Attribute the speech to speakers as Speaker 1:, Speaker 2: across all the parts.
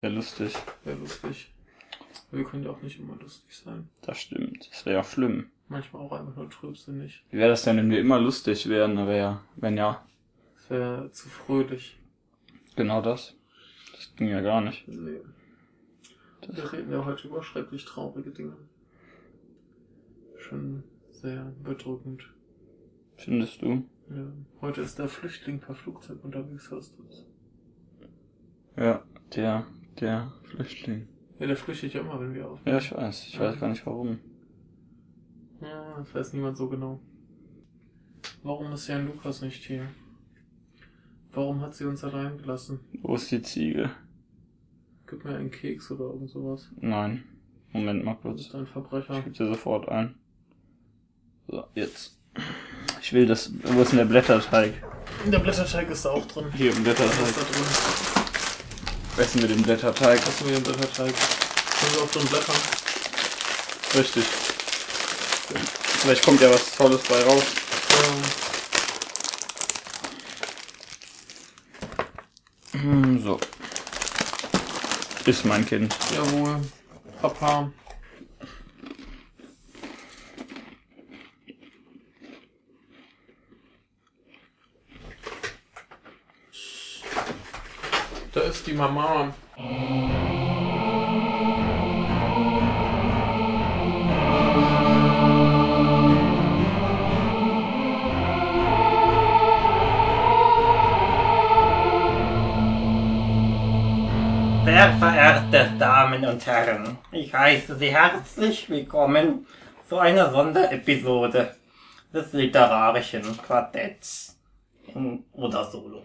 Speaker 1: Wäre lustig.
Speaker 2: Wäre lustig. Wir können ja auch nicht immer lustig sein.
Speaker 1: Das stimmt. Das wäre ja schlimm.
Speaker 2: Manchmal auch einfach nur trübsinnig.
Speaker 1: Wie wäre das denn, wenn wir immer lustig wären? Aber ja, wenn ja,
Speaker 2: Das wäre zu fröhlich.
Speaker 1: genau das. Das ging ja gar nicht.
Speaker 2: Nee. Wir reden ja heute über schrecklich traurige Dinge. Schon sehr bedrückend.
Speaker 1: Findest du?
Speaker 2: Ja. Heute ist der Flüchtling per Flugzeug unterwegs, hörst du es?
Speaker 1: Ja, der, der Flüchtling.
Speaker 2: Ja, der flüchtet ja immer, wenn wir auf.
Speaker 1: Ja, ich weiß. Ich weiß gar nicht warum.
Speaker 2: Ja, das weiß niemand so genau. Warum ist Jan Lukas nicht hier? Warum hat sie uns allein gelassen?
Speaker 1: Wo ist die Ziege?
Speaker 2: Gib mir einen Keks oder irgend sowas.
Speaker 1: Nein. Moment mal
Speaker 2: Du
Speaker 1: kurz.
Speaker 2: bist ein Verbrecher.
Speaker 1: Ich dir sofort ein. So, jetzt. Ich will das. Wo ist denn der Blätterteig?
Speaker 2: Der Blätterteig ist da auch drin.
Speaker 1: Hier im
Speaker 2: Was ist
Speaker 1: Blätterteig.
Speaker 2: da drin?
Speaker 1: Essen wir den Blätterteig.
Speaker 2: Was wir den Blätterteig? Können wir auch drin blättern?
Speaker 1: Richtig. Vielleicht kommt ja was Tolles bei raus.
Speaker 2: Ähm,
Speaker 1: Hm, So. Ist mein Kind.
Speaker 2: jawohl. Papa. Ist die Mama.
Speaker 3: Sehr verehrte Damen und Herren, ich heiße Sie herzlich willkommen zu einer Sonderepisode des literarischen Quartetts oder Solo.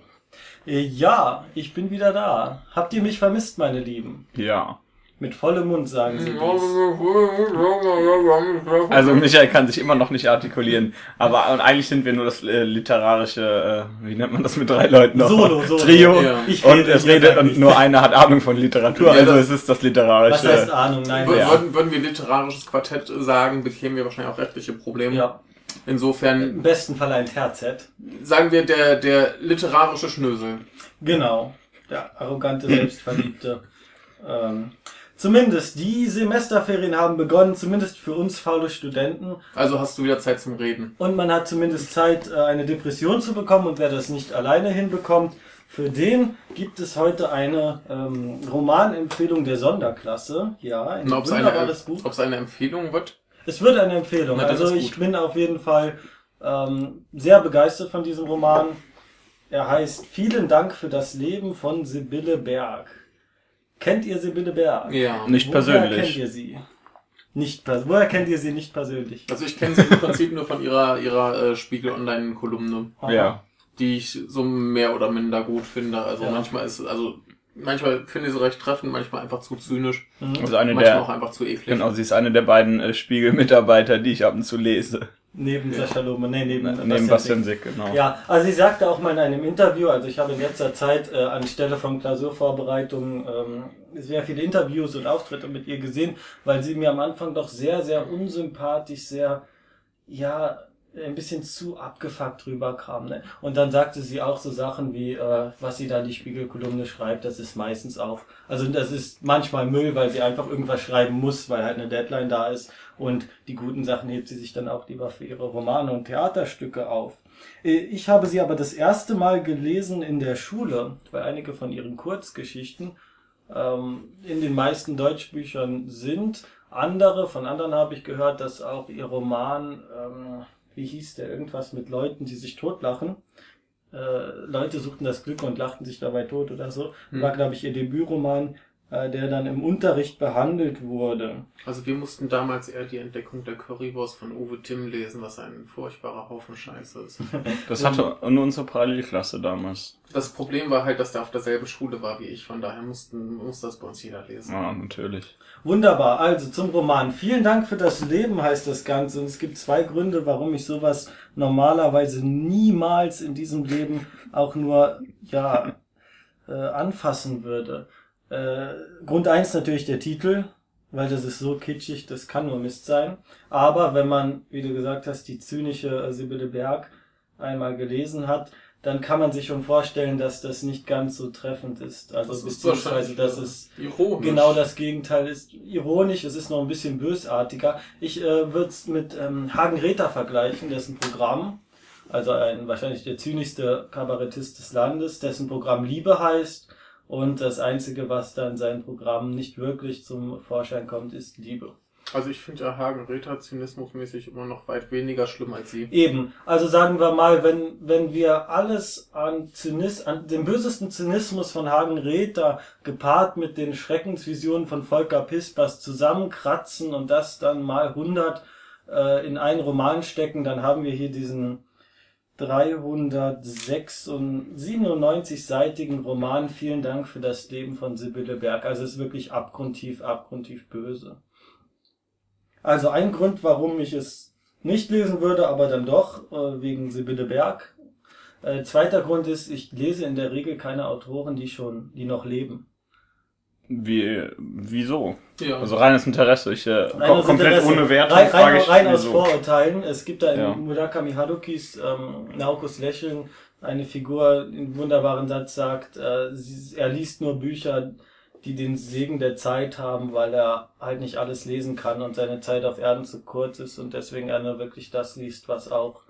Speaker 3: Äh, Ja, ich bin wieder da. Habt ihr mich vermisst, meine Lieben?
Speaker 1: Ja.
Speaker 3: Mit vollem Mund sagen Sie dies.
Speaker 1: Also Michael kann sich immer noch nicht artikulieren. Aber und eigentlich sind wir nur das äh, literarische, äh, wie nennt man das mit drei Leuten noch?
Speaker 3: Solo, Solo.
Speaker 1: Trio.
Speaker 2: Ja.
Speaker 3: Ich
Speaker 1: Und
Speaker 3: rede,
Speaker 1: es redet
Speaker 3: sagt
Speaker 1: und nur einer hat Ahnung von Literatur,
Speaker 2: Ja,
Speaker 1: also
Speaker 2: das-
Speaker 1: es ist das literarische.
Speaker 3: Was heißt Ahnung? Nein, ja.
Speaker 2: Würden, würden wir literarisches Quartett sagen, bekämen wir wahrscheinlich auch rechtliche Probleme.
Speaker 3: ja.
Speaker 2: Insofern
Speaker 3: Im besten Fall ein Terzett.
Speaker 2: sagen wir der, der literarische Schnösel.
Speaker 3: Genau. Der arrogante, selbstverliebte. ähm, zumindest die Semesterferien haben begonnen, zumindest für uns faule Studenten.
Speaker 2: Also hast du wieder Zeit zum Reden.
Speaker 3: Und man hat zumindest Zeit, äh, eine Depression zu bekommen. Und wer das nicht alleine hinbekommt, für den gibt es heute eine ähm, Romanempfehlung der Sonderklasse. Ja, ein
Speaker 2: Und ob es eine,
Speaker 3: wunderbares Buch.
Speaker 2: ob es eine Empfehlung wird?
Speaker 3: Es wird eine Empfehlung.
Speaker 2: Na,
Speaker 3: also ich bin auf jeden Fall ähm, sehr begeistert von diesem Roman. Er heißt Vielen Dank für das Leben von Sibylle Berg. Kennt ihr Sibylle Berg?
Speaker 2: Ja.
Speaker 1: Nicht
Speaker 3: Woher
Speaker 1: persönlich.
Speaker 3: kennt ihr sie? Nicht Woher kennt ihr sie nicht persönlich?
Speaker 2: Also ich kenne sie im Prinzip nur von ihrer, ihrer äh, Spiegel Online-Kolumne,
Speaker 1: Ja.
Speaker 2: die ich so mehr oder minder gut finde. Also
Speaker 3: Ja.
Speaker 2: manchmal ist, also manchmal finde ich sie recht treffend, manchmal einfach zu zynisch,
Speaker 3: Mhm.
Speaker 1: Also eine
Speaker 2: manchmal auch
Speaker 1: der,
Speaker 2: einfach zu eklig.
Speaker 1: genau, sie ist eine der beiden äh, Spiegel-Mitarbeiter, die ich ab und zu lese.
Speaker 3: Neben Sascha Lobe, nee, neben,
Speaker 1: Neben Bastian Sick, genau.
Speaker 3: Ja, also sie sagte auch mal in einem Interview, also ich habe in letzter Zeit äh, anstelle von Klausurvorbereitungen ähm, sehr viele Interviews und Auftritte mit ihr gesehen, weil sie mir am Anfang doch sehr, sehr unsympathisch, sehr, ja, ein bisschen zu abgefuckt rüberkam. Ne? Und dann sagte sie auch so Sachen wie, äh, was sie da in die Spiegelkolumne schreibt, das ist meistens auch, also das ist manchmal Müll, weil sie einfach irgendwas schreiben muss, weil halt eine Deadline da ist. Und die guten Sachen hebt sie sich dann auch lieber für ihre Romane und Theaterstücke auf. Äh, Ich habe sie aber das erste Mal gelesen in der Schule, weil einige von ihren Kurzgeschichten ähm, in den meisten Deutschbüchern sind. Andere, von anderen habe ich gehört, dass auch ihr Roman, ähm, wie hieß der, irgendwas mit Leuten, die sich totlachen. Äh, Leute suchten das Glück und lachten sich dabei tot oder so.
Speaker 2: Hm.
Speaker 3: War, glaube ich, ihr Debütroman, der dann im Unterricht behandelt wurde.
Speaker 2: Also wir mussten damals eher die Entdeckung der Currywurst von Uwe Timm lesen, was ein furchtbarer Haufen Scheiße ist.
Speaker 1: Das hatte nur unsere Parallelklasse damals.
Speaker 2: Das Problem war halt, dass der auf derselben Schule war wie ich, von daher mussten, muss das bei uns jeder lesen.
Speaker 1: Ja, natürlich.
Speaker 3: Wunderbar, also zum Roman. Vielen Dank für das Leben heißt das Ganze. Und es gibt zwei Gründe, warum ich sowas normalerweise niemals in diesem Leben auch nur, ja, äh, anfassen würde. Äh, Grund eins natürlich der Titel, weil das ist so kitschig, das kann nur Mist sein. Aber wenn man, wie du gesagt hast, die zynische äh, Sibylle Berg einmal gelesen hat, dann kann man sich schon vorstellen, dass das nicht ganz so treffend ist. Also
Speaker 2: Das ist
Speaker 3: beziehungsweise,
Speaker 2: wahrscheinlich,
Speaker 3: dass
Speaker 2: äh,
Speaker 3: es
Speaker 2: Ironisch.
Speaker 3: genau das Gegenteil ist. Ironisch, es ist noch ein bisschen bösartiger. Ich äh, würde es mit ähm, Hagen Rether vergleichen, dessen Programm, also ein wahrscheinlich der zynischste Kabarettist des Landes, dessen Programm Liebe heißt. Und das Einzige, was dann sein Programm nicht wirklich zum Vorschein kommt, ist Liebe.
Speaker 2: Also ich finde ja Hagen Rether zynismusmäßig immer noch weit weniger schlimm als sie.
Speaker 3: Eben, also sagen wir mal, wenn, wenn wir alles an Zynis, an dem bösesten Zynismus von Hagen Rether gepaart mit den Schreckensvisionen von Volker Pispers zusammenkratzen und das dann mal 100 äh, in einen Roman stecken, dann haben wir hier diesen 397-seitigen Roman Vielen Dank für das Leben von Sibylle Berg. Also es ist wirklich abgrundtief, abgrundtief böse. Also ein Grund, warum ich es nicht lesen würde, aber dann doch, äh, wegen Sibylle Berg. Äh, zweiter Grund ist, ich lese in der Regel keine Autoren, die schon, die noch leben.
Speaker 1: Wie, wieso?
Speaker 2: Ja.
Speaker 1: Also reines Interesse. Ich, äh,
Speaker 3: Rein
Speaker 1: kom
Speaker 3: aus
Speaker 1: komplett
Speaker 3: Interesse.
Speaker 1: ohne Wertung
Speaker 3: rein,
Speaker 1: frage
Speaker 3: rein,
Speaker 1: ich,
Speaker 3: rein aus. Vorurteilen. Es gibt da in
Speaker 1: Ja.
Speaker 3: Murakami Harukis ähm, Naokos Lächeln eine Figur, die einen wunderbaren Satz sagt, äh, sie, er liest nur Bücher, die den Segen der Zeit haben, weil er halt nicht alles lesen kann und seine Zeit auf Erden zu kurz ist und deswegen er nur wirklich das liest, was auch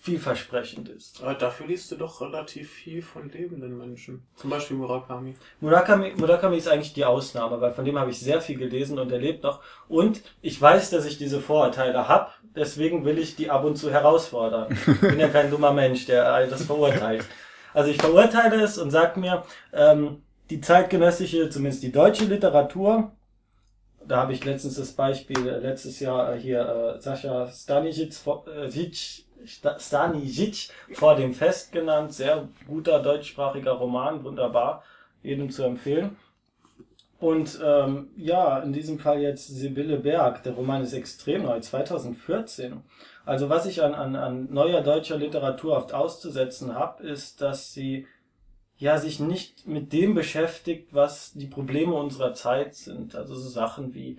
Speaker 3: vielversprechend ist.
Speaker 2: Aber dafür liest du doch relativ viel von lebenden Menschen. Zum Beispiel Murakami.
Speaker 3: Murakami, Murakami ist eigentlich die Ausnahme, weil von dem habe ich sehr viel gelesen und er lebt noch. Und ich weiß, dass ich diese Vorurteile habe, deswegen will ich die ab und zu herausfordern. Ich bin ja kein dummer Mensch, der all das verurteilt. Also ich verurteile es und sag mir, ähm, die zeitgenössische, zumindest die deutsche Literatur, da habe ich letztens das Beispiel, äh, letztes Jahr äh, hier äh, Sascha Stanisic, äh, Stanisic vor dem Fest genannt, sehr guter deutschsprachiger Roman, wunderbar, jedem zu empfehlen. Und ähm, ja, in diesem Fall jetzt Sibylle Berg. Der Roman ist extrem neu, 2014. Also was ich an, an, an neuer deutscher Literatur oft auszusetzen habe, ist, dass sie ja sich nicht mit dem beschäftigt, was die Probleme unserer Zeit sind. Also so Sachen wie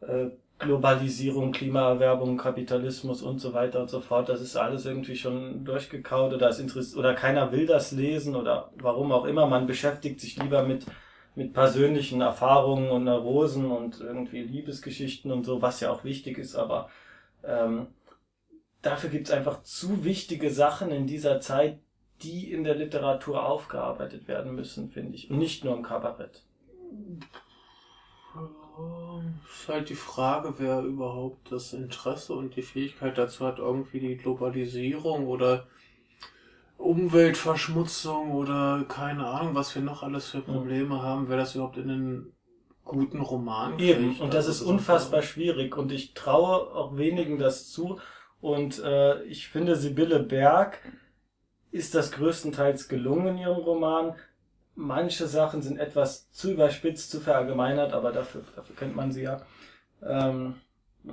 Speaker 3: äh, Globalisierung, Klimaerwerbung, Kapitalismus und so weiter und so fort. Das ist alles irgendwie schon durchgekaut oder, interess oder keiner will das lesen oder warum auch immer. Man beschäftigt sich lieber mit mit persönlichen Erfahrungen und Neurosen und irgendwie Liebesgeschichten und so, was ja auch wichtig ist, aber ähm, dafür gibt's einfach zu wichtige Sachen in dieser Zeit, die in der Literatur aufgearbeitet werden müssen, finde ich. Und nicht nur im Kabarett.
Speaker 2: Ist halt die Frage, wer überhaupt das Interesse und die Fähigkeit dazu hat, irgendwie die Globalisierung oder Umweltverschmutzung oder keine Ahnung, was wir noch alles für Probleme haben, wer das überhaupt in einen guten Roman
Speaker 3: Eben,
Speaker 2: kriegt.
Speaker 3: und das
Speaker 2: Also
Speaker 3: ist unfassbar schwierig und ich traue auch wenigen das zu und äh, ich finde Sibylle Berg ist das größtenteils gelungen in ihrem Roman. Manche Sachen sind etwas zu überspitzt, zu verallgemeinert, aber dafür, dafür kennt man sie ja. Ähm,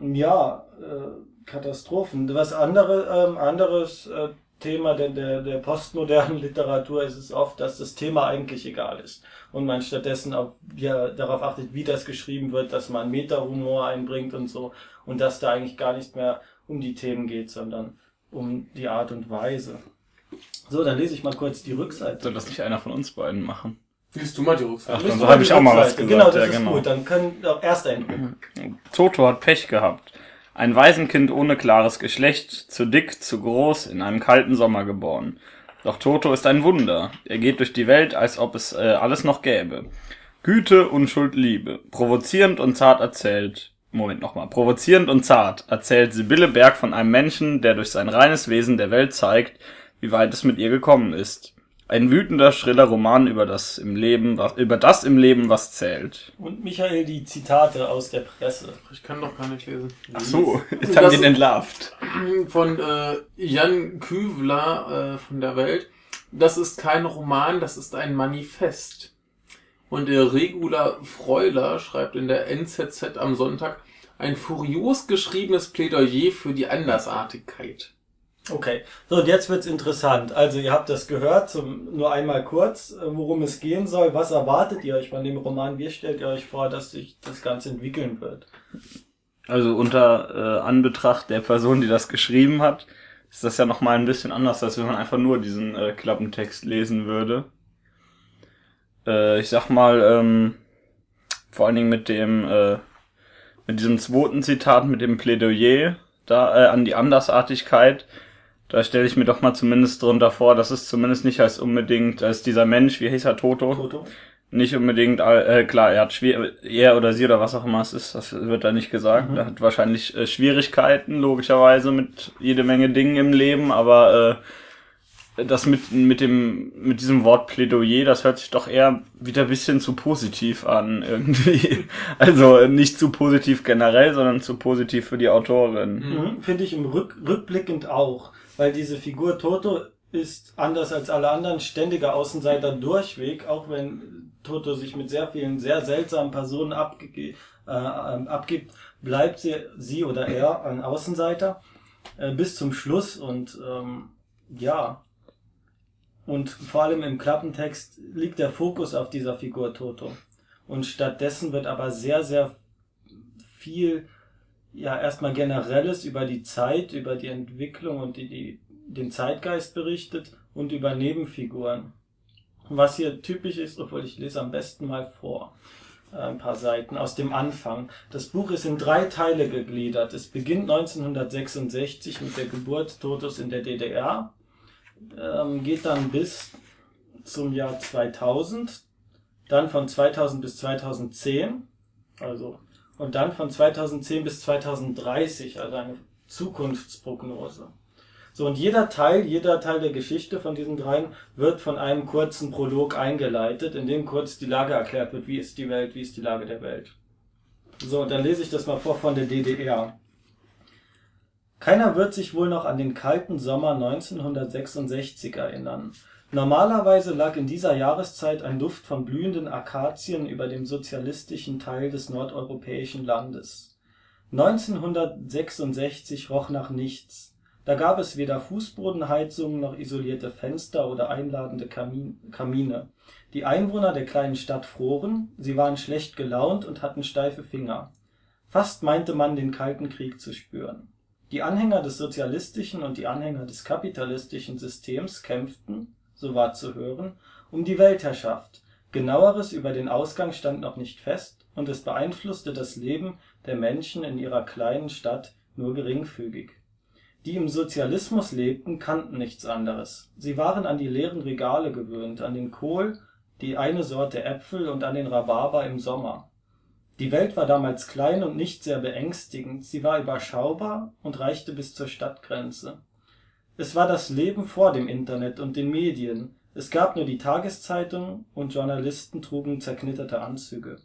Speaker 3: ja, äh, Katastrophen. Was andere, ähm, anderes äh, Thema der, der, der postmodernen Literatur ist es oft, dass das Thema eigentlich egal ist und man stattdessen auch ja, darauf achtet, wie das geschrieben wird, dass man Meta-Humor einbringt und so und dass da eigentlich gar nicht mehr um die Themen geht, sondern um die Art und Weise. So, dann lese ich mal kurz die Rückseite.
Speaker 1: Soll das nicht einer von uns beiden machen?
Speaker 2: Liest du mal die Rückseite.
Speaker 1: Ach, dann
Speaker 3: mal
Speaker 1: habe ich auch mal was
Speaker 3: Rückseite.
Speaker 1: gesagt.
Speaker 3: Genau, das
Speaker 1: ja,
Speaker 3: ist
Speaker 1: genau.
Speaker 3: gut. Dann können auch erster Eindruck.
Speaker 1: Toto hat Pech gehabt. Ein Waisenkind ohne klares Geschlecht, zu dick, zu groß, in einem kalten Sommer geboren. Doch Toto ist ein Wunder. Er geht durch die Welt, als ob es äh, alles noch gäbe. Güte, Unschuld, Liebe. Provozierend und zart erzählt. Moment nochmal. Provozierend und zart erzählt Sibylle Berg von einem Menschen, der durch sein reines Wesen der Welt zeigt, wie weit es mit ihr gekommen ist. Ein wütender, schriller Roman über das im Leben, was, über das im Leben, was zählt.
Speaker 3: Und Michael, die Zitate aus der Presse.
Speaker 2: Ich kann doch gar nicht lesen.
Speaker 1: Ach so, jetzt
Speaker 2: Das-
Speaker 1: haben die ihn entlarvt.
Speaker 2: Von äh, Jan Küvler äh, von der Welt. Das ist kein Roman, das ist ein Manifest. Und der Regula Freuler schreibt in der NZZ am Sonntag ein furios geschriebenes Plädoyer für die Andersartigkeit.
Speaker 3: Okay, so und jetzt wird's interessant. Also ihr habt das gehört, zum, nur einmal kurz, äh, worum es gehen soll. Was erwartet ihr euch von dem Roman? Wie stellt ihr euch vor, dass sich das Ganze entwickeln wird?
Speaker 1: Also unter äh, Anbetracht der Person, die das geschrieben hat, ist das ja nochmal ein bisschen anders, als wenn man einfach nur diesen äh, Klappentext lesen würde. Äh, ich sag mal, ähm, vor allen Dingen mit dem, äh, mit diesem zweiten Zitat, mit dem Plädoyer da äh, an die Andersartigkeit, da stelle ich mir doch mal zumindest drunter vor, dass es zumindest nicht als unbedingt, als dieser Mensch, wie hieß er, Toto?
Speaker 3: Toto.
Speaker 1: Nicht unbedingt, äh, klar, er hat schwer, er oder sie oder was auch immer es ist, das wird da nicht gesagt.
Speaker 3: Mhm.
Speaker 1: Er hat wahrscheinlich äh, Schwierigkeiten, logischerweise, mit jede Menge Dingen im Leben, aber äh, das mit, mit dem, mit diesem Wort Plädoyer, das hört sich doch eher wieder ein bisschen zu positiv an, irgendwie. Also nicht zu positiv generell, sondern zu positiv für die Autorin.
Speaker 3: Mhm, Finde ich im Rück, rückblickend auch, weil diese Figur Toto ist anders als alle anderen ständiger Außenseiter durchweg, auch wenn Toto sich mit sehr vielen sehr seltsamen Personen abge äh, abgibt, bleibt sie, sie oder er ein Außenseiter äh, bis zum Schluss und ähm, ja. Und vor allem im Klappentext liegt der Fokus auf dieser Figur Toto. Und stattdessen wird aber sehr, sehr viel ja erstmal generelles über die Zeit, über die Entwicklung und die, die, den Zeitgeist berichtet und über Nebenfiguren. Was hier typisch ist, obwohl ich lese am besten mal vor äh, ein paar Seiten aus dem Anfang. Das Buch ist in drei Teile gegliedert. Es beginnt 1966 mit der Geburt Totos in der DDR, ähm, geht dann bis zum Jahr 2000, dann von 2000 bis 2010, also und dann von 2010 bis 2030, also eine Zukunftsprognose. So, und jeder Teil, jeder Teil der Geschichte von diesen dreien wird von einem kurzen Prolog eingeleitet, in dem kurz die Lage erklärt wird, wie ist die Welt, wie ist die Lage der Welt. So, und dann lese ich das mal vor von der DDR. Keiner wird sich wohl noch an den kalten Sommer 1966 erinnern. Normalerweise lag in dieser Jahreszeit ein Duft von blühenden Akazien über dem sozialistischen Teil des nordeuropäischen Landes. 1966 roch nach nichts. Da gab es weder Fußbodenheizungen noch isolierte Fenster oder einladende Kamin Kamine. Die Einwohner der kleinen Stadt froren, sie waren schlecht gelaunt und hatten steife Finger. Fast meinte man, den Kalten Krieg zu spüren. Die Anhänger des sozialistischen und die Anhänger des kapitalistischen Systems kämpften so war zu hören, um die Weltherrschaft, Genaueres über den Ausgang stand noch nicht fest, und es beeinflusste das Leben der Menschen in ihrer kleinen Stadt nur geringfügig. Die im Sozialismus lebten, kannten nichts anderes. Sie waren an die leeren Regale gewöhnt, an den Kohl, die eine Sorte Äpfel und an den Rhabarber im Sommer. Die Welt war damals klein und nicht sehr beängstigend, sie war überschaubar und reichte bis zur Stadtgrenze es war das Leben vor dem Internet und den Medien, es gab nur die Tageszeitung und Journalisten trugen zerknitterte Anzüge.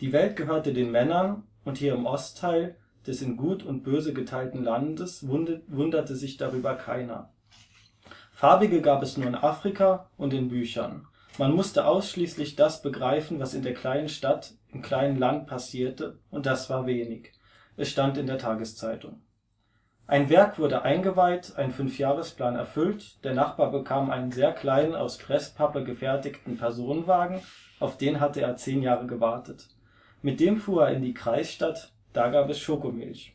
Speaker 3: Die Welt gehörte den Männern, und hier im Ostteil des in Gut und Böse geteilten Landes wunderte sich darüber keiner. Farbige gab es nur in Afrika und in Büchern. Man musste ausschließlich das begreifen, was in der kleinen Stadt, im kleinen Land passierte, und das war wenig. Es stand in der Tageszeitung ein Werk wurde eingeweiht, ein Fünfjahresplan erfüllt, der Nachbar bekam einen sehr kleinen, aus Presspappe gefertigten Personenwagen, auf den hatte er zehn Jahre gewartet. Mit dem fuhr er in die Kreisstadt, da gab es Schokomilch.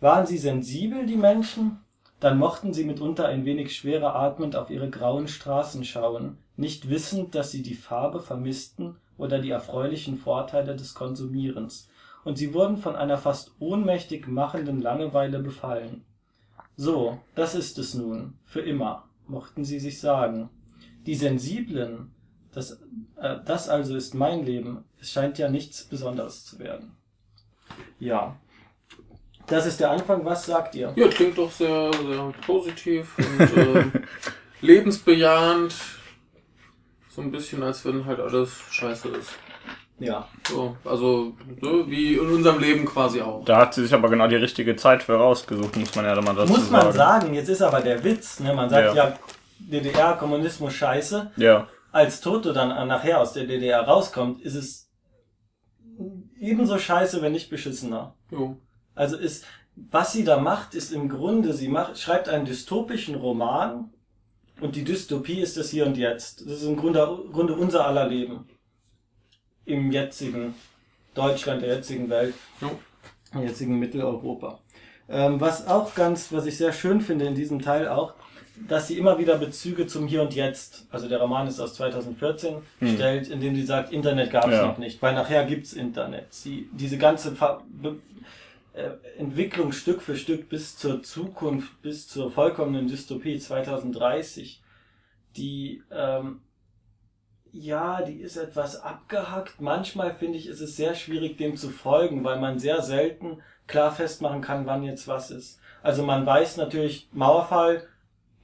Speaker 3: Waren sie sensibel, die Menschen? Dann mochten sie mitunter ein wenig schwerer atmend auf ihre grauen Straßen schauen, nicht wissend, dass sie die Farbe vermissten oder die erfreulichen Vorteile des Konsumierens und sie wurden von einer fast ohnmächtig machenden Langeweile befallen. So, das ist es nun, für immer, mochten sie sich sagen. Die Sensiblen, das, äh, das also ist mein Leben, es scheint ja nichts Besonderes zu werden. Ja. Das ist der Anfang, was sagt ihr?
Speaker 2: Ja, klingt doch sehr, sehr positiv und äh, lebensbejahend. So ein bisschen, als wenn halt alles scheiße ist.
Speaker 3: Ja.
Speaker 2: So, also so wie in unserem Leben quasi auch.
Speaker 1: Da hat sie sich aber genau die richtige Zeit für rausgesucht, muss man ja mal dazu
Speaker 3: Muss man sagen, jetzt ist aber der Witz, ne? man sagt
Speaker 1: Ja.
Speaker 3: ja, DDR, Kommunismus scheiße.
Speaker 1: Ja,
Speaker 3: Als Toto dann nachher aus der DDR rauskommt, ist es ebenso scheiße, wenn nicht beschissener.
Speaker 2: Jo.
Speaker 3: Also ist, was sie da macht, ist im Grunde, sie macht, schreibt einen dystopischen Roman und die Dystopie ist das Hier und Jetzt. Das ist im Grunde, Grunde unser aller Leben. Im jetzigen Deutschland, der jetzigen Welt,
Speaker 2: Jo.
Speaker 3: im jetzigen Mitteleuropa. Ähm, was auch ganz, was ich sehr schön finde in diesem Teil auch, dass sie immer wieder Bezüge zum Hier und Jetzt, also der Roman ist aus 2014,
Speaker 1: Hm.
Speaker 3: stellt, in dem sie sagt, Internet gab es
Speaker 1: Ja.
Speaker 3: noch nicht, weil nachher gibt's Internet. Sie, diese ganze Ver Be äh, Entwicklung Stück für Stück bis zur Zukunft, bis zur vollkommenen Dystopie 2030, die ähm, ja, die ist etwas abgehackt. Manchmal finde ich, ist es sehr schwierig, dem zu folgen, weil man sehr selten klar festmachen kann, wann jetzt was ist. Also man weiß natürlich Mauerfall,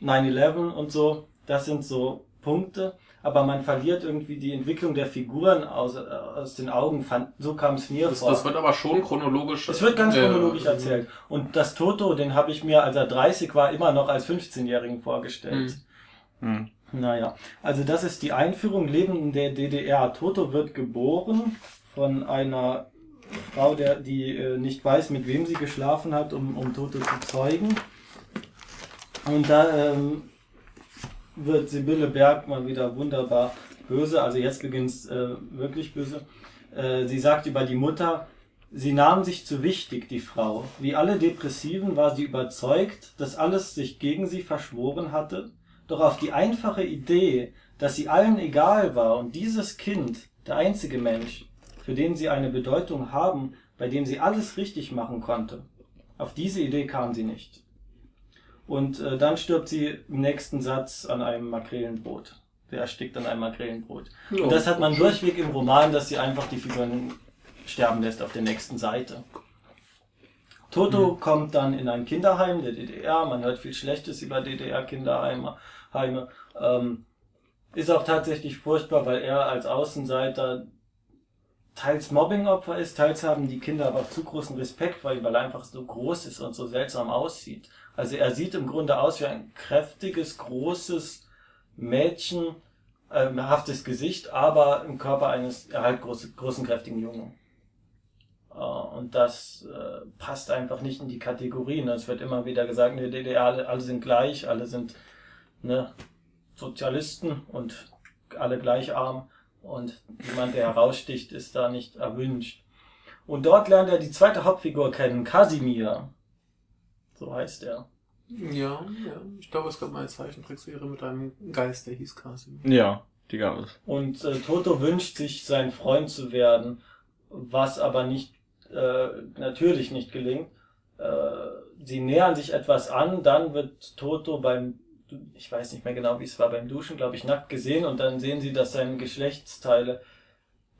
Speaker 3: 9-11 und so, das sind so Punkte, aber man verliert irgendwie die Entwicklung der Figuren aus, äh, aus den Augen. So kam es mir
Speaker 2: Das,
Speaker 3: vor.
Speaker 2: das wird aber schon chronologisch.
Speaker 3: Es wird ganz
Speaker 2: äh,
Speaker 3: chronologisch erzählt. Und das Toto, den habe ich mir, als er 30 war, immer noch als 15-Jährigen vorgestellt.
Speaker 1: Hm.
Speaker 3: Naja, also das ist die Einführung. Leben in der DDR. Toto wird geboren von einer Frau, der, die äh, nicht weiß, mit wem sie geschlafen hat, um, um Toto zu zeugen. Und da ähm, wird Sibylle Berg mal wieder wunderbar böse. Also jetzt beginnt's äh, wirklich böse. Äh, sie sagt über die Mutter, sie nahm sich zu wichtig, die Frau. Wie alle Depressiven war sie überzeugt, dass alles sich gegen sie verschworen hatte. Doch auf die einfache Idee, dass sie allen egal war und dieses Kind, der einzige Mensch, für den sie eine Bedeutung haben, bei dem sie alles richtig machen konnte, auf diese Idee kam sie nicht. Und äh, dann stirbt sie im nächsten Satz an einem Makrelenbrot. Der erstickt an einem Makrelenbrot. Und das hat man durchweg im Roman, dass sie einfach die Figuren sterben lässt auf der nächsten Seite. Toto kommt dann in ein Kinderheim der DDR. Man hört viel Schlechtes über DDR-Kinderheime. Heime. Ähm, ist auch tatsächlich furchtbar, weil er als Außenseiter teils Mobbingopfer ist, teils haben die Kinder aber auch zu großen Respekt weil er einfach so groß ist und so seltsam aussieht. Also er sieht im Grunde aus wie ein kräftiges, großes Mädchen, ähm, haftes Gesicht, aber im Körper eines er halt groß, großen, kräftigen Jungen. Äh, und das äh, passt einfach nicht in die Kategorien. Es wird immer wieder gesagt, in der DDR alle, alle sind gleich, alle sind ne, Sozialisten und alle gleich arm. Und jemand, der heraussticht, ist da nicht erwünscht. Und dort lernt er die zweite Hauptfigur kennen, Kasimir. So heißt er.
Speaker 2: Ja, ja. Ich glaube, es gab mal eine Zeichentrickserie mit einem Geist, der hieß Kasim.
Speaker 1: Ja, die gab es.
Speaker 3: Und äh, Toto wünscht sich, sein Freund zu werden, was aber nicht, äh, natürlich nicht gelingt. Äh, sie nähern sich etwas an, dann wird Toto beim, ich weiß nicht mehr genau, wie es war, beim Duschen, glaube ich, nackt gesehen und dann sehen sie, dass seine Geschlechtsteile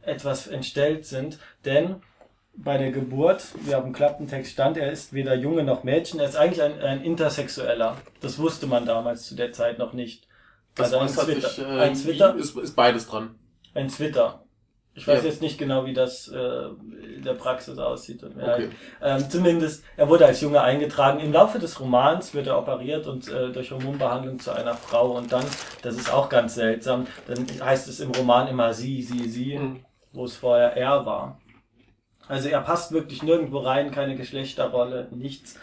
Speaker 3: etwas entstellt sind, denn bei der Geburt, wie auf dem Klappentext stand, er ist weder Junge noch Mädchen, er ist eigentlich ein, ein Intersexueller. Das wusste man damals zu der Zeit noch nicht.
Speaker 2: Das
Speaker 3: Also ein
Speaker 2: äußert
Speaker 3: Zwitter.
Speaker 2: sich, äh,
Speaker 3: Ein Zwitter?
Speaker 2: wie- Ist, ist beides dran.
Speaker 3: Ein Twitter. Ich weiß
Speaker 2: Ja.
Speaker 3: jetzt nicht genau, wie das äh, in der Praxis aussieht. Mir
Speaker 2: Okay.
Speaker 3: leid. Ähm, zumindest, er wurde als Junge eingetragen. Im Laufe des Romans wird er operiert und äh, durch Hormonbehandlung zu einer Frau. Und dann, das ist auch ganz seltsam, dann heißt es im Roman immer sie, sie, sie,
Speaker 2: Mhm.
Speaker 3: wo es vorher er war. Also er passt wirklich nirgendwo rein, keine Geschlechterrolle, nichts.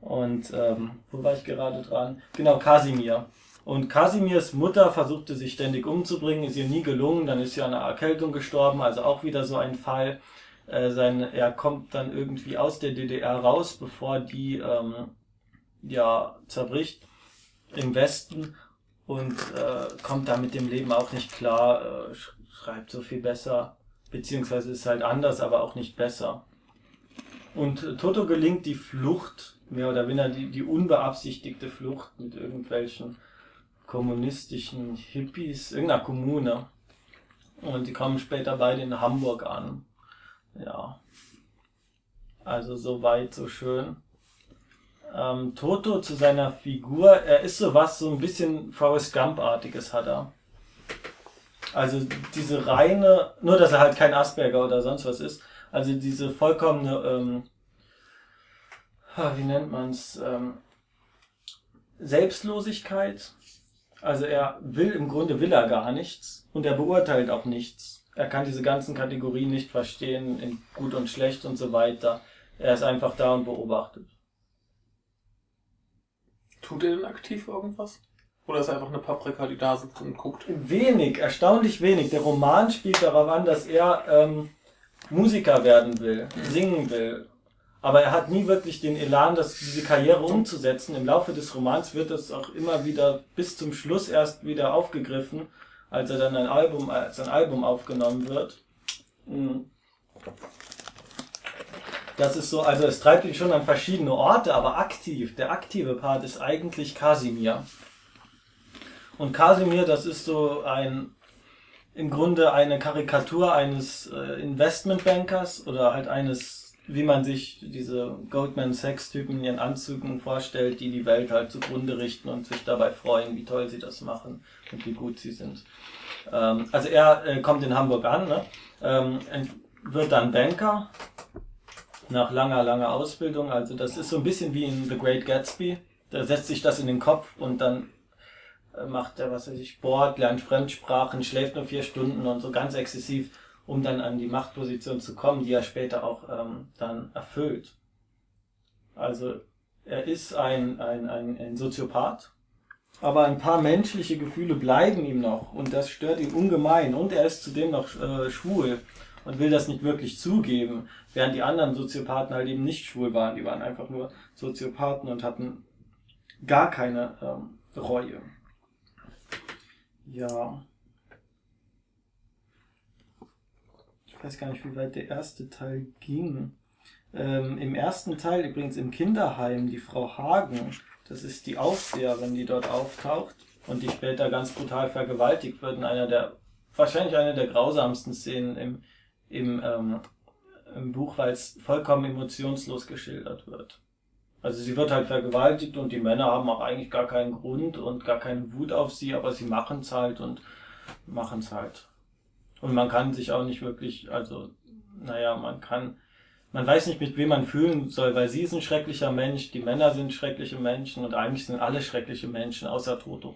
Speaker 3: Und ähm, wo war ich gerade dran? Genau, Kasimir. Und Kasimirs Mutter versuchte sich ständig umzubringen, ist ihr nie gelungen, dann ist sie an einer Erkältung gestorben, also auch wieder so ein Fall. Äh, sein, er kommt dann irgendwie aus der DDR raus, bevor die ähm, ja zerbricht im Westen und äh, kommt da mit dem Leben auch nicht klar, äh, sch schreibt so viel besser, beziehungsweise ist halt anders, aber auch nicht besser. Und Toto gelingt die Flucht, mehr oder weniger die, die unbeabsichtigte Flucht mit irgendwelchen kommunistischen Hippies, irgendeiner Kommune. Und die kommen später beide in Hamburg an. Ja. Also so weit, so schön. Ähm, Toto zu seiner Figur, er ist sowas, so ein bisschen Forrest Gump-artiges hat er. Also diese reine, nur dass er halt kein Asperger oder sonst was ist, also diese vollkommene, ähm, ah, wie nennt man's, ähm, Selbstlosigkeit. Also er will, im Grunde will er gar nichts und er beurteilt auch nichts. Er kann diese ganzen Kategorien nicht verstehen, in gut und schlecht und so weiter. Er ist einfach da und beobachtet.
Speaker 2: Tut er denn aktiv irgendwas? Oder ist er einfach eine Paprika, die da sitzt und guckt?
Speaker 3: Wenig, erstaunlich wenig. Der Roman spielt darauf an, dass er ähm, Musiker werden will, singen will. Aber er hat nie wirklich den Elan, das, diese Karriere umzusetzen. Im Laufe des Romans wird das auch immer wieder bis zum Schluss erst wieder aufgegriffen, als er dann ein Album, als ein Album aufgenommen wird. Mhm. Das ist so, also es treibt ihn schon an verschiedene Orte, aber aktiv, der aktive Part ist eigentlich Kasimir. Und Kasimir, das ist so ein, im Grunde eine Karikatur eines äh, Investmentbankers oder halt eines, wie man sich diese Goldman Sachs Typen in ihren Anzügen vorstellt, die die Welt halt zugrunde richten und sich dabei freuen, wie toll sie das machen und wie gut sie sind. Ähm, also er äh, kommt in Hamburg an, ne? ähm, wird dann Banker nach langer, langer Ausbildung. Also das ist so ein bisschen wie in The Great Gatsby. Da setzt sich das in den Kopf und dann äh, macht er, was weiß ich, Sport, lernt Fremdsprachen, schläft nur vier Stunden und so ganz exzessiv, um dann an die Machtposition zu kommen, die er später auch ähm, dann erfüllt. Also er ist ein, ein, ein, ein Soziopath, aber ein paar menschliche Gefühle bleiben ihm noch und das stört ihn ungemein und er ist zudem noch äh, schwul und will das nicht wirklich zugeben, während die anderen Soziopathen halt eben nicht schwul waren, die waren einfach nur Soziopathen und hatten gar keine ähm, Reue. Ja. Ich weiß gar nicht, wie weit der erste Teil ging. Ähm, Im ersten Teil übrigens im Kinderheim, die Frau Hagen, das ist die Aufseherin, die dort auftaucht und die später ganz brutal vergewaltigt wird in einer der, wahrscheinlich einer der grausamsten Szenen im, im, ähm, im Buch, weil es vollkommen emotionslos geschildert wird. Also sie wird halt vergewaltigt und die Männer haben auch eigentlich gar keinen Grund und gar keine Wut auf sie, aber sie machen es halt und machen es halt. Und man kann sich auch nicht wirklich, also, naja, man kann, man weiß nicht, mit wem man fühlen soll, weil sie ist ein schrecklicher Mensch, die Männer sind schreckliche Menschen und eigentlich sind alle schreckliche Menschen, außer Toto.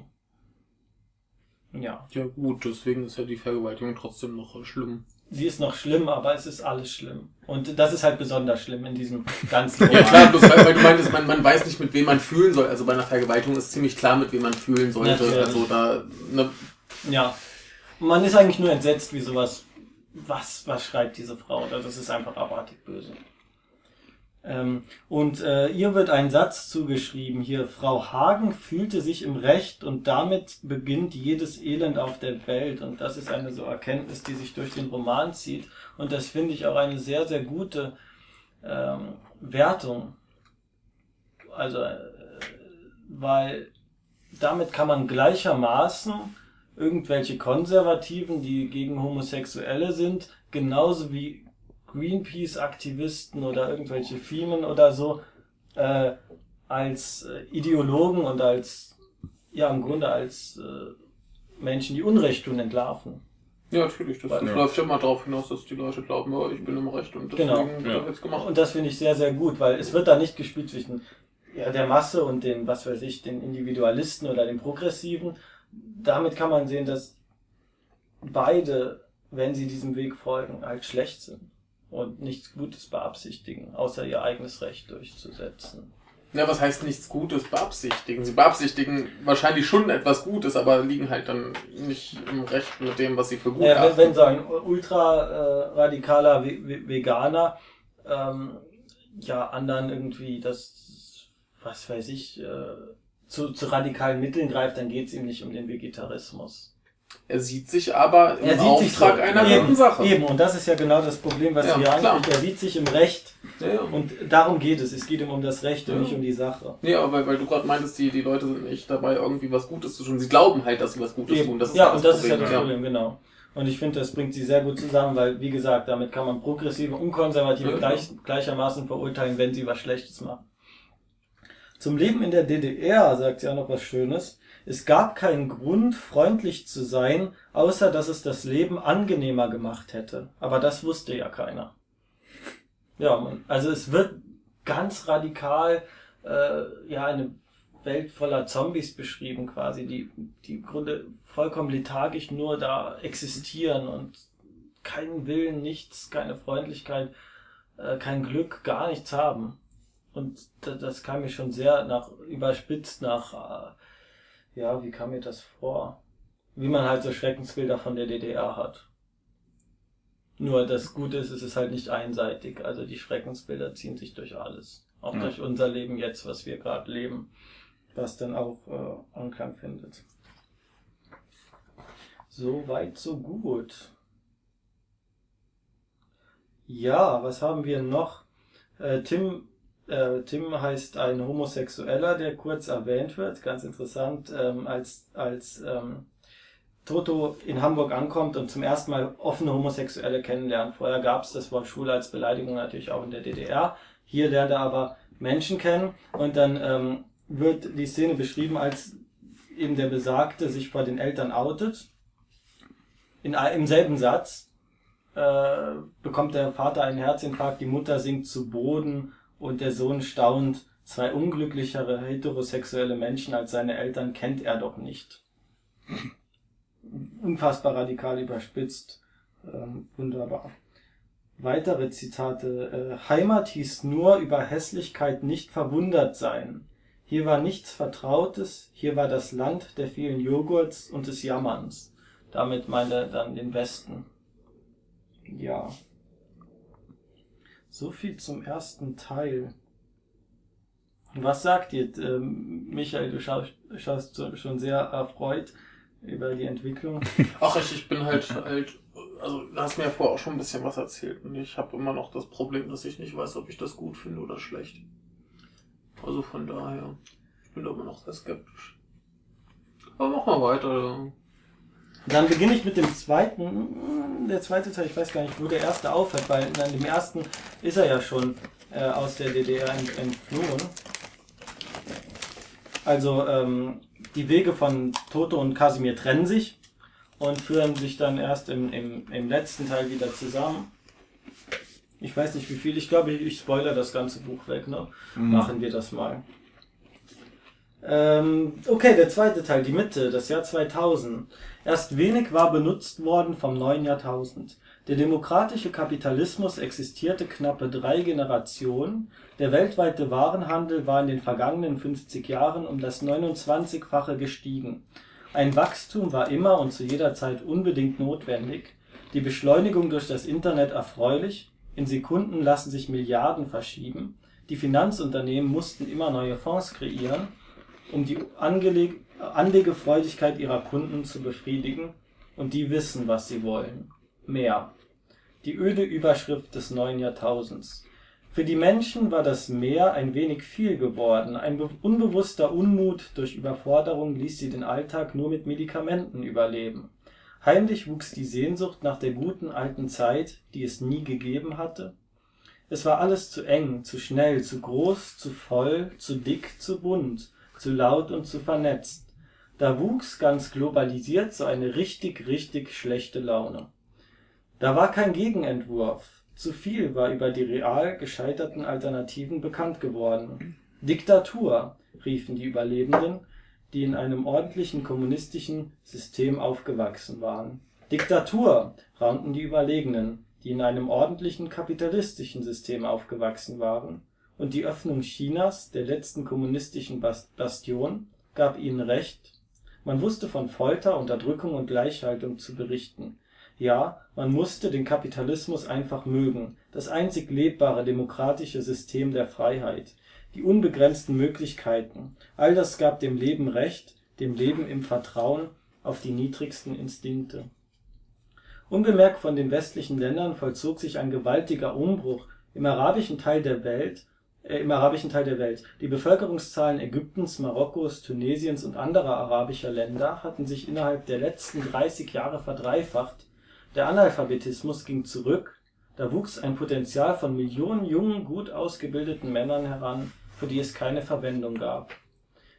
Speaker 3: Ja.
Speaker 2: Ja gut, deswegen ist ja die Vergewaltigung trotzdem noch schlimm
Speaker 3: sie ist noch schlimm, aber es ist alles schlimm. Und das ist halt besonders schlimm in diesem ganzen
Speaker 2: Ja klar, bloß weil, weil du meintest, man, man weiß nicht, mit wem man fühlen soll. Also bei einer Vergewaltigung ist ziemlich klar, mit wem man fühlen sollte. Natürlich. Also da, ne.
Speaker 3: Ja. Man ist eigentlich nur entsetzt, wie sowas, was, was schreibt diese Frau? Das ist einfach abartig böse. Ähm, und äh, ihr wird ein Satz zugeschrieben hier. Frau Hagen fühlte sich im Recht und damit beginnt jedes Elend auf der Welt. Und das ist eine so Erkenntnis, die sich durch den Roman zieht. Und das finde ich auch eine sehr, sehr gute ähm, Wertung. Also, äh, weil damit kann man gleichermaßen irgendwelche Konservativen, die gegen Homosexuelle sind, genauso wie Greenpeace-Aktivisten oder irgendwelche Firmen oder so äh, als äh, Ideologen und als, ja, im Grunde als äh, Menschen, die Unrecht tun, entlarven.
Speaker 2: Ja, natürlich. Das, das ja. läuft ja immer darauf hinaus, dass die Leute glauben, oh, ich bin im Recht und
Speaker 3: deswegen genau.
Speaker 2: wird jetzt gemacht.
Speaker 3: Und das finde ich sehr, sehr gut, weil es wird da nicht gespielt zwischen ja, der Masse und den, was weiß ich, den Individualisten oder den Progressiven. Damit kann man sehen, dass beide, wenn sie diesem Weg folgen, halt schlecht sind und nichts Gutes beabsichtigen, außer ihr eigenes Recht durchzusetzen.
Speaker 2: Ja, was heißt nichts Gutes beabsichtigen? Sie beabsichtigen wahrscheinlich schon etwas Gutes, aber liegen halt dann nicht im Recht mit dem, was sie für gut
Speaker 3: ja, wenn, wenn so ein ultra radikaler Veganer ähm, ja anderen irgendwie das, was weiß ich, äh, zu, zu radikalen Mitteln greift, dann geht es ihm nicht um den Vegetarismus.
Speaker 2: Er sieht sich aber im Auftrag so. einer
Speaker 3: eben,
Speaker 2: guten Sache.
Speaker 3: Eben, und das ist ja genau das Problem, was ja, hier anspricht. Er sieht sich im Recht. Ja, ja. Und darum geht es. Es geht ihm um das Recht und nicht um die Sache.
Speaker 2: Ja, weil, weil du gerade meintest, die, die Leute sind nicht dabei, irgendwie was Gutes zu tun. Sie glauben halt, dass sie was Gutes eben. tun.
Speaker 3: Das ja, und das Problem. ist ja das Problem, genau. Und ich finde, das bringt sie sehr gut zusammen, weil, wie gesagt, damit kann man Progressive und Konservative gleich, gleichermaßen verurteilen, wenn sie was Schlechtes machen. Zum Leben in der DDR sagt sie auch noch was Schönes. Es gab keinen Grund, freundlich zu sein, außer dass es das Leben angenehmer gemacht hätte. Aber das wusste ja keiner. Ja, man, also es wird ganz radikal äh, ja eine Welt voller Zombies beschrieben quasi, die die im Grunde vollkommen lethargisch nur da existieren und keinen Willen, nichts, keine Freundlichkeit, äh, kein Glück, gar nichts haben. Und das kam mir schon sehr nach überspitzt nach äh, ja, wie kam mir das vor? Wie man halt so Schreckensbilder von der DDR hat. Nur das Gute ist, es ist halt nicht einseitig. Also die Schreckensbilder ziehen sich durch alles. Auch
Speaker 1: Ja.
Speaker 3: durch unser Leben jetzt, was wir gerade leben, was dann auch äh, Anklang findet. So weit, so gut. Ja, was haben wir noch? Äh, Tim, äh, Tim heißt ein Homosexueller, der kurz erwähnt wird. Ganz interessant, ähm, als, als ähm, Toto in Hamburg ankommt und zum ersten Mal offene Homosexuelle kennenlernt. Vorher gab es das Wort Schwule als Beleidigung natürlich auch in der DDR. Hier lernt er aber Menschen kennen und dann ähm, wird die Szene beschrieben, als eben der Besagte sich vor den Eltern outet. In, Im selben Satz äh, bekommt der Vater einen Herzinfarkt, die Mutter sinkt zu Boden und der Sohn staunt. Zwei unglücklichere heterosexuelle Menschen als seine Eltern kennt er doch nicht. Unfassbar radikal überspitzt. Ähm, wunderbar. Weitere Zitate. Äh, Heimat hieß nur über Hässlichkeit nicht verwundert sein. Hier war nichts Vertrautes, hier war das Land der vielen Joghurts und des Jammerns. Damit meint er dann den Westen. Ja. So viel zum ersten Teil. Was sagt ihr, ähm, Michael? Du schaust, schaust schon sehr erfreut über die Entwicklung.
Speaker 2: Ach, ich, ich bin halt halt, also du hast mir ja vorher auch schon ein bisschen was erzählt und ich habe immer noch das Problem, dass ich nicht weiß, ob ich das gut finde oder schlecht. Also von daher, ich bin da immer noch sehr skeptisch. Aber mach mal weiter.
Speaker 3: Dann beginne ich mit dem zweiten. Der zweite Teil, ich weiß gar nicht, wo der erste aufhört, weil in dem ersten ist er ja schon äh, aus der DDR ent entflohen. Also ähm, die Wege von Toto und Kasimir trennen sich und führen sich dann erst im, im, im letzten Teil wieder zusammen. Ich weiß nicht wie viel, ich glaube, ich, ich spoiler das ganze Buch weg, ne? Machen wir das mal. Ähm, okay, der zweite Teil, die Mitte, das Jahr 2000. Erst wenig war benutzt worden vom neuen Jahrtausend. Der demokratische Kapitalismus existierte knappe drei Generationen. Der weltweite Warenhandel war in den vergangenen 50 Jahren um das 29-fache gestiegen. Ein Wachstum war immer und zu jeder Zeit unbedingt notwendig. Die Beschleunigung durch das Internet erfreulich. In Sekunden lassen sich Milliarden verschieben. Die Finanzunternehmen mussten immer neue Fonds kreieren, um die Angeleg Anlegefreudigkeit ihrer Kunden zu befriedigen. Und die wissen, was sie wollen. Mehr. Die öde Überschrift des neuen Jahrtausends. Für die Menschen war das Mehr ein wenig viel geworden. Ein be- unbewusster Unmut durch Überforderung ließ sie den Alltag nur mit Medikamenten überleben. Heimlich wuchs die Sehnsucht nach der guten alten Zeit, die es nie gegeben hatte. Es war alles zu eng, zu schnell, zu groß, zu voll, zu dick, zu bunt, zu laut und zu vernetzt. Da wuchs ganz globalisiert so eine richtig, richtig schlechte Laune. Da war kein Gegenentwurf. Zu viel war über die real gescheiterten Alternativen bekannt geworden. Diktatur, riefen die Überlebenden, die in einem ordentlichen kommunistischen System aufgewachsen waren. Diktatur, raunten die Überlegenen, die in einem ordentlichen kapitalistischen System aufgewachsen waren. Und die Öffnung Chinas, der letzten kommunistischen Bas- Bastion, gab ihnen recht. Man wusste von Folter, Unterdrückung und Gleichhaltung zu berichten. Ja, man musste den Kapitalismus einfach mögen, das einzig lebbare demokratische System der Freiheit, die unbegrenzten Möglichkeiten, all das gab dem Leben Recht, dem Leben im Vertrauen auf die niedrigsten Instinkte. Unbemerkt von den westlichen Ländern vollzog sich ein gewaltiger Umbruch im arabischen Teil der Welt, im arabischen Teil der Welt. Die Bevölkerungszahlen Ägyptens, Marokkos, Tunesiens und anderer arabischer Länder hatten sich innerhalb der letzten 30 Jahre verdreifacht. Der Analphabetismus ging zurück, da wuchs ein Potenzial von Millionen jungen, gut ausgebildeten Männern heran, für die es keine Verwendung gab.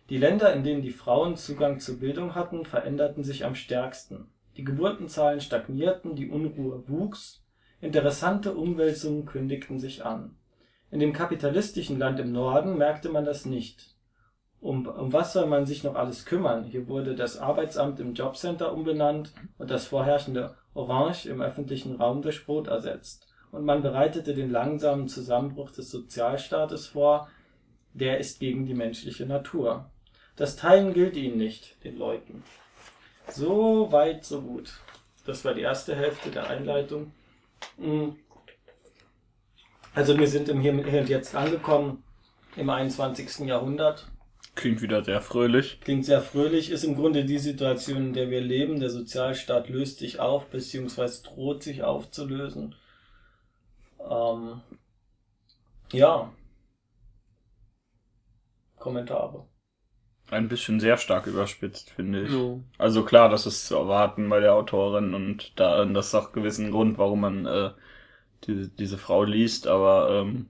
Speaker 3: Die Länder, in denen die Frauen Zugang zur Bildung hatten, veränderten sich am stärksten. Die Geburtenzahlen stagnierten, die Unruhe wuchs, interessante Umwälzungen kündigten sich an. In dem kapitalistischen Land im Norden merkte man das nicht. Um, um was soll man sich noch alles kümmern? Hier wurde das Arbeitsamt im Jobcenter umbenannt und das vorherrschende Orange im öffentlichen Raum durch Brot ersetzt. Und man bereitete den langsamen Zusammenbruch des Sozialstaates vor, der ist gegen die menschliche Natur. Das Teilen gilt ihnen nicht, den Leuten. So weit, so gut. Das war die erste Hälfte der Einleitung. Also wir sind im Hier und Jetzt angekommen im 21. Jahrhundert.
Speaker 1: Klingt wieder sehr fröhlich.
Speaker 3: Klingt sehr fröhlich, ist im Grunde die Situation, in der wir leben. Der Sozialstaat löst sich auf, beziehungsweise droht sich aufzulösen. Ähm, ja. Kommentare.
Speaker 1: Ein bisschen sehr stark überspitzt, finde ich.
Speaker 2: So.
Speaker 1: Also klar, das ist zu erwarten bei der Autorin und da das ist auch gewissen Grund, warum man äh, diese, diese Frau liest, aber ähm,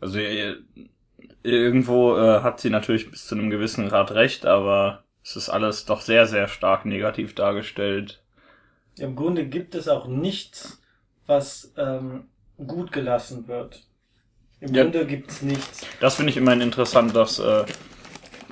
Speaker 1: also irgendwo äh, hat sie natürlich bis zu einem gewissen Grad recht, aber es ist alles doch sehr, sehr stark negativ dargestellt.
Speaker 3: Im Grunde gibt es auch nichts, was ähm, gut gelassen wird. Im
Speaker 1: Ja.
Speaker 3: Grunde gibt es nichts.
Speaker 1: Das finde ich immerhin interessant, dass, äh,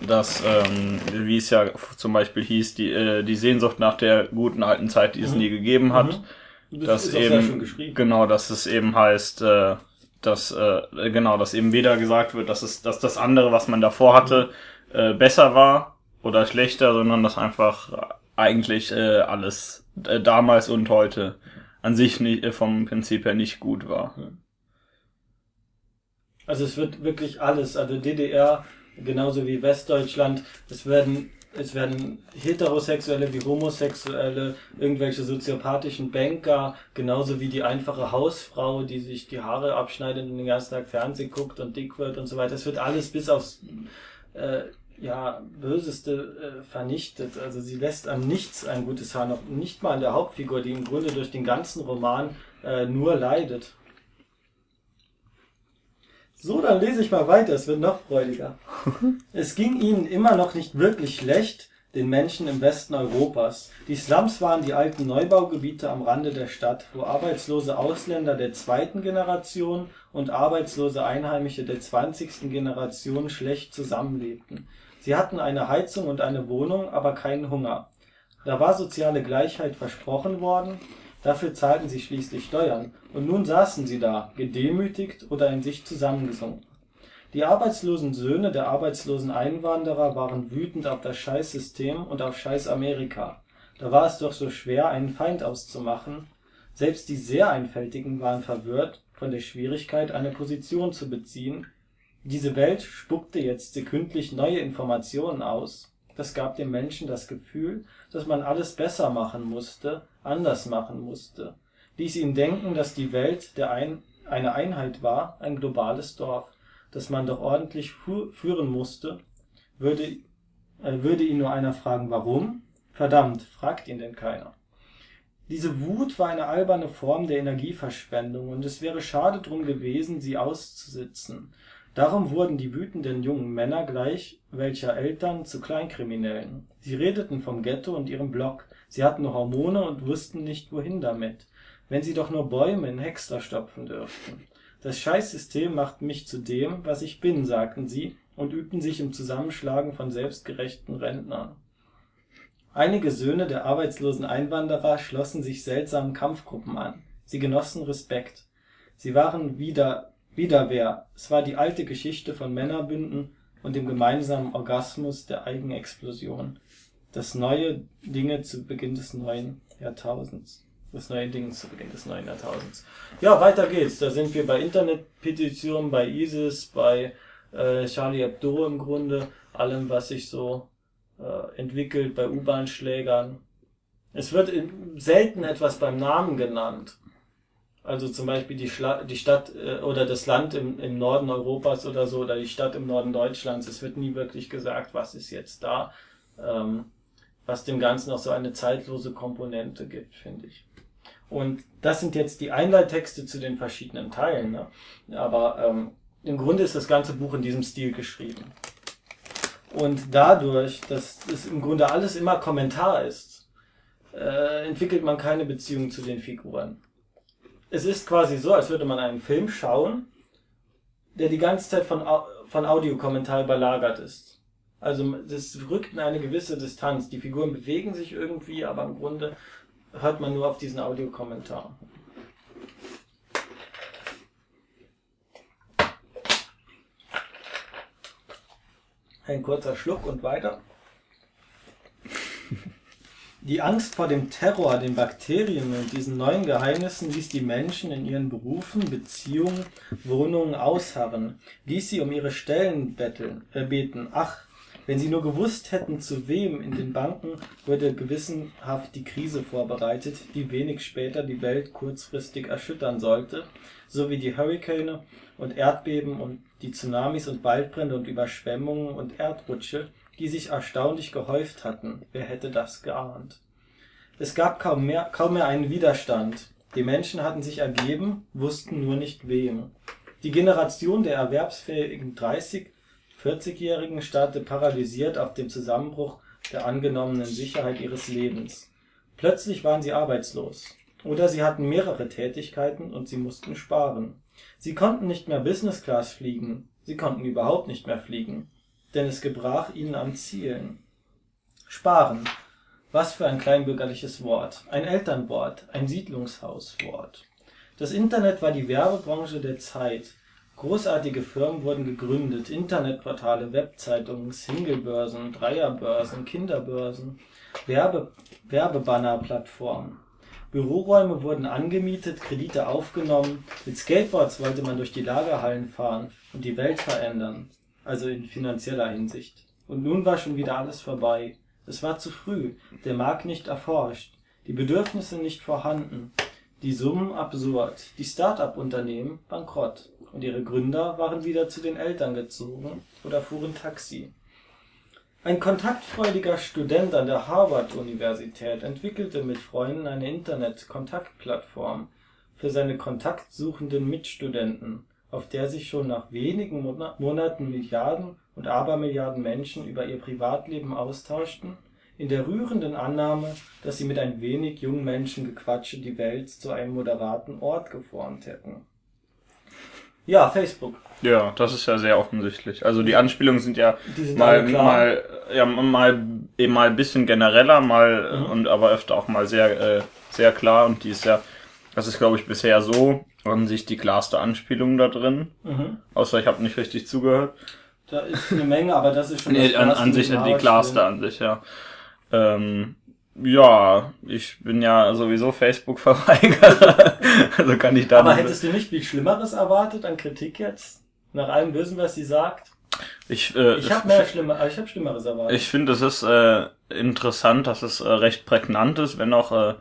Speaker 1: dass ähm, wie es ja zum Beispiel hieß, die, äh, die Sehnsucht nach der guten alten Zeit, die es
Speaker 3: Mhm.
Speaker 1: nie gegeben hat,
Speaker 3: Mhm. Das ist
Speaker 1: eben
Speaker 3: geschrieben.
Speaker 1: genau, dass es eben heißt, äh, dass äh, genau, dass eben weder gesagt wird, dass es, dass das andere, was man davor hatte, äh, besser war oder schlechter, sondern dass einfach eigentlich äh, alles äh, damals und heute an sich nicht, äh, vom Prinzip her nicht gut war.
Speaker 3: Also es wird wirklich alles, also DDR genauso wie Westdeutschland, es werden es werden heterosexuelle wie homosexuelle, irgendwelche soziopathischen Banker, genauso wie die einfache Hausfrau, die sich die Haare abschneidet und den ganzen Tag Fernsehen guckt und dick wird und so weiter. Es wird alles bis aufs äh, ja, Böseste äh, vernichtet. Also sie lässt an nichts ein gutes Haar, noch nicht mal an der Hauptfigur, die im Grunde durch den ganzen Roman äh, nur leidet. So, dann lese ich mal weiter, es wird noch freudiger. es ging ihnen immer noch nicht wirklich schlecht, den Menschen im Westen Europas. Die Slums waren die alten Neubaugebiete am Rande der Stadt, wo arbeitslose Ausländer der zweiten Generation und arbeitslose Einheimische der zwanzigsten Generation schlecht zusammenlebten. Sie hatten eine Heizung und eine Wohnung, aber keinen Hunger. Da war soziale Gleichheit versprochen worden, dafür zahlten sie schließlich Steuern, und nun saßen sie da, gedemütigt oder in sich zusammengesunken. Die arbeitslosen Söhne der arbeitslosen Einwanderer waren wütend auf das Scheißsystem und auf Scheiß Amerika. Da war es doch so schwer, einen Feind auszumachen. Selbst die sehr Einfältigen waren verwirrt von der Schwierigkeit, eine Position zu beziehen. Diese Welt spuckte jetzt sekündlich neue Informationen aus. Das gab dem Menschen das Gefühl, dass man alles besser machen musste, anders machen musste. Ließ ihn denken, dass die Welt eine Einheit war, ein globales Dorf, das man doch ordentlich führen musste. Äh, würde ihn nur einer fragen, warum? Verdammt, fragt ihn denn keiner. Diese Wut war eine alberne Form der Energieverschwendung, und es wäre schade drum gewesen, sie auszusitzen. Darum wurden die wütenden jungen Männer gleich welcher Eltern zu Kleinkriminellen. Sie redeten vom Ghetto und ihrem Block. Sie hatten Hormone und wussten nicht, wohin damit. Wenn sie doch nur Bäume in Häcksler stopfen dürften. Das Scheißsystem macht mich zu dem, was ich bin, sagten sie und übten sich im Zusammenschlagen von selbstgerechten Rentnern. Einige Söhne der arbeitslosen Einwanderer schlossen sich seltsamen Kampfgruppen an. Sie genossen Respekt. Sie waren wieder Widerwehr. Es war die alte Geschichte von Männerbünden und dem gemeinsamen Orgasmus der Eigenexplosion. Das neue Dinge zu Beginn des neuen Jahrtausends. Das neue Ding zu Beginn des neuen Jahrtausends. Ja, weiter geht's. Da sind wir bei Internetpetitionen, bei ISIS, bei äh, Charlie Hebdo im Grunde, allem, was sich so äh, entwickelt, bei U-Bahn-Schlägern. Es wird selten etwas beim Namen genannt. Also zum Beispiel die, Schla die Stadt äh, oder das Land im, im Norden Europas oder so, oder die Stadt im Norden Deutschlands. Es wird nie wirklich gesagt, was ist jetzt da, ähm, was dem Ganzen auch so eine zeitlose Komponente gibt, finde ich. Und das sind jetzt die Einleittexte zu den verschiedenen Teilen. Ne? Aber ähm, im Grunde ist das ganze Buch in diesem Stil geschrieben. Und dadurch, dass es im Grunde alles immer Kommentar ist, äh, entwickelt man keine Beziehung zu den Figuren. Es ist quasi so, als würde man einen Film schauen, der die ganze Zeit von, von Audiokommentar überlagert ist. Also das rückt in eine gewisse Distanz. Die Figuren bewegen sich irgendwie, aber im Grunde hört man nur auf diesen Audiokommentar. Ein kurzer Schluck und weiter. Die Angst vor dem Terror, den Bakterien und diesen neuen Geheimnissen ließ die Menschen in ihren Berufen, Beziehungen, Wohnungen ausharren, ließ sie um ihre Stellen betteln, äh, beten. Ach, wenn sie nur gewusst hätten, zu wem in den Banken wurde gewissenhaft die Krise vorbereitet, die wenig später die Welt kurzfristig erschüttern sollte, so wie die Hurrikane und Erdbeben und die Tsunamis und Waldbrände und Überschwemmungen und Erdrutsche, die sich erstaunlich gehäuft hatten. Wer hätte das geahnt? Es gab kaum mehr, kaum mehr einen Widerstand. Die Menschen hatten sich ergeben, wussten nur nicht wem. Die Generation der erwerbsfähigen 30, 40-Jährigen starrte paralysiert auf den Zusammenbruch der angenommenen Sicherheit ihres Lebens. Plötzlich waren sie arbeitslos. Oder sie hatten mehrere Tätigkeiten und sie mussten sparen. Sie konnten nicht mehr Business Class fliegen. Sie konnten überhaupt nicht mehr fliegen. Denn es gebrach ihnen an Zielen. Sparen. Was für ein kleinbürgerliches Wort. Ein Elternwort. Ein Siedlungshauswort. Das Internet war die Werbebranche der Zeit. Großartige Firmen wurden gegründet. Internetportale, Webzeitungen, Singlebörsen, Dreierbörsen, Kinderbörsen, Werbe Werbebannerplattformen. Büroräume wurden angemietet, Kredite aufgenommen, mit Skateboards wollte man durch die Lagerhallen fahren und die Welt verändern, also in finanzieller Hinsicht. Und nun war schon wieder alles vorbei. Es war zu früh, der Markt nicht erforscht, die Bedürfnisse nicht vorhanden, die Summen absurd, die Start-up-Unternehmen bankrott und ihre Gründer waren wieder zu den Eltern gezogen oder fuhren Taxi. Ein kontaktfreudiger Student an der Harvard-Universität entwickelte mit Freunden eine Internet-Kontaktplattform für seine kontaktsuchenden Mitstudenten, auf der sich schon nach wenigen Monaten Milliarden und Abermilliarden Menschen über ihr Privatleben austauschten, in der rührenden Annahme, dass sie mit ein wenig Jungmenschengequatsche die Welt zu einem moderaten Ort geformt hätten. Ja, Facebook.
Speaker 1: Ja, das ist ja sehr offensichtlich. Also die Anspielungen sind ja
Speaker 3: sind
Speaker 1: mal, mal, ja, mal eben mal ein bisschen genereller, mal
Speaker 3: Mhm.
Speaker 1: und aber öfter auch mal sehr, äh, sehr klar. Und die ist ja, das ist glaube ich bisher so an sich die klarste Anspielung da drin.
Speaker 3: Mhm.
Speaker 1: Außer ich habe nicht richtig zugehört.
Speaker 3: Da ist eine Menge, aber das ist schon
Speaker 1: Nee, an, an sich die klarste an sich, ja. Ähm, ja, ich bin ja sowieso Facebook-Verweigerer. also kann ich da
Speaker 3: Aber
Speaker 1: nicht-
Speaker 3: hättest du nicht viel Schlimmeres erwartet an Kritik jetzt? Nach allem Bösen, was sie sagt?
Speaker 1: ich, äh,
Speaker 3: Ich habe mehr Schlimmer, ich habe Schlimmeres erwartet.
Speaker 1: Ich finde, es ist äh, interessant, dass es äh, recht prägnant ist, wenn auch äh,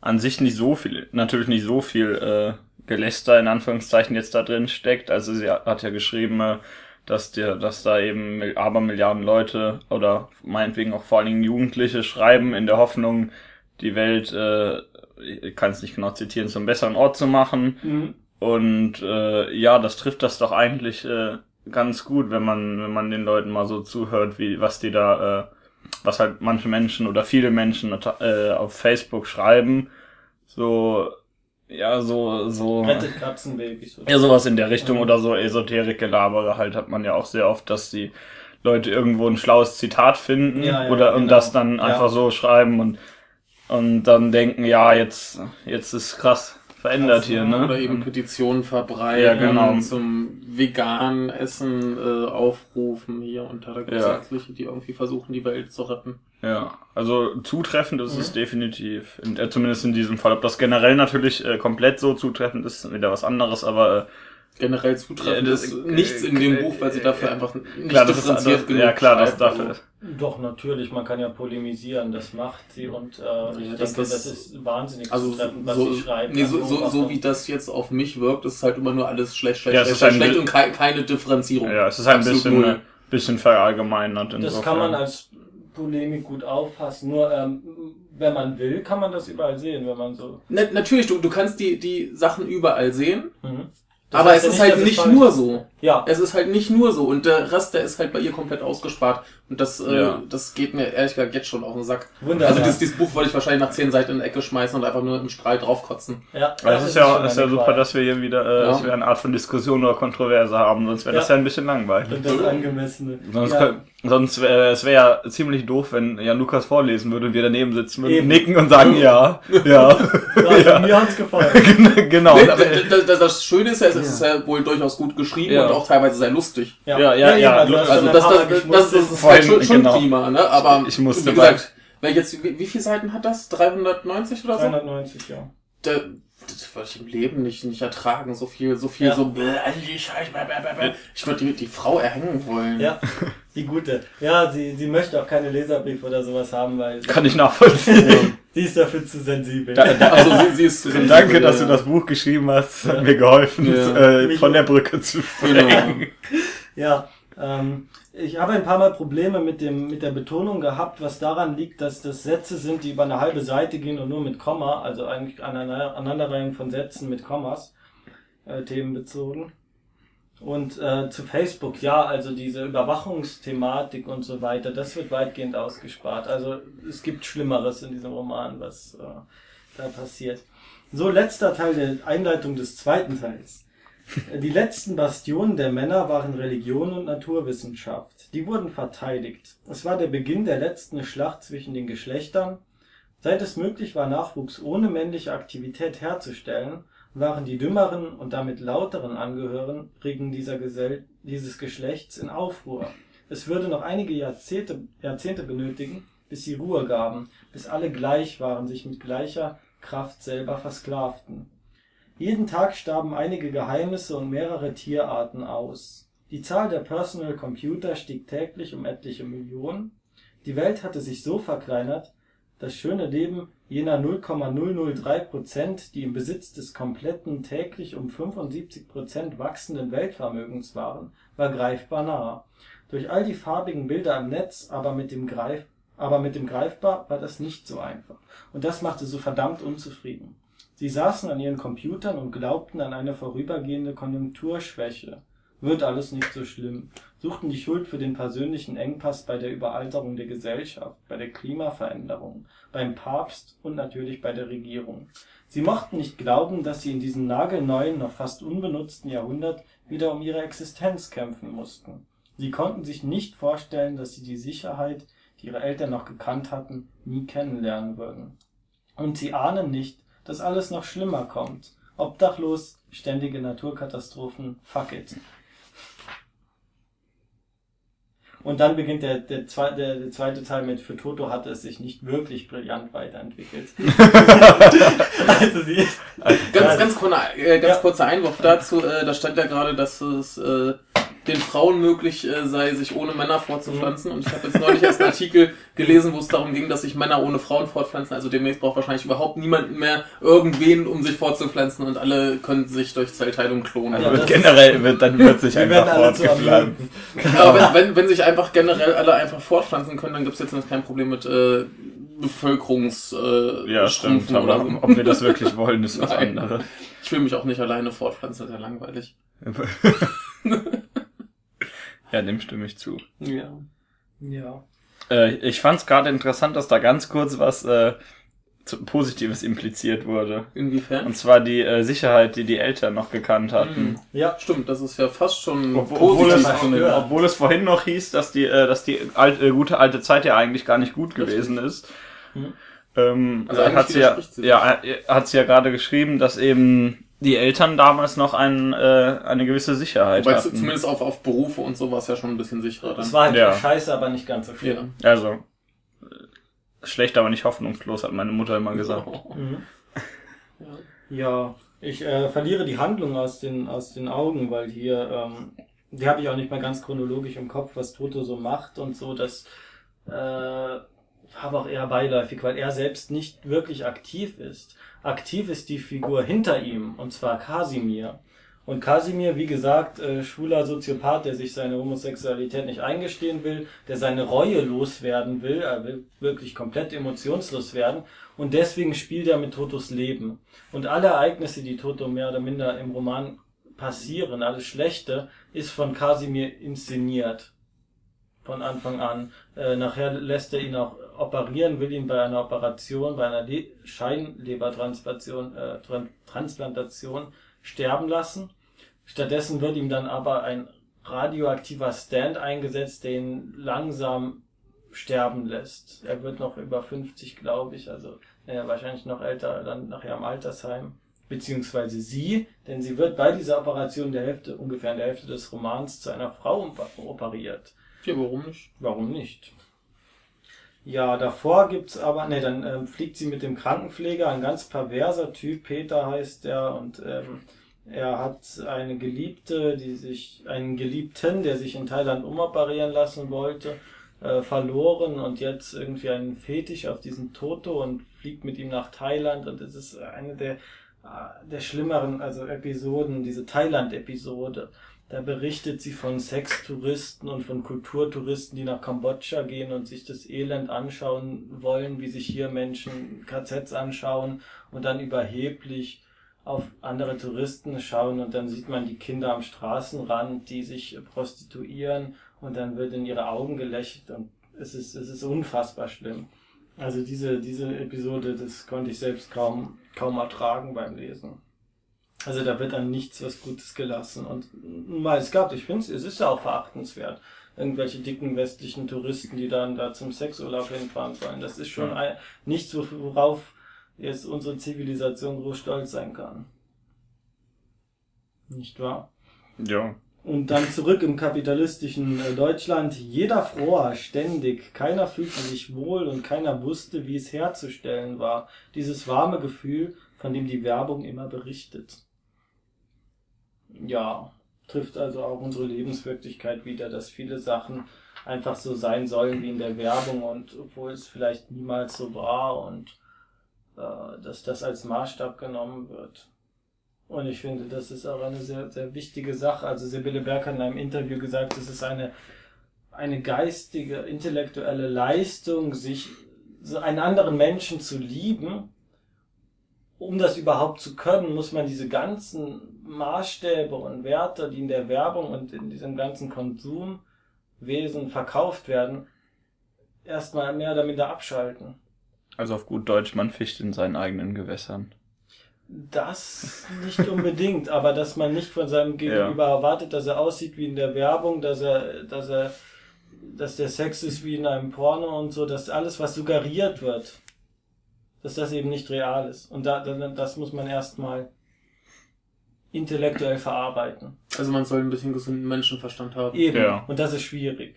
Speaker 1: an sich nicht so viel, natürlich nicht so viel äh, Geläster in Anführungszeichen jetzt da drin steckt. Also sie hat ja geschrieben, äh, dass dir, dass da eben Mil- Abermilliarden Leute oder meinetwegen auch vor allen Dingen Jugendliche schreiben in der Hoffnung, die Welt, äh, ich kann es nicht genau zitieren, zum besseren Ort zu machen.
Speaker 3: Mhm.
Speaker 1: Und äh, ja, das trifft das doch eigentlich äh, ganz gut, wenn man, wenn man den Leuten mal so zuhört, wie was die da, äh, was halt manche Menschen oder viele Menschen äh, auf Facebook schreiben. So, ja, so, so.
Speaker 3: Rettet Katzenbabys. oder?
Speaker 1: Ja, sowas in der Richtung
Speaker 3: Mhm.
Speaker 1: oder so Esoterik-Gelabere halt hat man ja auch sehr oft, dass die Leute irgendwo ein schlaues Zitat finden
Speaker 3: Ja, ja,
Speaker 1: oder und
Speaker 3: genau.
Speaker 1: das dann
Speaker 3: Ja.
Speaker 1: einfach so schreiben und und dann denken, ja, jetzt jetzt ist krass verändert hier, ne?
Speaker 2: Oder eben Petitionen verbreiten,
Speaker 1: Ja, genau.
Speaker 2: zum veganen Essen äh, aufrufen hier und da gibt es
Speaker 1: Ja.
Speaker 2: etliche, die irgendwie versuchen, die Welt zu retten.
Speaker 1: Ja, also zutreffend ist es
Speaker 3: Mhm.
Speaker 1: definitiv. In, äh, zumindest in diesem Fall. Ob das generell natürlich äh, komplett so zutreffend ist, ist wieder was anderes, aber äh,
Speaker 2: Generell zutreffend
Speaker 1: Ja, das-
Speaker 2: ist nichts in dem
Speaker 1: äh,
Speaker 2: Buch, weil sie dafür einfach nicht
Speaker 1: klar,
Speaker 2: differenziert
Speaker 1: das,
Speaker 2: genug
Speaker 1: ja klar, das dafür.
Speaker 2: Also,
Speaker 3: Doch, natürlich, man kann ja polemisieren, das macht sie und äh, ich denke,
Speaker 2: das-
Speaker 3: das, ist wahnsinnig
Speaker 2: also
Speaker 3: zutreffend, was
Speaker 2: so,
Speaker 3: sie schreibt.
Speaker 2: nee, so, so, so wie das jetzt auf mich wirkt, ist halt immer nur alles schlecht, schlecht,
Speaker 1: Ja,
Speaker 2: schlecht,
Speaker 1: ein
Speaker 2: schlecht
Speaker 1: Bild-
Speaker 2: und kei keine Differenzierung.
Speaker 1: Ja, es ist ein
Speaker 2: Absolut
Speaker 1: bisschen,
Speaker 2: null.
Speaker 1: äh, bisschen verallgemeinert.
Speaker 3: Das
Speaker 1: insofern.
Speaker 3: kann man als Polemik gut aufpassen, nur ähm, wenn man will, kann man das überall sehen, wenn man so...
Speaker 2: Na, natürlich, du, du kannst die, die Sachen überall sehen,
Speaker 3: Mhm. Das
Speaker 2: aber es
Speaker 3: ja
Speaker 2: ist halt nicht nur so.
Speaker 3: Ja,
Speaker 2: Es ist halt nicht nur so und der Rest, der ist halt bei ihr komplett ausgespart und das, äh,
Speaker 1: Ja.
Speaker 2: das geht mir ehrlich gesagt jetzt schon auf den Sack.
Speaker 3: wunderbar.
Speaker 2: Also dieses, dieses Buch wollte ich wahrscheinlich nach zehn Seiten in die Ecke schmeißen und einfach nur im Strahl draufkotzen.
Speaker 3: ja,
Speaker 1: Aber es ist ja, ist ja super,
Speaker 3: Qual.
Speaker 1: dass wir hier wieder äh,
Speaker 2: Ja.
Speaker 1: dass wir eine Art von Diskussion oder Kontroverse haben, sonst wäre das
Speaker 3: Ja.
Speaker 1: ja ein bisschen langweilig.
Speaker 3: Und das Angemessene.
Speaker 1: Sonst,
Speaker 3: ja.
Speaker 1: sonst wäre es wäre ja ziemlich doof, wenn Jan Lukas vorlesen würde und wir daneben sitzen würden,
Speaker 3: Eben.
Speaker 1: nicken und sagen ja, ja,
Speaker 3: Ja, Mir hat's gefallen.
Speaker 1: genau.
Speaker 2: Nee, aber das, das, das Schöne ist ja, es ist ja wohl durchaus gut geschrieben
Speaker 1: Ja.
Speaker 2: und auch teilweise sehr lustig.
Speaker 1: Ja, ja, ja, lu-
Speaker 3: hast
Speaker 2: Also
Speaker 3: du
Speaker 2: das, das, das, das ist halt schon, schon
Speaker 1: genau.
Speaker 2: prima, ne? Aber
Speaker 1: Ich musste
Speaker 2: wie gesagt, Weil jetzt, wie, wie viele Seiten hat das? 390 oder so?
Speaker 3: 390, ja.
Speaker 2: Da, das würde ich im Leben nicht, nicht ertragen. So viel, so viel,
Speaker 3: Ja.
Speaker 2: so, Scheiße, bäh. Ich würde die, die Frau erhängen wollen.
Speaker 3: Ja, die gute. Ja, sie, sie möchte auch keine Leserbriefe oder sowas haben, weil
Speaker 1: Kann ich nachvollziehen.
Speaker 3: Sie ist dafür zu sensibel.
Speaker 1: Da, da,
Speaker 2: Also sie, sie ist.
Speaker 1: danke, dass du das Buch geschrieben hast. Das hat mir geholfen,
Speaker 2: Ja.
Speaker 1: äh, von der Brücke zu springen.
Speaker 2: Genau.
Speaker 3: Ja, ähm, ich habe ein paar Mal Probleme mit dem mit der Betonung gehabt, was daran liegt, dass das Sätze sind, die über eine halbe Seite gehen und nur mit Komma, also eigentlich eine Aneinanderreihung von Sätzen mit Kommas, äh, themenbezogen. Und äh, zu Facebook, ja, also diese Überwachungsthematik und so weiter, das wird weitgehend ausgespart. Also es gibt Schlimmeres in diesem Roman, was äh, da passiert. So, letzter Teil der Einleitung des zweiten Teils. Die letzten Bastionen der Männer waren Religion und Naturwissenschaft. Die wurden verteidigt. Es war der Beginn der letzten Schlacht zwischen den Geschlechtern. Seit es möglich war, Nachwuchs ohne männliche Aktivität herzustellen, waren die dümmeren und damit lauteren Angehörigen dieses Geschlechts in Aufruhr. Es würde noch einige Jahrzehnte benötigen, bis sie Ruhe gaben, bis alle gleich waren, sich mit gleicher Kraft selber versklavten. Jeden Tag starben einige Geheimnisse und mehrere Tierarten aus. Die Zahl der Personal Computer stieg täglich um etliche Millionen. Die Welt hatte sich so verkleinert, das schöne Leben jener 0,003 Prozent, die im Besitz des kompletten täglich um 75 Prozent wachsenden Weltvermögens waren, war greifbar nah. Durch all die farbigen Bilder im Netz, aber mit dem Greif aber mit dem Greifbar war das nicht so einfach. Und das machte so verdammt unzufrieden. Sie saßen an ihren Computern und glaubten an eine vorübergehende Konjunkturschwäche. Wird alles nicht so schlimm. Suchten die Schuld für den persönlichen Engpass bei der Überalterung der Gesellschaft, bei der Klimaveränderung, beim Papst und natürlich bei der Regierung. Sie mochten nicht glauben, dass sie in diesem nagelneuen, noch fast unbenutzten Jahrhundert wieder um ihre Existenz kämpfen mussten. Sie konnten sich nicht vorstellen, dass sie die Sicherheit, die ihre Eltern noch gekannt hatten, nie kennenlernen würden. Und sie ahnen nicht, dass alles noch schlimmer kommt. Obdachlos, ständige Naturkatastrophen, fuck it. Und dann beginnt der, der, zwe der, der zweite Teil mit, für Toto hatte es sich nicht wirklich brillant weiterentwickelt. also sie ist,
Speaker 2: Ganz, ganz, kurzer, äh, ganz
Speaker 3: Ja.
Speaker 2: kurzer Einwurf dazu. Äh, da stand ja gerade, dass es äh, den Frauen möglich äh, sei, sich ohne Männer fortzupflanzen. Und ich habe jetzt neulich erst einen Artikel gelesen, wo es darum ging, dass sich Männer ohne Frauen fortpflanzen. Also demnächst braucht wahrscheinlich überhaupt niemanden mehr irgendwen, um sich fortzupflanzen. Und alle können sich durch Zellteilung klonen.
Speaker 1: Also
Speaker 3: Ja,
Speaker 1: wird generell, wird, dann wird sich einfach
Speaker 3: alle zu
Speaker 1: fortgepflanzt.
Speaker 2: Aber wenn, wenn, wenn sich einfach generell alle einfach fortpflanzen können, dann gibt's jetzt noch kein Problem mit äh, Bevölkerungs äh,
Speaker 1: Ja, stimmt,
Speaker 2: Schrumpfen oder
Speaker 1: aber
Speaker 2: so.
Speaker 1: ob wir das wirklich wollen, ist was anderes.
Speaker 2: Ich will mich auch nicht alleine fortpflanzen, das ist ja langweilig.
Speaker 1: ja, dem stimme ich zu.
Speaker 2: Ja.
Speaker 3: Ja.
Speaker 1: Äh, ich fand es gerade interessant, dass da ganz kurz was äh, zu, Positives impliziert wurde.
Speaker 2: Inwiefern?
Speaker 1: Und zwar die äh, Sicherheit, die die Eltern noch gekannt hatten.
Speaker 2: Mhm.
Speaker 3: Ja,
Speaker 2: Stimmt, das ist ja fast schon
Speaker 1: Obwohl, obwohl, es, obwohl es vorhin noch hieß, dass die, äh, dass die alte, äh, gute alte Zeit ja eigentlich gar nicht gut
Speaker 2: Richtig.
Speaker 1: gewesen ist.
Speaker 3: Mhm.
Speaker 1: Ähm,
Speaker 2: Also
Speaker 1: äh, hat sie ja, ja, äh, hat sie ja gerade geschrieben, dass eben die Eltern damals noch ein, äh, eine gewisse Sicherheit
Speaker 2: Wobei
Speaker 1: hatten.
Speaker 2: zumindest auf, auf Berufe und so war es ja schon ein bisschen sicherer.
Speaker 3: es
Speaker 2: Dann.
Speaker 3: war halt
Speaker 1: Ja.
Speaker 3: scheiße, aber nicht ganz so viel.
Speaker 2: ja.
Speaker 1: Also, äh, schlecht, aber nicht hoffnungslos, hat meine Mutter immer gesagt.
Speaker 3: Mhm.
Speaker 2: Ja.
Speaker 3: Ich äh, verliere die Handlung aus den, aus den Augen, weil hier, ähm, die habe ich auch nicht mehr ganz chronologisch im Kopf, was Toto so macht und so, das äh, habe auch eher beiläufig, weil er selbst nicht wirklich aktiv ist. Aktiv ist die Figur hinter ihm, und zwar Kasimir. Und Kasimir, wie gesagt, äh, schwuler Soziopath, der sich seine Homosexualität nicht eingestehen will, der seine Reue loswerden will, er will wirklich komplett emotionslos werden und deswegen spielt er mit Totos Leben. Und alle Ereignisse, die Toto mehr oder minder im Roman passieren, alles Schlechte, ist von Kasimir inszeniert. Von Anfang an. Äh, nachher lässt er ihn auch operieren, will ihn bei einer Operation, bei einer Le Scheinlebertransplantation äh, Tran Transplantation sterben lassen. Stattdessen wird ihm dann aber ein radioaktiver Stand eingesetzt, der ihn langsam sterben lässt. Er wird noch über 50, glaube ich, also äh, wahrscheinlich noch älter, dann nachher im Altersheim. Beziehungsweise sie, denn sie wird bei dieser Operation der Hälfte, ungefähr in der Hälfte des Romans zu einer Frau operiert.
Speaker 2: ja, warum nicht?
Speaker 3: Warum nicht? Ja, davor gibt's aber, ne, dann ähm, fliegt sie mit dem Krankenpfleger, ein ganz perverser Typ, Peter heißt der, und ähm, er hat eine Geliebte, die sich, einen Geliebten, der sich in Thailand umoperieren lassen wollte, äh, verloren und jetzt irgendwie einen Fetisch auf diesen Toto und fliegt mit ihm nach Thailand und es ist eine der, äh, der schlimmeren, also Episoden, diese Thailand-Episode. Da berichtet sie von Sextouristen und von Kulturtouristen, die nach Kambodscha gehen und sich das Elend anschauen wollen, wie sich hier Menschen KZs anschauen und dann überheblich auf andere Touristen schauen und dann sieht man die Kinder am Straßenrand, die sich prostituieren und dann wird in ihre Augen gelächelt und es ist, es ist unfassbar schlimm. Also diese, diese Episode, das konnte ich selbst kaum, kaum ertragen beim Lesen. Also da wird dann nichts was Gutes gelassen. Und mal es gab, ich finde es ist ja auch verachtenswert. Irgendwelche dicken westlichen Touristen, die dann da zum Sexurlaub hinfahren wollen. Das ist schon ein, nichts, worauf jetzt unsere Zivilisation groß stolz sein kann. Nicht wahr?
Speaker 1: Ja.
Speaker 3: Und dann zurück im kapitalistischen äh, Deutschland. Jeder fror, ständig. Keiner fühlte sich wohl und keiner wusste, wie es herzustellen war. Dieses warme Gefühl, von dem die Werbung immer berichtet. Ja, trifft also auch unsere Lebenswirklichkeit wieder, dass viele Sachen einfach so sein sollen wie in der Werbung und obwohl es vielleicht niemals so war und äh, dass das als Maßstab genommen wird. Und ich finde, das ist auch eine sehr, sehr wichtige Sache. Also Sibylle Berg hat in einem Interview gesagt, es ist eine, eine geistige, intellektuelle Leistung, sich einen anderen Menschen zu lieben. Um das überhaupt zu können, muss man diese ganzen Maßstäbe und Werte, die in der Werbung und in diesem ganzen Konsumwesen verkauft werden, erstmal mehr oder minder abschalten.
Speaker 1: Also auf gut Deutsch, man fischt in seinen eigenen Gewässern.
Speaker 3: Das nicht unbedingt, aber dass man nicht von seinem Gegenüber ja. erwartet, dass er aussieht wie in der Werbung, dass er, dass er, dass der Sex ist wie in einem Porno und so, dass alles, was suggeriert wird, dass das eben nicht real ist. Und da, das muss man erstmal intellektuell verarbeiten.
Speaker 2: Also man soll ein bisschen gesunden Menschenverstand haben.
Speaker 3: Eben. Ja. Und das ist schwierig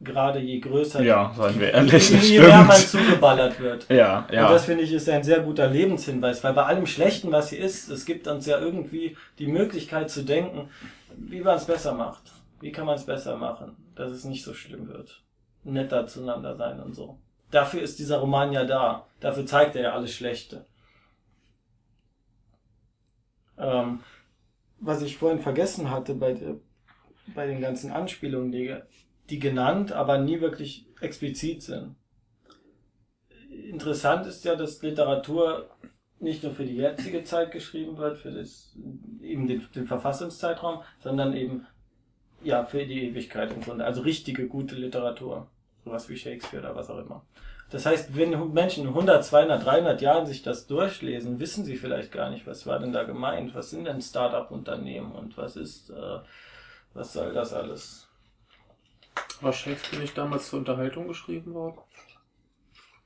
Speaker 3: gerade je größer,
Speaker 1: ja, seien wir ehrlich,
Speaker 3: je, je mehr man zugeballert wird.
Speaker 1: Ja, ja.
Speaker 3: Und das finde ich ist ein sehr guter Lebenshinweis, weil bei allem Schlechten, was hier ist, es gibt uns ja irgendwie die Möglichkeit zu denken, wie man es besser macht. Wie kann man es besser machen, dass es nicht so schlimm wird. Netter zueinander sein und so. Dafür ist dieser Roman ja da. Dafür zeigt er ja alles Schlechte. Ähm, was ich vorhin vergessen hatte bei, bei den ganzen Anspielungen, die die genannt, aber nie wirklich explizit sind. Interessant ist ja, dass Literatur nicht nur für die jetzige Zeit geschrieben wird, für das, eben den, den Verfassungszeitraum, sondern eben, ja, für die Ewigkeit im Grunde. Also richtige, gute Literatur. Sowas wie Shakespeare oder was auch immer. Das heißt, wenn Menschen in 100, 200, 300 Jahren sich das durchlesen, wissen sie vielleicht gar nicht, was war denn da gemeint? Was sind denn Start-up-Unternehmen und was ist, äh, was soll das alles?
Speaker 2: War Shakespeare nicht damals zur Unterhaltung geschrieben worden?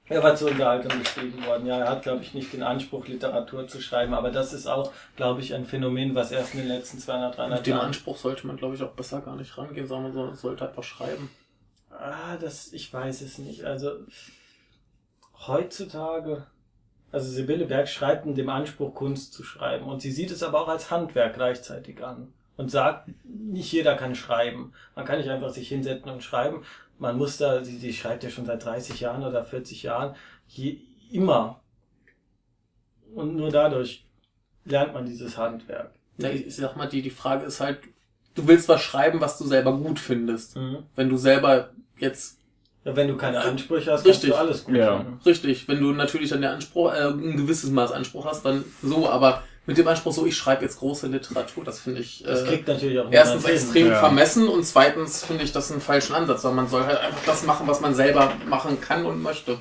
Speaker 3: Er war zur Unterhaltung geschrieben worden, ja. Er hat, glaube ich, nicht den Anspruch, Literatur zu schreiben, aber das ist auch, glaube ich, ein Phänomen, was erst in den letzten 200, 300
Speaker 2: Mit dem Jahren... Anspruch sollte man, glaube ich, auch besser gar nicht rangehen, sondern man sollte einfach schreiben.
Speaker 3: Ah, das, ich weiß es nicht. Also, heutzutage, also Sibylle Berg schreibt in dem Anspruch, Kunst zu schreiben und sie sieht es aber auch als Handwerk gleichzeitig an und sagt, nicht jeder kann schreiben. Man kann nicht einfach sich hinsetzen und schreiben. Man muss da, sie, sie schreibt ja schon seit 30 Jahren oder 40 Jahren, je, immer. Und nur dadurch lernt man dieses Handwerk.
Speaker 2: Ja, ich sag mal, die, die Frage ist halt, du willst was schreiben, was du selber gut findest. Mhm. Wenn du selber jetzt
Speaker 3: ja, wenn du keine Ansprüche hast,
Speaker 2: Richtig.
Speaker 3: kannst du alles gut
Speaker 2: ja. Richtig, wenn du natürlich dann der Anspruch, äh, ein gewisses Maß Anspruch hast, dann so, aber mit dem Anspruch, so ich schreibe jetzt große Literatur, das finde ich
Speaker 3: das kriegt natürlich auch
Speaker 2: erstens extrem ja. vermessen und zweitens finde ich das einen falschen Ansatz, weil man soll halt einfach das machen, was man selber machen kann und möchte.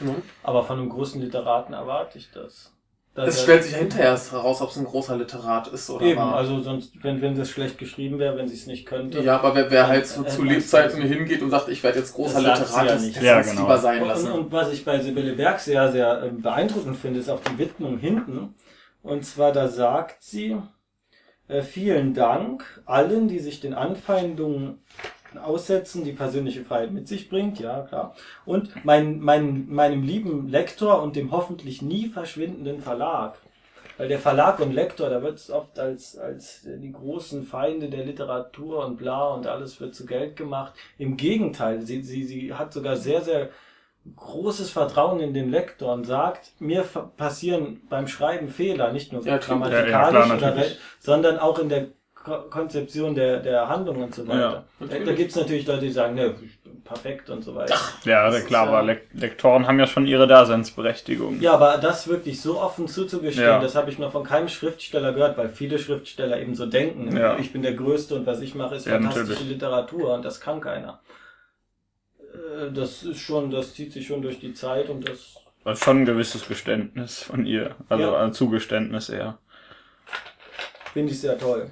Speaker 3: Mhm. Aber von einem großen Literaten erwarte ich das.
Speaker 2: Es stellt sich ja hinterher erst heraus, ob es ein großer Literat ist oder
Speaker 3: Eben, war. also sonst, wenn, wenn das schlecht geschrieben wäre, wenn sie es nicht könnte.
Speaker 2: Ja, aber wer, wer halt zu, zu Lebzeiten hingeht und sagt, ich werde jetzt großer Literat,
Speaker 3: ja
Speaker 2: das,
Speaker 3: das
Speaker 1: ja, genau.
Speaker 2: lieber sein lassen.
Speaker 3: Und, und, was ich bei Sibylle Berg sehr, sehr ähm, beeindruckend finde, ist auch die Widmung hinten. Und zwar, da sagt sie, äh, vielen Dank allen, die sich den Anfeindungen aussetzen, die persönliche Freiheit mit sich bringt, ja klar. Und mein, mein, meinem lieben Lektor und dem hoffentlich nie verschwindenden Verlag. Weil der Verlag und Lektor, da wird es oft als, als die großen Feinde der Literatur und bla und alles wird zu Geld gemacht. Im Gegenteil, sie, sie, sie hat sogar sehr, sehr großes Vertrauen in den Lektor und sagt, mir passieren beim Schreiben Fehler, nicht nur
Speaker 2: Ja,
Speaker 3: grammatikalisch,
Speaker 1: ja, ja, klar,
Speaker 3: oder, sondern auch in der Konzeption der, der Handlung und so weiter.
Speaker 1: Ja,
Speaker 3: da gibt es natürlich Leute, die sagen, ne, perfekt und so weiter.
Speaker 1: Ja,
Speaker 3: Das ist
Speaker 1: klar,
Speaker 3: ja-
Speaker 1: aber Lek Lektoren haben ja schon ihre Daseinsberechtigung.
Speaker 3: Ja, aber das wirklich so offen zuzugestehen,
Speaker 1: Ja.
Speaker 3: das habe ich noch von keinem Schriftsteller gehört, weil viele Schriftsteller eben so denken,
Speaker 1: Ja.
Speaker 3: ich bin der Größte und was ich mache ist fantastische
Speaker 1: natürlich.
Speaker 3: Literatur und das kann keiner. Äh, Das ist schon, das zieht sich schon durch die Zeit und das
Speaker 1: ist schon ein gewisses Geständnis von ihr. Also
Speaker 3: Ja.
Speaker 1: ein Zugeständnis eher.
Speaker 3: finde ich sehr toll.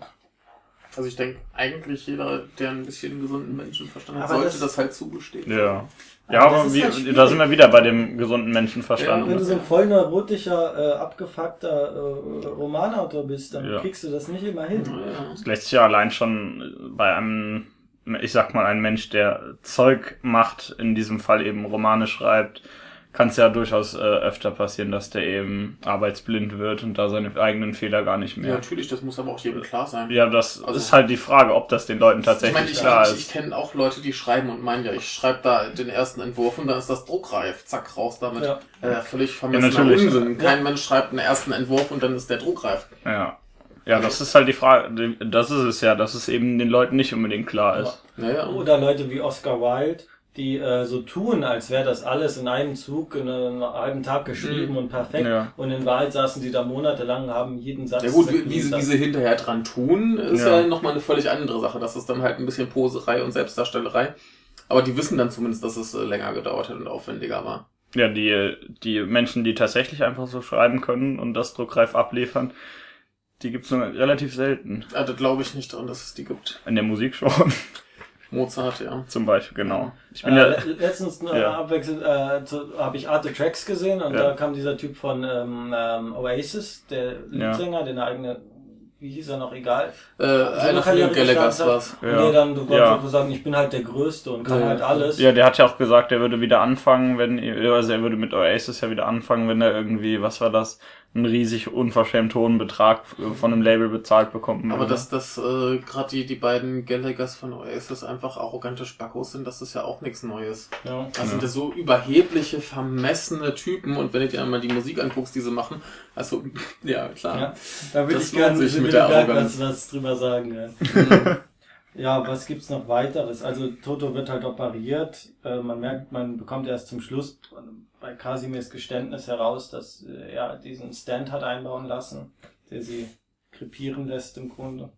Speaker 2: Also ich denke, eigentlich jeder, der ein bisschen gesunden Menschenverstand hat,
Speaker 3: Aber
Speaker 2: sollte
Speaker 3: das-
Speaker 2: das, halt zugestehen.
Speaker 1: Ja.
Speaker 3: Aber
Speaker 1: Ja,
Speaker 3: das
Speaker 1: aber
Speaker 3: ist
Speaker 1: wie,
Speaker 3: halt
Speaker 1: da sind wir wieder bei dem gesunden Menschenverstand.
Speaker 3: Wenn du so ein voll neurotischer, äh, abgefuckter äh, Romanautor bist, dann
Speaker 1: Ja.
Speaker 3: kriegst du das nicht immer hin.
Speaker 2: Ja.
Speaker 1: Das lässt sich ja allein schon bei einem, ich sag mal, ein Mensch, der Zeug macht, in diesem Fall eben Romane schreibt, kann es ja durchaus äh, öfter passieren, dass der eben arbeitsblind wird und da seine eigenen Fehler gar nicht
Speaker 2: ja,
Speaker 1: mehr.
Speaker 2: natürlich, das muss aber auch jedem klar sein.
Speaker 1: Ja, das
Speaker 2: Also-
Speaker 1: ist halt die Frage, ob das den Leuten
Speaker 2: ich
Speaker 1: tatsächlich
Speaker 2: meine, ich,
Speaker 1: klar
Speaker 2: ich, ich
Speaker 1: ist.
Speaker 2: kenne auch Leute, die schreiben und meinen ja, ich schreibe da den ersten Entwurf und dann ist das druckreif. Zack, raus damit.
Speaker 3: Ja.
Speaker 2: Äh, völlig vermessener
Speaker 1: Ja, natürlich.
Speaker 2: Unsinn. Kein Mensch schreibt einen ersten Entwurf und dann ist der druckreif.
Speaker 1: Ja. Ja, das ist halt die Frage, das ist es ja, dass es eben den Leuten nicht unbedingt klar ist.
Speaker 2: Naja.
Speaker 3: Oder Leute wie Oscar Wilde, die äh, so tun, als wäre das alles in einem Zug in einem halben Tag geschrieben und perfekt.
Speaker 1: Ja.
Speaker 3: Und in Wahrheit saßen die da monatelang, haben jeden Satz.
Speaker 2: Ja gut, wie, sie- wie sie hinterher dran tun, ist
Speaker 1: Ja.
Speaker 2: ja, nochmal eine völlig andere Sache. Das ist dann halt ein bisschen Poserei und Selbstdarstellerei. Aber die wissen dann zumindest, dass es äh, länger gedauert hat und aufwendiger war.
Speaker 1: Ja, die, die Menschen, die tatsächlich einfach so schreiben können und das druckreif abliefern, die gibt's nur relativ selten.
Speaker 2: Ja, da glaube ich nicht dran, dass es die gibt.
Speaker 1: In der Musik schon,
Speaker 2: Mozart, ja.
Speaker 1: zum Beispiel, genau. Ich bin
Speaker 3: Äh,
Speaker 1: ja,
Speaker 3: le- letztens äh,
Speaker 1: Ja.
Speaker 3: abwechselnd äh, habe ich Art the Tracks gesehen und
Speaker 1: Ja.
Speaker 3: da kam dieser Typ von ähm, ähm, Oasis, der Leadsänger, der eine eigene, wie hieß er noch, egal.
Speaker 2: Äh, einer von den Gallagher's war's.
Speaker 3: Ja.
Speaker 1: Ja.
Speaker 3: Nee, dann du
Speaker 1: Ja.
Speaker 3: konntest sagen, ich bin halt der Größte und kann
Speaker 2: Ja.
Speaker 3: halt alles.
Speaker 1: ja, der hat ja auch gesagt, er würde wieder anfangen, wenn, also er würde mit Oasis ja wieder anfangen, wenn er irgendwie, was war das, einen riesig unverschämt hohen Betrag von einem Label bezahlt bekommen
Speaker 2: Aber dass, dass äh, gerade die, die beiden Gallaghers von Oasis einfach arrogante Spackos sind, das ist ja auch nichts Neues.
Speaker 3: Ja.
Speaker 2: Das sind ja so überhebliche, vermessene Typen und wenn du dir einmal die Musik anguckst, die sie machen, also, ja, klar.
Speaker 3: Ja, da würde
Speaker 2: Das
Speaker 3: ich gerne mit
Speaker 2: der Arroganz.
Speaker 3: was, was drüber sagen. Ja. ja, was gibt's noch weiteres? Also Toto wird halt operiert. Äh, man merkt, man bekommt erst zum Schluss bei Casimirs Geständnis heraus, dass äh, er diesen Stand hat einbauen lassen, der sie krepieren lässt im Grunde.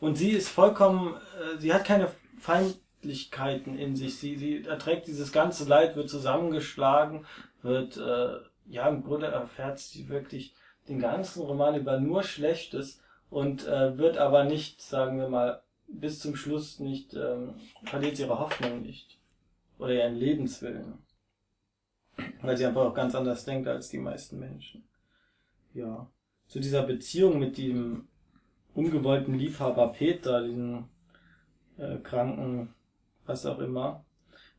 Speaker 3: Und sie ist vollkommen, äh, sie hat keine Feindlichkeiten in sich. Sie, sie erträgt dieses ganze Leid, wird zusammengeschlagen, wird, äh, ja, im Grunde erfährt sie wirklich den ganzen Roman über nur Schlechtes und äh, wird aber nicht, sagen wir mal, bis zum Schluss nicht, ähm, verliert ihre Hoffnung nicht. Oder ihren Lebenswillen. Weil sie einfach auch ganz anders denkt als die meisten Menschen. Ja. Zu dieser Beziehung mit dem ungewollten Liebhaber Peter, diesen äh, kranken, was auch immer,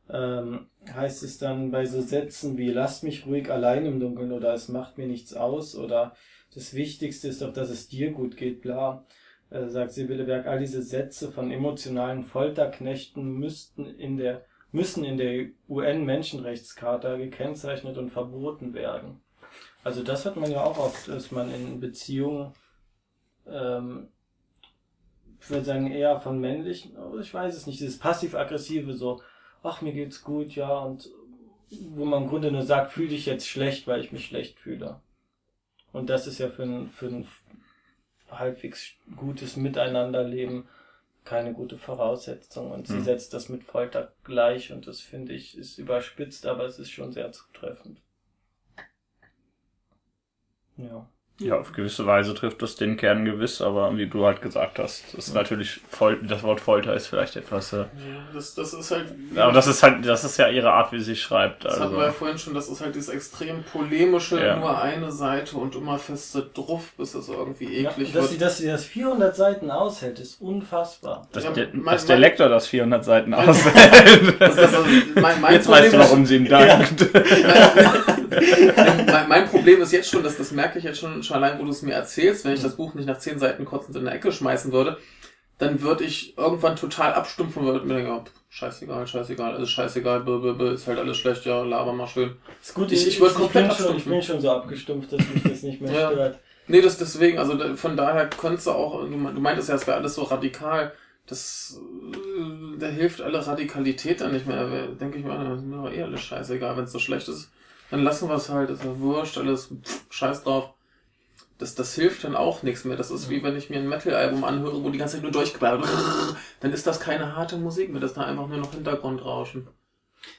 Speaker 3: ähm, heißt es dann bei so Sätzen wie lasst mich ruhig allein im Dunkeln oder es macht mir nichts aus oder das Wichtigste ist doch, dass es dir gut geht, bla, sagt Sibylle Berg, all diese Sätze von emotionalen Folterknechten müssten in der, müssen in der UN-Menschenrechtscharta gekennzeichnet und verboten werden. Also das hat man ja auch oft, dass man in Beziehungen, ähm, ich würde sagen, eher von männlichen, ich weiß es nicht, dieses passiv-aggressive so, ach, mir geht's gut, ja, und wo man im Grunde nur sagt, fühl dich jetzt schlecht, weil ich mich schlecht fühle. Und das ist ja für ein, für ein halbwegs gutes Miteinanderleben keine gute Voraussetzung. Und sie
Speaker 1: Hm.
Speaker 3: setzt das mit Folter gleich und das finde ich ist überspitzt, aber es ist schon sehr zutreffend. Ja.
Speaker 1: Ja, auf gewisse Weise trifft das den Kern gewiss, aber wie du halt gesagt hast, das ist natürlich Fol das Wort Folter ist vielleicht etwas. Äh,
Speaker 2: Ja, das, das ist halt.
Speaker 1: aber das ist halt, das ist ja ihre Art, wie sie schreibt.
Speaker 2: Das
Speaker 1: Also.
Speaker 2: hatten wir ja vorhin schon, das ist halt dieses extrem polemische,
Speaker 1: Ja.
Speaker 2: nur eine Seite und immer feste Druff, bis es irgendwie
Speaker 3: Ja,
Speaker 2: eklig
Speaker 3: dass, sie,
Speaker 2: wird.
Speaker 3: dass sie das 400 Seiten aushält, ist unfassbar.
Speaker 1: Dass,
Speaker 2: Ja,
Speaker 1: der,
Speaker 2: mein-
Speaker 1: dass der
Speaker 2: mein-
Speaker 1: Lektor das 400 Seiten aushält.
Speaker 2: Das, das, mein, mein
Speaker 1: Jetzt weißt du, warum sie ihm dankt.
Speaker 2: mein, mein Problem ist jetzt schon, dass das merke ich jetzt schon, schon allein, wo du es mir erzählst, wenn ich das Buch nicht nach zehn Seiten kotzend in der Ecke schmeißen würde, dann würde ich irgendwann total abstumpfen und würde mir denken, oh, scheißegal, scheißegal, alles scheißegal, b, b, b, ist halt alles schlecht, ja, laber mal schön.
Speaker 3: Ist gut,
Speaker 2: Ich- ich würd komplett
Speaker 3: bin schon, ich bin schon so abgestumpft, dass mich das nicht mehr
Speaker 2: Ja.
Speaker 3: stört.
Speaker 2: Nee, das deswegen, also von daher könntest du auch, du, me- du meintest ja, es wäre alles so radikal, das, äh, da hilft alle Radikalität dann nicht mehr, denke ich mir, das ist mir eh alles scheißegal, wenn es so schlecht ist, dann lassen wir es halt, ist ja wurscht, alles, pff, scheiß drauf. Das, das hilft dann auch nichts mehr. Das ist wie wenn ich mir ein Metal-Album anhöre, wo die ganze Zeit nur durchgeballert wird. Dann ist das keine harte Musik mehr, das ist da einfach nur noch Hintergrundrauschen.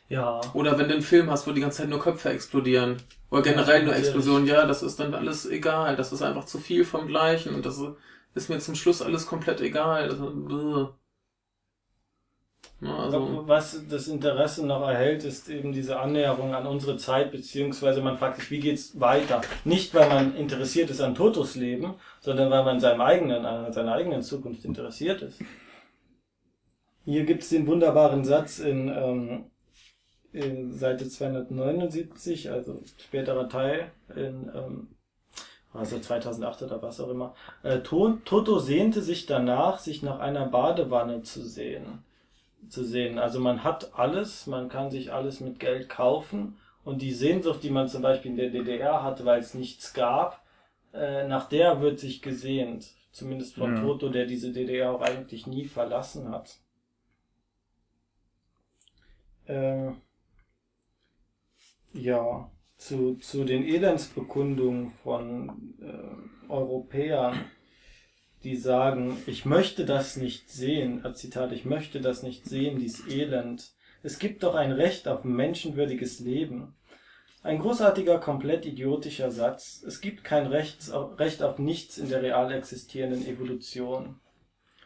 Speaker 3: Ja.
Speaker 2: Oder wenn du einen Film hast, wo die ganze Zeit nur Köpfe explodieren. Oder generell
Speaker 3: Ja,
Speaker 2: nur. Explosionen, ja, das ist dann alles egal. Das ist einfach zu viel vom Gleichen und das ist mir zum Schluss alles komplett egal. Das, ja, also,
Speaker 3: Was das Interesse noch erhält, ist eben diese Annäherung an unsere Zeit, beziehungsweise man fragt sich, wie geht's weiter? Nicht, weil man interessiert ist an Totos Leben, sondern weil man seinem eigenen, an seiner eigenen Zukunft interessiert ist. Hier gibt's den wunderbaren Satz in, ähm, in Seite 279, also späterer Teil in ähm, also 2008 oder was auch immer. Äh, To- Toto sehnte sich danach, sich nach einer Badewanne zu sehen zu sehen. Also man hat alles, man kann sich alles mit Geld kaufen und die Sehnsucht, die man zum Beispiel in der DDR hatte, weil es nichts gab, äh, nach der wird sich gesehnt. Zumindest von
Speaker 1: Mhm.
Speaker 3: Toto, der diese DDR auch eigentlich nie verlassen hat. Ähm, ja, zu, zu den Elendsbekundungen von äh, Europäern die sagen, ich möchte das nicht sehen, Zitat, ich möchte das nicht sehen, dies Elend. Es gibt doch ein Recht auf menschenwürdiges Leben. Ein großartiger, komplett idiotischer Satz. Es gibt kein Recht, Recht auf nichts in der real existierenden Evolution.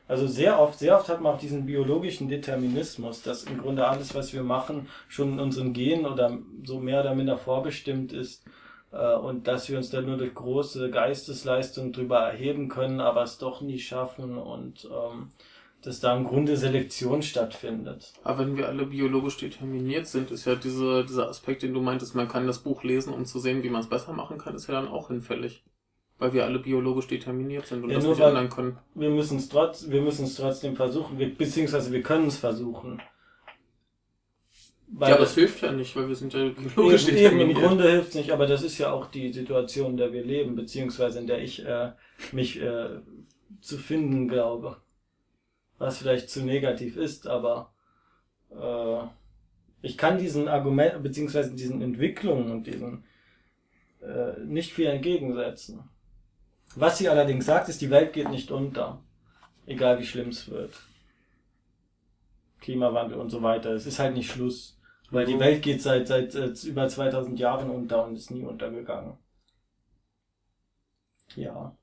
Speaker 3: Also sehr oft, sehr oft hat man auch diesen biologischen Determinismus, dass im Grunde alles, was wir machen, schon in unseren Genen oder so mehr oder minder vorbestimmt ist und dass wir uns dann nur durch große Geistesleistungen drüber erheben können, aber es doch nie schaffen und ähm, dass da im Grunde Selektion stattfindet.
Speaker 2: aber wenn wir alle biologisch determiniert sind, ist ja diese, dieser Aspekt, den du meintest, man kann das Buch lesen, um zu sehen, wie man es besser machen kann, ist ja dann auch hinfällig. Weil wir alle biologisch determiniert sind und
Speaker 3: Ja,
Speaker 2: das nicht ändern können.
Speaker 3: Wir müssen es trotz, wir müssen es trotzdem versuchen, wir, beziehungsweise wir können es versuchen. Weil
Speaker 2: ja, aber es hilft ja nicht, weil wir sind ja biologisch
Speaker 3: eben, eben im. Grunde hilft es nicht, aber das ist ja auch die Situation, in der wir leben, beziehungsweise in der ich äh, mich äh, zu finden glaube. Was vielleicht zu negativ ist, aber äh, ich kann diesen Argument, beziehungsweise diesen Entwicklungen und diesen äh, nicht viel entgegensetzen. Was sie allerdings sagt, ist, die Welt geht nicht unter. Egal wie schlimm es wird. Klimawandel und so weiter. Es ist halt nicht Schluss. Weil die Welt geht seit, seit äh, über 2000 Jahren unter und ist nie untergegangen. Ja.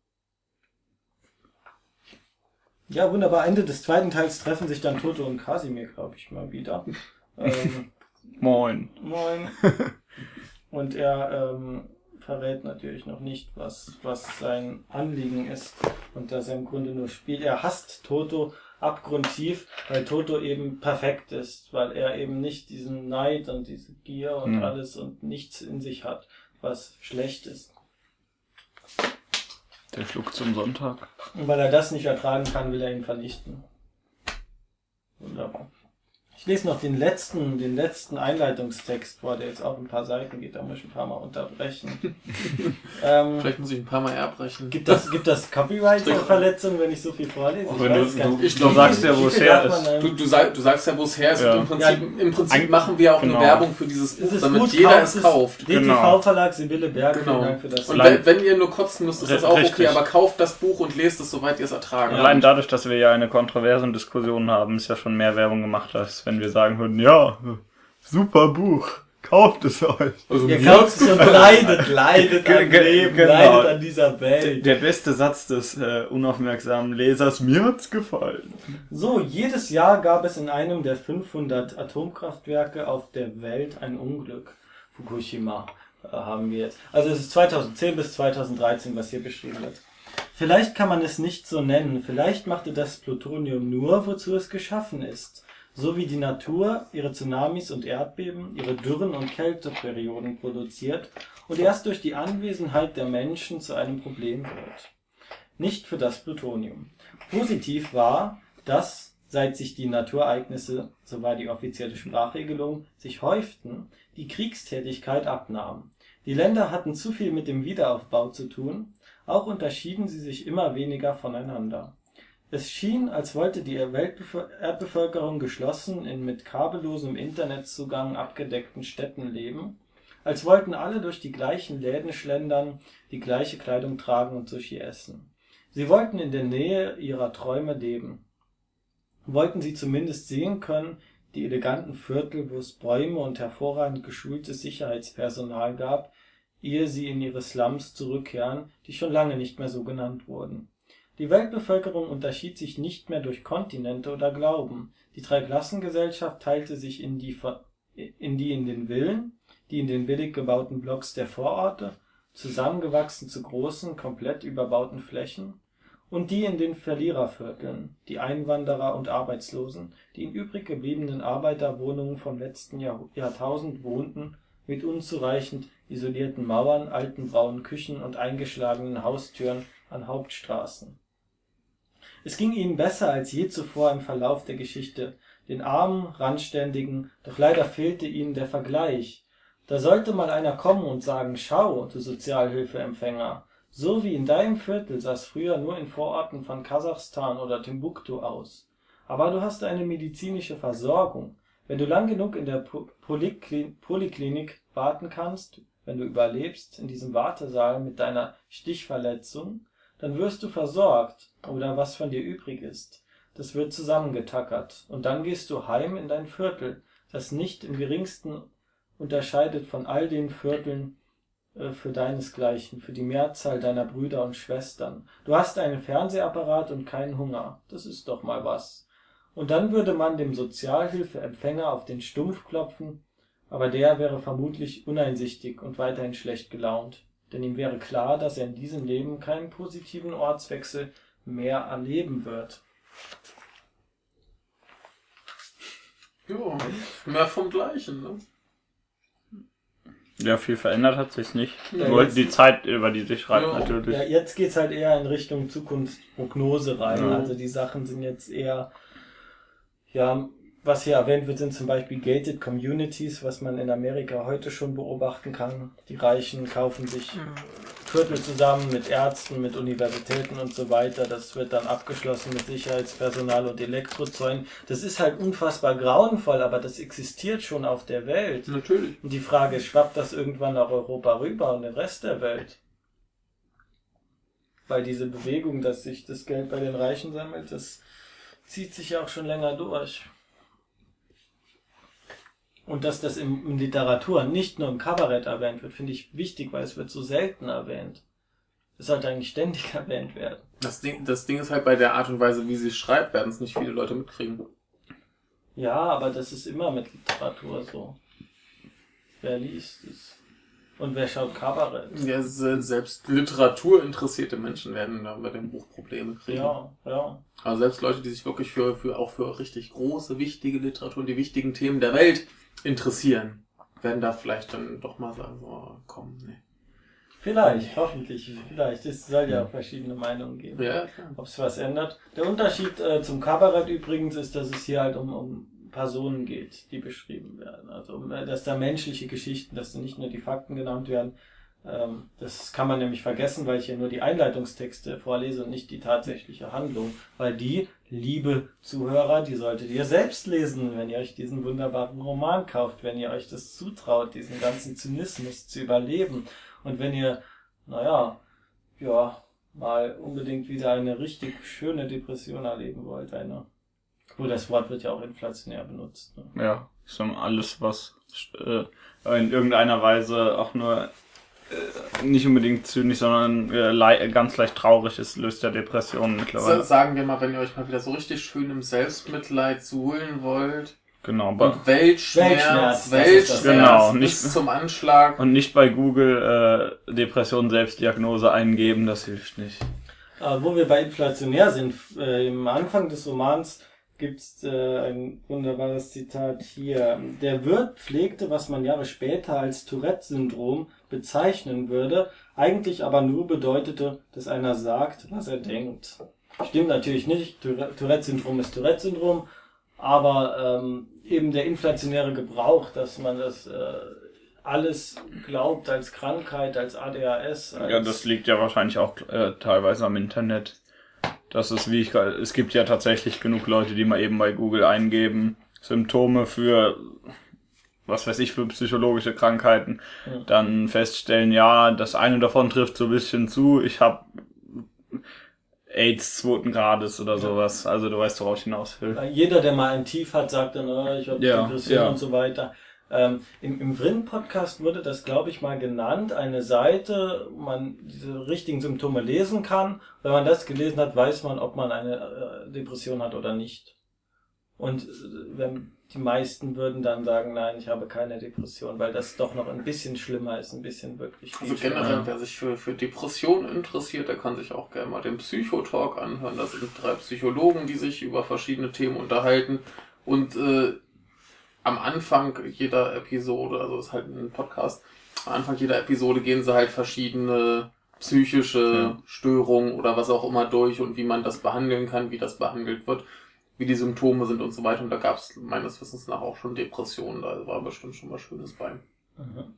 Speaker 3: Ja, wunderbar. Ende des zweiten Teils treffen sich dann Toto und Kasimir, glaube ich, mal wieder. ähm,
Speaker 1: Moin.
Speaker 3: moin. Und er ähm, verrät natürlich noch nicht, was, was sein Anliegen ist. Und dass er im Grunde nur spielt. Er hasst Toto abgrundtief, weil Toto eben perfekt ist, weil er eben nicht diesen Neid und diese Gier und
Speaker 1: Mhm.
Speaker 3: alles und nichts in sich hat, was schlecht ist.
Speaker 1: Der Flug zum Sonntag.
Speaker 3: Und weil er das nicht ertragen kann, will er ihn vernichten. Wunderbar. Ich lese noch den letzten, den letzten Einleitungstext vor, der jetzt auch ein paar Seiten geht, da muss ich ein paar Mal unterbrechen. ähm,
Speaker 2: Vielleicht muss ich ein paar Mal erbrechen.
Speaker 3: gibt das, gibt das Copyright-Verletzungen, wenn ich so viel vorlese? Ich
Speaker 1: Wenn du-
Speaker 3: gar
Speaker 1: du-
Speaker 3: nicht.
Speaker 2: ich glaub,
Speaker 3: viel-
Speaker 1: sagst ja, wo es her ist.
Speaker 2: Du, du, sag, du sagst ja, wo es her ist.
Speaker 1: Ja.
Speaker 2: Und im Prinzip,
Speaker 3: Ja.
Speaker 2: im Prinzip machen wir auch
Speaker 1: genau.
Speaker 2: eine Werbung für dieses Buch, damit
Speaker 3: gut,
Speaker 2: jeder es kauft.
Speaker 1: Genau.
Speaker 3: DTV-Verlag Sibylle Berg,
Speaker 2: Genau.
Speaker 3: vielen Dank für das.
Speaker 2: Und wenn, wenn ihr nur kotzen müsst, ist das auch
Speaker 1: Richtig.
Speaker 2: okay, aber kauft das Buch und lest es, soweit ihr es ertragen
Speaker 3: Ja.
Speaker 1: Allein dadurch, dass wir ja eine kontroverse Diskussion haben, ist ja schon mehr Werbung gemacht, als wenn wir sagen würden, ja, super Buch.
Speaker 4: Kauft es euch.
Speaker 2: Also
Speaker 3: Ihr kauft es und leidet, leidet am Leben,
Speaker 4: genau.
Speaker 3: leidet an dieser Welt.
Speaker 4: Der beste Satz des äh, unaufmerksamen Lesers, mir hat's gefallen.
Speaker 3: So, jedes Jahr gab es in einem der 500 Atomkraftwerke auf der Welt ein Unglück. Fukushima äh, haben wir jetzt. Also es ist 2010 bis 2013, was hier beschrieben wird. Vielleicht kann man es nicht so nennen. Vielleicht machte das Plutonium nur, wozu es geschaffen ist. So wie die Natur ihre Tsunamis und Erdbeben, ihre Dürren und Kälteperioden produziert und erst durch die Anwesenheit der Menschen zu einem Problem wird. Nicht für das Plutonium. Positiv war, dass, seit sich die Naturereignisse, so war die offizielle Sprachregelung, sich häuften, die Kriegstätigkeit abnahm. Die Länder hatten zu viel mit dem Wiederaufbau zu tun, auch unterschieden sie sich immer weniger voneinander. Es schien, als wollte die Erdbevölkerung geschlossen in mit kabellosem Internetzugang abgedeckten Städten leben, als wollten alle durch die gleichen Läden schlendern, die gleiche Kleidung tragen und Sushi essen. Sie wollten in der Nähe ihrer Träume leben. Wollten sie zumindest sehen können, die eleganten Viertel, wo es Bäume und hervorragend geschultes Sicherheitspersonal gab, ehe sie in ihre Slums zurückkehren, die schon lange nicht mehr so genannt wurden. Die Weltbevölkerung unterschied sich nicht mehr durch Kontinente oder Glauben. Die Dreiklassengesellschaft teilte sich in die, in den Villen, die in den billig gebauten Blocks der Vororte, zusammengewachsen zu großen, komplett überbauten Flächen, und die in den Verlierervierteln, die Einwanderer und Arbeitslosen, die in übrig gebliebenen Arbeiterwohnungen vom letzten Jahr Jahrtausend wohnten, mit unzureichend isolierten Mauern, alten braunen Küchen und eingeschlagenen Haustüren an Hauptstraßen. Es ging ihnen besser als je zuvor im Verlauf der Geschichte, den armen, randständigen, doch leider fehlte ihnen der Vergleich. Da sollte mal einer kommen und sagen, schau, du Sozialhilfeempfänger, so wie in deinem Viertel sah es früher nur in Vororten von Kasachstan oder Timbuktu aus. Aber du hast eine medizinische Versorgung. Wenn du lang genug in der Po- Polikli- Poliklinik warten kannst, wenn du überlebst in diesem Wartesaal mit deiner Stichverletzung, dann wirst du versorgt oder was von dir übrig ist. Das wird zusammengetackert und dann gehst du heim in dein Viertel, das nicht im geringsten unterscheidet von all den Vierteln äh, für deinesgleichen, für die Mehrzahl deiner Brüder und Schwestern. Du hast einen Fernsehapparat und keinen Hunger. Das ist doch mal was. Und dann würde man dem Sozialhilfeempfänger auf den Stumpf klopfen, aber der wäre vermutlich uneinsichtig und weiterhin schlecht gelaunt, denn ihm wäre klar, dass er in diesem Leben keinen positiven Ortswechsel mehr erleben wird.
Speaker 2: Ja, mehr vom Gleichen, ne?
Speaker 1: Ja, viel verändert hat sich's nicht.
Speaker 2: Ja,
Speaker 1: Nur
Speaker 3: jetzt-
Speaker 1: die Zeit, über die sich schreibt,
Speaker 2: Ja.
Speaker 1: natürlich.
Speaker 3: Ja, jetzt geht's halt eher in Richtung Zukunftsprognose rein.
Speaker 1: Ja.
Speaker 3: Also die Sachen sind jetzt eher, ja, was hier erwähnt wird, sind zum Beispiel gated communities, was man in Amerika heute schon beobachten kann. Die Reichen kaufen sich Viertel zusammen mit Ärzten, mit Universitäten und so weiter. Das wird dann abgeschlossen mit Sicherheitspersonal und Elektrozäunen. Das ist halt unfassbar grauenvoll, aber das existiert schon auf der Welt.
Speaker 2: Natürlich.
Speaker 3: Und die Frage ist, schwappt das irgendwann nach Europa rüber und den Rest der Welt? Weil diese Bewegung, dass sich das Geld bei den Reichen sammelt, das zieht sich ja auch schon länger durch. Und dass das in, in Literatur nicht nur im Kabarett erwähnt wird, finde ich wichtig, weil es wird so selten erwähnt. Es sollte eigentlich ständig erwähnt werden.
Speaker 2: Das Ding, das Ding ist halt bei der Art und Weise, wie sie schreibt, werden es nicht viele Leute mitkriegen.
Speaker 3: Ja, aber das ist immer mit Literatur so. Wer liest es? Und wer schaut Kabarett?
Speaker 2: Ja, se- selbst literaturinteressierte Menschen werden da bei dem Buch Probleme kriegen.
Speaker 3: Ja, ja.
Speaker 2: Also selbst Leute, die sich wirklich für, für auch für richtig große, wichtige Literatur und die wichtigen Themen der Welt interessieren, werden da vielleicht dann doch mal sagen, oh, komm, nee.
Speaker 3: Vielleicht, hoffentlich, vielleicht. Es soll ja auch verschiedene Meinungen geben.
Speaker 2: Ja.
Speaker 3: Ob es was ändert. Der Unterschied äh, zum Kabarett übrigens ist, dass es hier halt um, um Personen geht, die beschrieben werden. Also um, äh, dass da menschliche Geschichten, dass da nicht nur die Fakten genannt werden. Ähm, das kann man nämlich vergessen, weil ich hier nur die Einleitungstexte vorlese und nicht die tatsächliche Handlung. Weil die, liebe Zuhörer, die solltet ihr selbst lesen, wenn ihr euch diesen wunderbaren Roman kauft, wenn ihr euch das zutraut, diesen ganzen Zynismus zu überleben. Und wenn ihr, naja, ja, mal unbedingt wieder eine richtig schöne Depression erleben wollt, eine Gut, das Wort wird ja auch inflationär benutzt. Ne?
Speaker 1: Ja, ist dann alles, was äh, in irgendeiner Weise auch nur nicht unbedingt zynisch, sondern äh, le ganz leicht traurig ist, löst ja Depressionen mittlerweile.
Speaker 2: Sagen wir mal, wenn ihr euch mal wieder so richtig schön im Selbstmitleid suhlen wollt.
Speaker 1: Genau, bei,
Speaker 2: Und Weltschmerz,
Speaker 3: Weltschmerz,
Speaker 2: Weltschmerz.
Speaker 1: Genau,
Speaker 2: bis
Speaker 1: nicht-
Speaker 2: zum Anschlag.
Speaker 1: und nicht bei Google äh, Depression Selbstdiagnose eingeben, das hilft nicht.
Speaker 3: Aber wo wir bei inflationär sind, äh, im Anfang des Romans gibt's äh, ein wunderbares Zitat hier. Der Wirt pflegte, was man Jahre später als Tourette-Syndrom bezeichnen würde, eigentlich aber nur bedeutete, dass einer sagt, was er denkt. Stimmt natürlich nicht, Tourette- Tourette-Syndrom ist Tourette-Syndrom, aber ähm, eben der inflationäre Gebrauch, dass man das äh, alles glaubt als Krankheit, als ADHS. Als
Speaker 1: Ja, das liegt ja wahrscheinlich auch äh, teilweise am Internet. Das ist wie ich, es gibt ja tatsächlich genug Leute, die mal eben bei Google eingeben, Symptome für, was weiß ich, für psychologische Krankheiten,
Speaker 3: Ja.
Speaker 1: dann feststellen, ja, das eine davon trifft so ein bisschen zu, ich habe AIDS zweiten Grades oder sowas, also du weißt, worauf ich hinaus will.
Speaker 3: Jeder, der mal ein Tief hat, sagt dann, oh, ich habe
Speaker 1: Ja,
Speaker 3: Depression
Speaker 1: ja.
Speaker 3: und so weiter. Ähm, Im im Vrin-Podcast wurde das, glaube ich, mal genannt. Eine Seite, wo man diese richtigen Symptome lesen kann. Wenn man das gelesen hat, weiß man, ob man eine äh, Depression hat oder nicht. Und äh, wenn die meisten würden dann sagen, nein, ich habe keine Depression, weil das doch noch ein bisschen schlimmer ist, ein bisschen wirklich viel
Speaker 2: Also
Speaker 3: schlimmer.
Speaker 2: generell, wer sich für, für Depressionen interessiert, der kann sich auch gerne mal den Psychotalk anhören. Das sind drei Psychologen, die sich über verschiedene Themen unterhalten. Und äh, am Anfang jeder Episode, also ist halt ein Podcast, am Anfang jeder Episode gehen sie halt verschiedene psychische
Speaker 1: Ja.
Speaker 2: Störungen oder was auch immer durch und wie man das behandeln kann, wie das behandelt wird, wie die Symptome sind und so weiter. Und da gab es meines Wissens nach auch schon Depressionen. Da war bestimmt schon was Schönes bei.
Speaker 3: Mhm.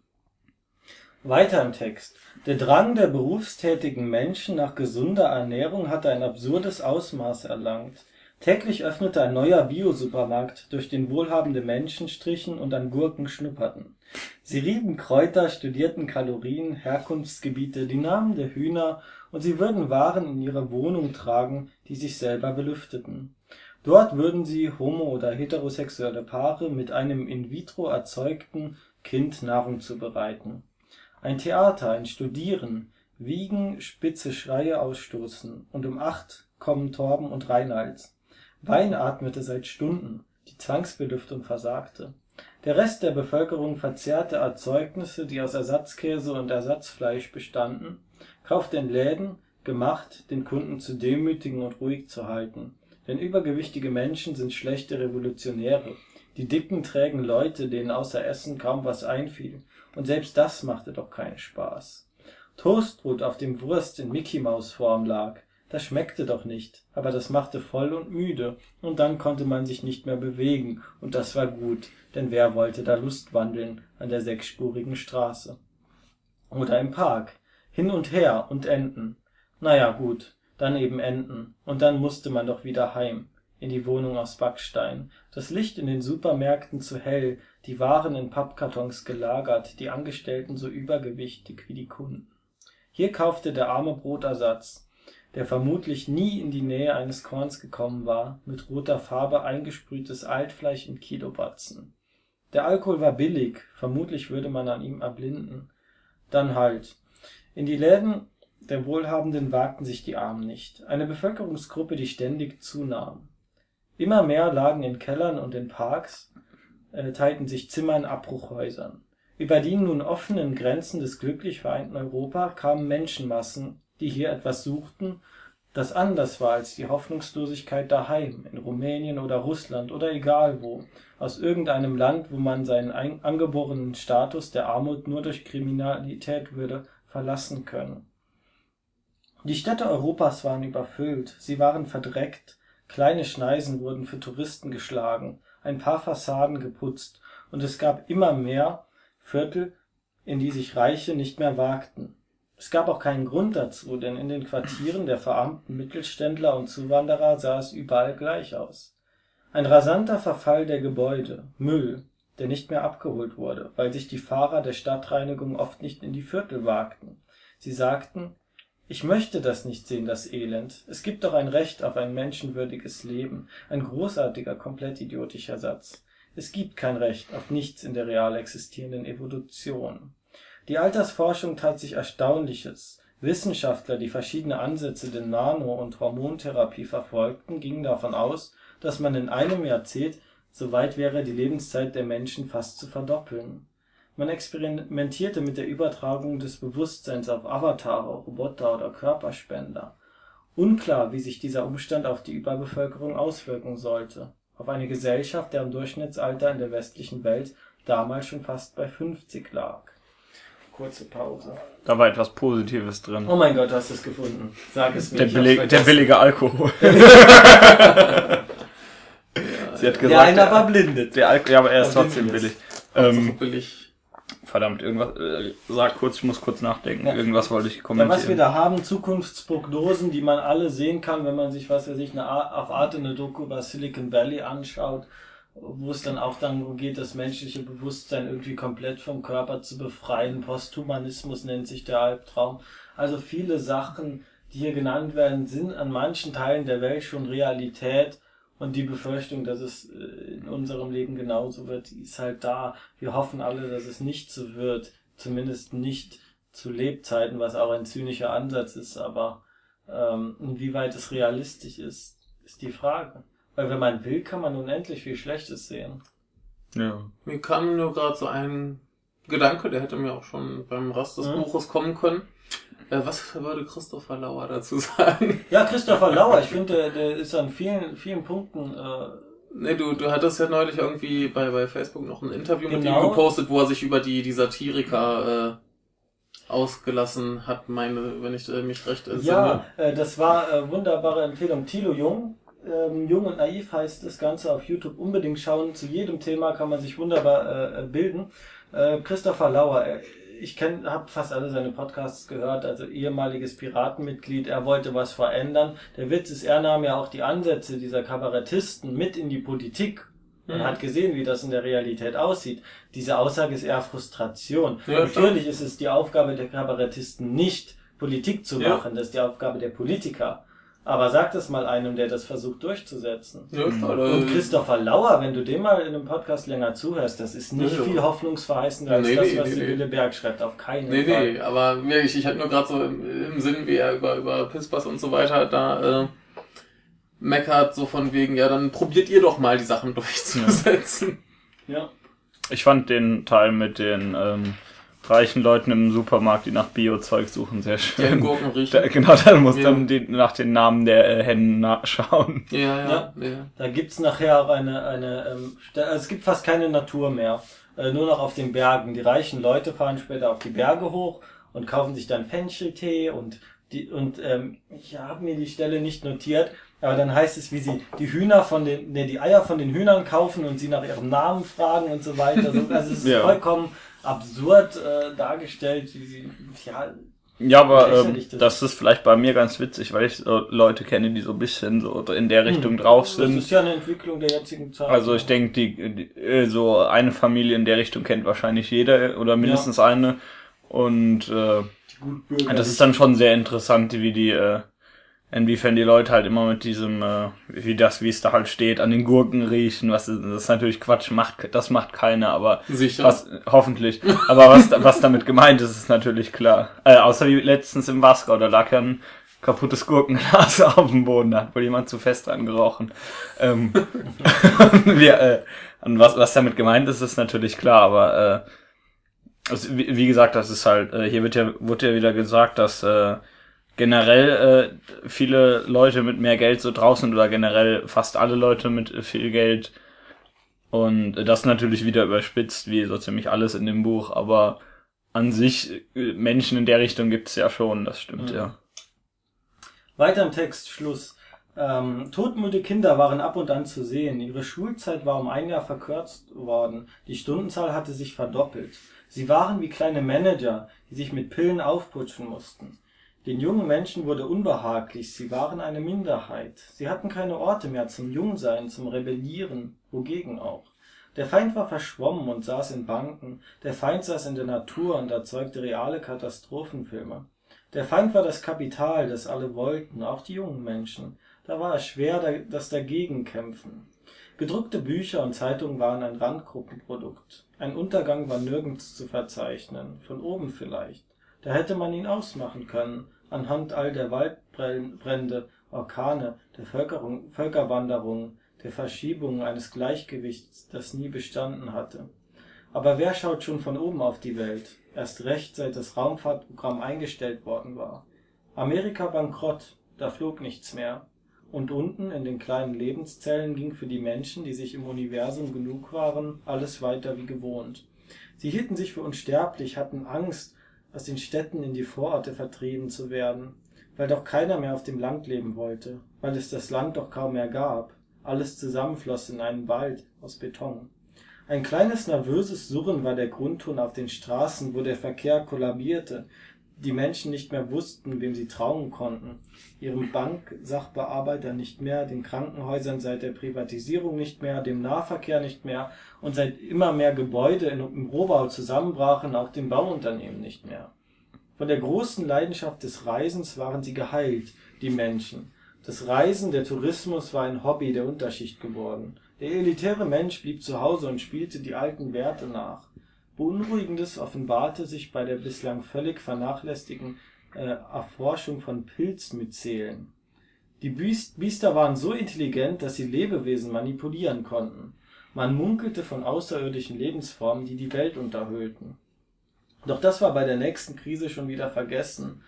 Speaker 3: Weiter im Text. Der Drang der berufstätigen Menschen nach gesunder Ernährung hatte ein absurdes Ausmaß erlangt. Täglich öffnete ein neuer Bio-Supermarkt, durch den wohlhabende Menschen strichen und an Gurken schnupperten. Sie rieben Kräuter, studierten Kalorien, Herkunftsgebiete, die Namen der Hühner und sie würden Waren in ihre Wohnung tragen, die sich selber belüfteten. Dort würden sie homo- oder heterosexuelle Paare mit einem in vitro erzeugten Kind Nahrung zubereiten. Ein Theater, ein Studieren, Wiegen, spitze Schreie ausstoßen und um acht kommen Torben und Reinald. Wein atmete seit Stunden, die Zwangsbelüftung versagte. Der Rest der Bevölkerung verzehrte Erzeugnisse, die aus Ersatzkäse und Ersatzfleisch bestanden, kaufte in Läden, gemacht, den Kunden zu demütigen und ruhig zu halten. Denn übergewichtige Menschen sind schlechte Revolutionäre, die dicken, trägen Leute, denen außer Essen kaum was einfiel. Und selbst das machte doch keinen Spaß. Toastbrot, auf dem Wurst in Mickey-Maus-Form lag, das schmeckte doch nicht, aber das machte voll und müde, und dann konnte man sich nicht mehr bewegen, und das war gut, denn wer wollte da Lustwandeln an der sechsspurigen Straße? Oder im Park. Hin und her und enden. Na ja, gut, dann eben enden. Und dann musste man doch wieder heim. In die Wohnung aus Backstein. Das Licht in den Supermärkten zu hell, die Waren in Pappkartons gelagert, die Angestellten so übergewichtig wie die Kunden. Hier kaufte der arme Brotersatz, der vermutlich nie in die Nähe eines Korns gekommen war, mit roter Farbe eingesprühtes Altfleisch in Kilobatzen. Der Alkohol war billig, vermutlich würde man an ihm erblinden. Dann halt. In die Läden der Wohlhabenden wagten sich die Armen nicht, eine Bevölkerungsgruppe, die ständig zunahm. Immer mehr lagen in Kellern und in Parks, äh, teilten sich Zimmer in Abbruchhäusern. Über die nun offenen Grenzen des glücklich vereinten Europa kamen Menschenmassen, die hier etwas suchten, das anders war als die Hoffnungslosigkeit daheim, in Rumänien oder Russland oder egal wo, aus irgendeinem Land, wo man seinen ein- angeborenen Status der Armut nur durch Kriminalität würde verlassen können. Die Städte Europas waren überfüllt, sie waren verdreckt, kleine Schneisen wurden für Touristen geschlagen, ein paar Fassaden geputzt, und es gab immer mehr Viertel, in die sich Reiche nicht mehr wagten. Es gab auch keinen Grund dazu, denn in den Quartieren der verarmten Mittelständler und Zuwanderer sah es überall gleich aus. Ein rasanter Verfall der Gebäude, Müll, der nicht mehr abgeholt wurde, weil sich die Fahrer der Stadtreinigung oft nicht in die Viertel wagten. Sie sagten, Ich möchte das nicht sehen, das Elend. Es gibt doch ein Recht auf ein menschenwürdiges Leben. Ein großartiger, komplett idiotischer Satz. Es gibt kein Recht auf nichts in der real existierenden Evolution. Die Altersforschung tat sich Erstaunliches. Wissenschaftler, die verschiedene Ansätze der Nano und Hormontherapie verfolgten, gingen davon aus, dass man in einem Jahrzehnt so weit wäre, die Lebenszeit der Menschen fast zu verdoppeln. Man experimentierte mit der Übertragung des Bewusstseins auf Avatare, Roboter oder Körperspender. Unklar, wie sich dieser Umstand auf die Überbevölkerung auswirken sollte, auf eine Gesellschaft, deren Durchschnittsalter in der westlichen Welt damals schon fast bei 50 lag. Kurze Pause.
Speaker 1: Da war etwas Positives drin.
Speaker 3: Oh mein Gott, du hast es gefunden. Sag es mir.
Speaker 1: Der, billig, der billige Alkohol. Sie hat gesagt,
Speaker 3: Der eine
Speaker 1: der,
Speaker 3: war blindet.
Speaker 1: der Alkohol, ja, aber er ist
Speaker 3: Der
Speaker 1: trotzdem
Speaker 3: billig.
Speaker 2: Ähm, billig.
Speaker 1: verdammt, irgendwas, äh, sag kurz, ich muss kurz nachdenken.
Speaker 3: Ja.
Speaker 1: Irgendwas wollte ich
Speaker 3: Ja,
Speaker 1: kommentieren.
Speaker 3: was wir da haben, Zukunftsprognosen, die man alle sehen kann, wenn man sich, was weiß ich, eine, auf Arte eine Doku über Silicon Valley anschaut, wo es dann auch darum geht, das menschliche Bewusstsein irgendwie komplett vom Körper zu befreien. Posthumanismus nennt sich der Albtraum. Also viele Sachen, die hier genannt werden, sind an manchen Teilen der Welt schon Realität. Und die Befürchtung, dass es äh, in unserem Leben genauso wird, ist halt da. Wir hoffen alle, dass es nicht so wird. Zumindest nicht zu Lebzeiten, was auch ein zynischer Ansatz ist, aber ähm, inwieweit es realistisch ist, ist die Frage. Weil wenn man will, kann man unendlich viel Schlechtes sehen.
Speaker 1: ja.
Speaker 2: Mir kam nur gerade so ein Gedanke, der hätte mir auch schon beim Rast des
Speaker 3: Mhm.
Speaker 2: Buches kommen können. Äh, was würde Christopher Lauer dazu sagen?
Speaker 3: Ja, Christopher Lauer, ich finde, der, der ist an vielen, vielen Punkten äh,
Speaker 2: Nee, du, du hattest ja neulich irgendwie bei, bei Facebook noch ein Interview mit
Speaker 3: Genau.
Speaker 2: ihm gepostet, wo er sich über die, die Satiriker äh, ausgelassen hat, meine, wenn ich äh, mich recht entsinne.
Speaker 3: Ja, äh, das war äh, wunderbare Empfehlung. Thilo Jung, ähm, Jung und Naiv heißt das Ganze auf YouTube. Unbedingt schauen. Zu jedem Thema kann man sich wunderbar äh, bilden. Äh, Christopher Lauer, äh, ich kenne, habe fast alle seine Podcasts gehört. Also ehemaliges Piratenmitglied. Er wollte was verändern. Der Witz ist, er nahm ja auch die Ansätze dieser Kabarettisten mit in die Politik. Man
Speaker 2: Mhm.
Speaker 3: hat gesehen, wie das in der Realität aussieht. Diese Aussage ist eher Frustration.
Speaker 2: Ja.
Speaker 3: Natürlich ist es die Aufgabe der Kabarettisten nicht, Politik zu
Speaker 2: Ja.
Speaker 3: machen. Das ist die Aufgabe der Politiker. Aber sag das mal einem, der das versucht durchzusetzen.
Speaker 2: Ja,
Speaker 3: Und
Speaker 2: äh,
Speaker 3: Christopher Lauer, wenn du dem mal in einem Podcast länger zuhörst, das ist nicht
Speaker 2: Ja, ja.
Speaker 3: viel hoffnungsverheißender als
Speaker 2: Nee,
Speaker 3: das,
Speaker 2: nee,
Speaker 3: was
Speaker 2: nee, nee.
Speaker 3: Sibylle Berg schreibt. Auf keinen
Speaker 2: Nee,
Speaker 3: Fall.
Speaker 2: nee, aber wirklich, ich hatte nur gerade so im, im Sinn, wie er über, über Pispas und so weiter da äh, meckert, so von wegen, ja, dann probiert ihr doch mal die Sachen durchzusetzen.
Speaker 3: Ja.
Speaker 1: Ich fand den Teil mit den ähm, reichen Leuten im Supermarkt, die nach Bio-Zeug suchen, sehr
Speaker 2: Die
Speaker 1: schön.
Speaker 2: Gurken riechen.
Speaker 1: Da, genau, dann muss
Speaker 2: Ja.
Speaker 1: dann die, nach den Namen der äh, Hennen nachschauen.
Speaker 2: Ja, ja, ja.
Speaker 3: Da gibt's nachher auch eine, eine ähm, also es gibt fast keine Natur mehr. Äh, nur noch auf den Bergen. Die reichen Leute fahren später auf die Berge hoch und kaufen sich dann Fencheltee und die, und ähm, ich habe mir die Stelle nicht notiert, aber dann heißt es, wie sie die Hühner von den, ne, die Eier von den Hühnern kaufen und sie nach ihrem Namen fragen und so weiter. So, also es ist
Speaker 1: Ja.
Speaker 3: vollkommen absurd äh, dargestellt, wie sie, ja,
Speaker 1: Ja, aber ähm,
Speaker 3: das
Speaker 1: das ist vielleicht bei mir ganz witzig, weil ich so Leute kenne, die so ein bisschen so in der Richtung drauf
Speaker 3: das
Speaker 1: sind.
Speaker 3: ist ja eine Entwicklung der jetzigen Zeit.
Speaker 1: Also ich denke, die, die äh, so eine Familie in der Richtung kennt wahrscheinlich jeder oder mindestens eine. Und äh, das ist dann schon sehr interessant, wie die, äh, inwiefern die Leute halt immer mit diesem, äh, wie das, wie es da halt steht, an den Gurken riechen. Was ist, das ist natürlich Quatsch, macht das macht keiner, aber
Speaker 2: Sicher.
Speaker 1: was hoffentlich. Aber was was damit gemeint ist, ist natürlich klar. Äh, außer wie letztens im Wasgau, da lag ja ein kaputtes Gurkenglas auf dem Boden, da hat wohl jemand zu fest dran gerochen. Ähm, wir, äh, und was, was damit gemeint ist, ist natürlich klar, aber äh, also, wie, wie gesagt, das ist halt, äh, hier wird ja, wurde ja wieder gesagt, dass äh, generell äh, viele Leute mit mehr Geld so draußen oder generell fast alle Leute mit viel Geld und das natürlich wieder überspitzt, wie so ziemlich alles in dem Buch, aber an sich äh, Menschen in der Richtung gibt's ja schon, das stimmt
Speaker 3: Mhm.
Speaker 1: ja.
Speaker 3: Weiter im Text, Schluss. Ähm, todmüde Kinder waren ab und an zu sehen. Ihre Schulzeit war um ein Jahr verkürzt worden. Die Stundenzahl hatte sich verdoppelt. Sie waren wie kleine Manager, die sich mit Pillen aufputschen mussten. Den jungen Menschen wurde unbehaglich, sie waren eine Minderheit. Sie hatten keine Orte mehr zum Jungsein, zum Rebellieren, wogegen auch. Der Feind war verschwommen und saß in Banken, der Feind saß in der Natur und erzeugte reale Katastrophenfilme. Der Feind war das Kapital, das alle wollten, auch die jungen Menschen. Da war es schwer, da- das Dagegenkämpfen. Gedruckte Bücher und Zeitungen waren ein Randgruppenprodukt. Ein Untergang war nirgends zu verzeichnen, von oben vielleicht. Da hätte man ihn ausmachen können, anhand all der Waldbrände, Orkane, der Völkerwanderungen, der Verschiebungen eines Gleichgewichts, das nie bestanden hatte. Aber wer schaut schon von oben auf die Welt? Erst recht, seit das Raumfahrtprogramm eingestellt worden war. Amerika bankrott, da flog nichts mehr. Und unten in den kleinen Lebenszellen ging für die Menschen, die sich im Universum genug waren, alles weiter wie gewohnt. Sie hielten sich für unsterblich, hatten Angst, aus den Städten in die Vororte vertrieben zu werden, weil doch keiner mehr auf dem Land leben wollte, weil es das Land doch kaum mehr gab. Alles zusammenfloss in einen Wald aus Beton. Ein kleines nervöses Surren war der Grundton auf den Straßen, wo der Verkehr kollabierte, die Menschen nicht mehr wussten, wem sie trauen konnten, ihrem Banksachbearbeiter nicht mehr, den Krankenhäusern seit der Privatisierung nicht mehr, dem Nahverkehr nicht mehr und seit immer mehr Gebäude im Rohbau zusammenbrachen, auch dem Bauunternehmen nicht mehr. Von der großen Leidenschaft des Reisens waren sie geheilt, die Menschen. Das Reisen, der Tourismus war ein Hobby der Unterschicht geworden. Der elitäre Mensch blieb zu Hause und spielte die alten Werte nach. Beunruhigendes offenbarte sich bei der bislang völlig vernachlässigten äh, Erforschung von Pilzmyzelen. Die Biest Biester waren so intelligent, dass sie Lebewesen manipulieren konnten. Man munkelte von außerirdischen Lebensformen, die die Welt unterhöhlten. Doch das war bei der nächsten Krise schon wieder vergessen.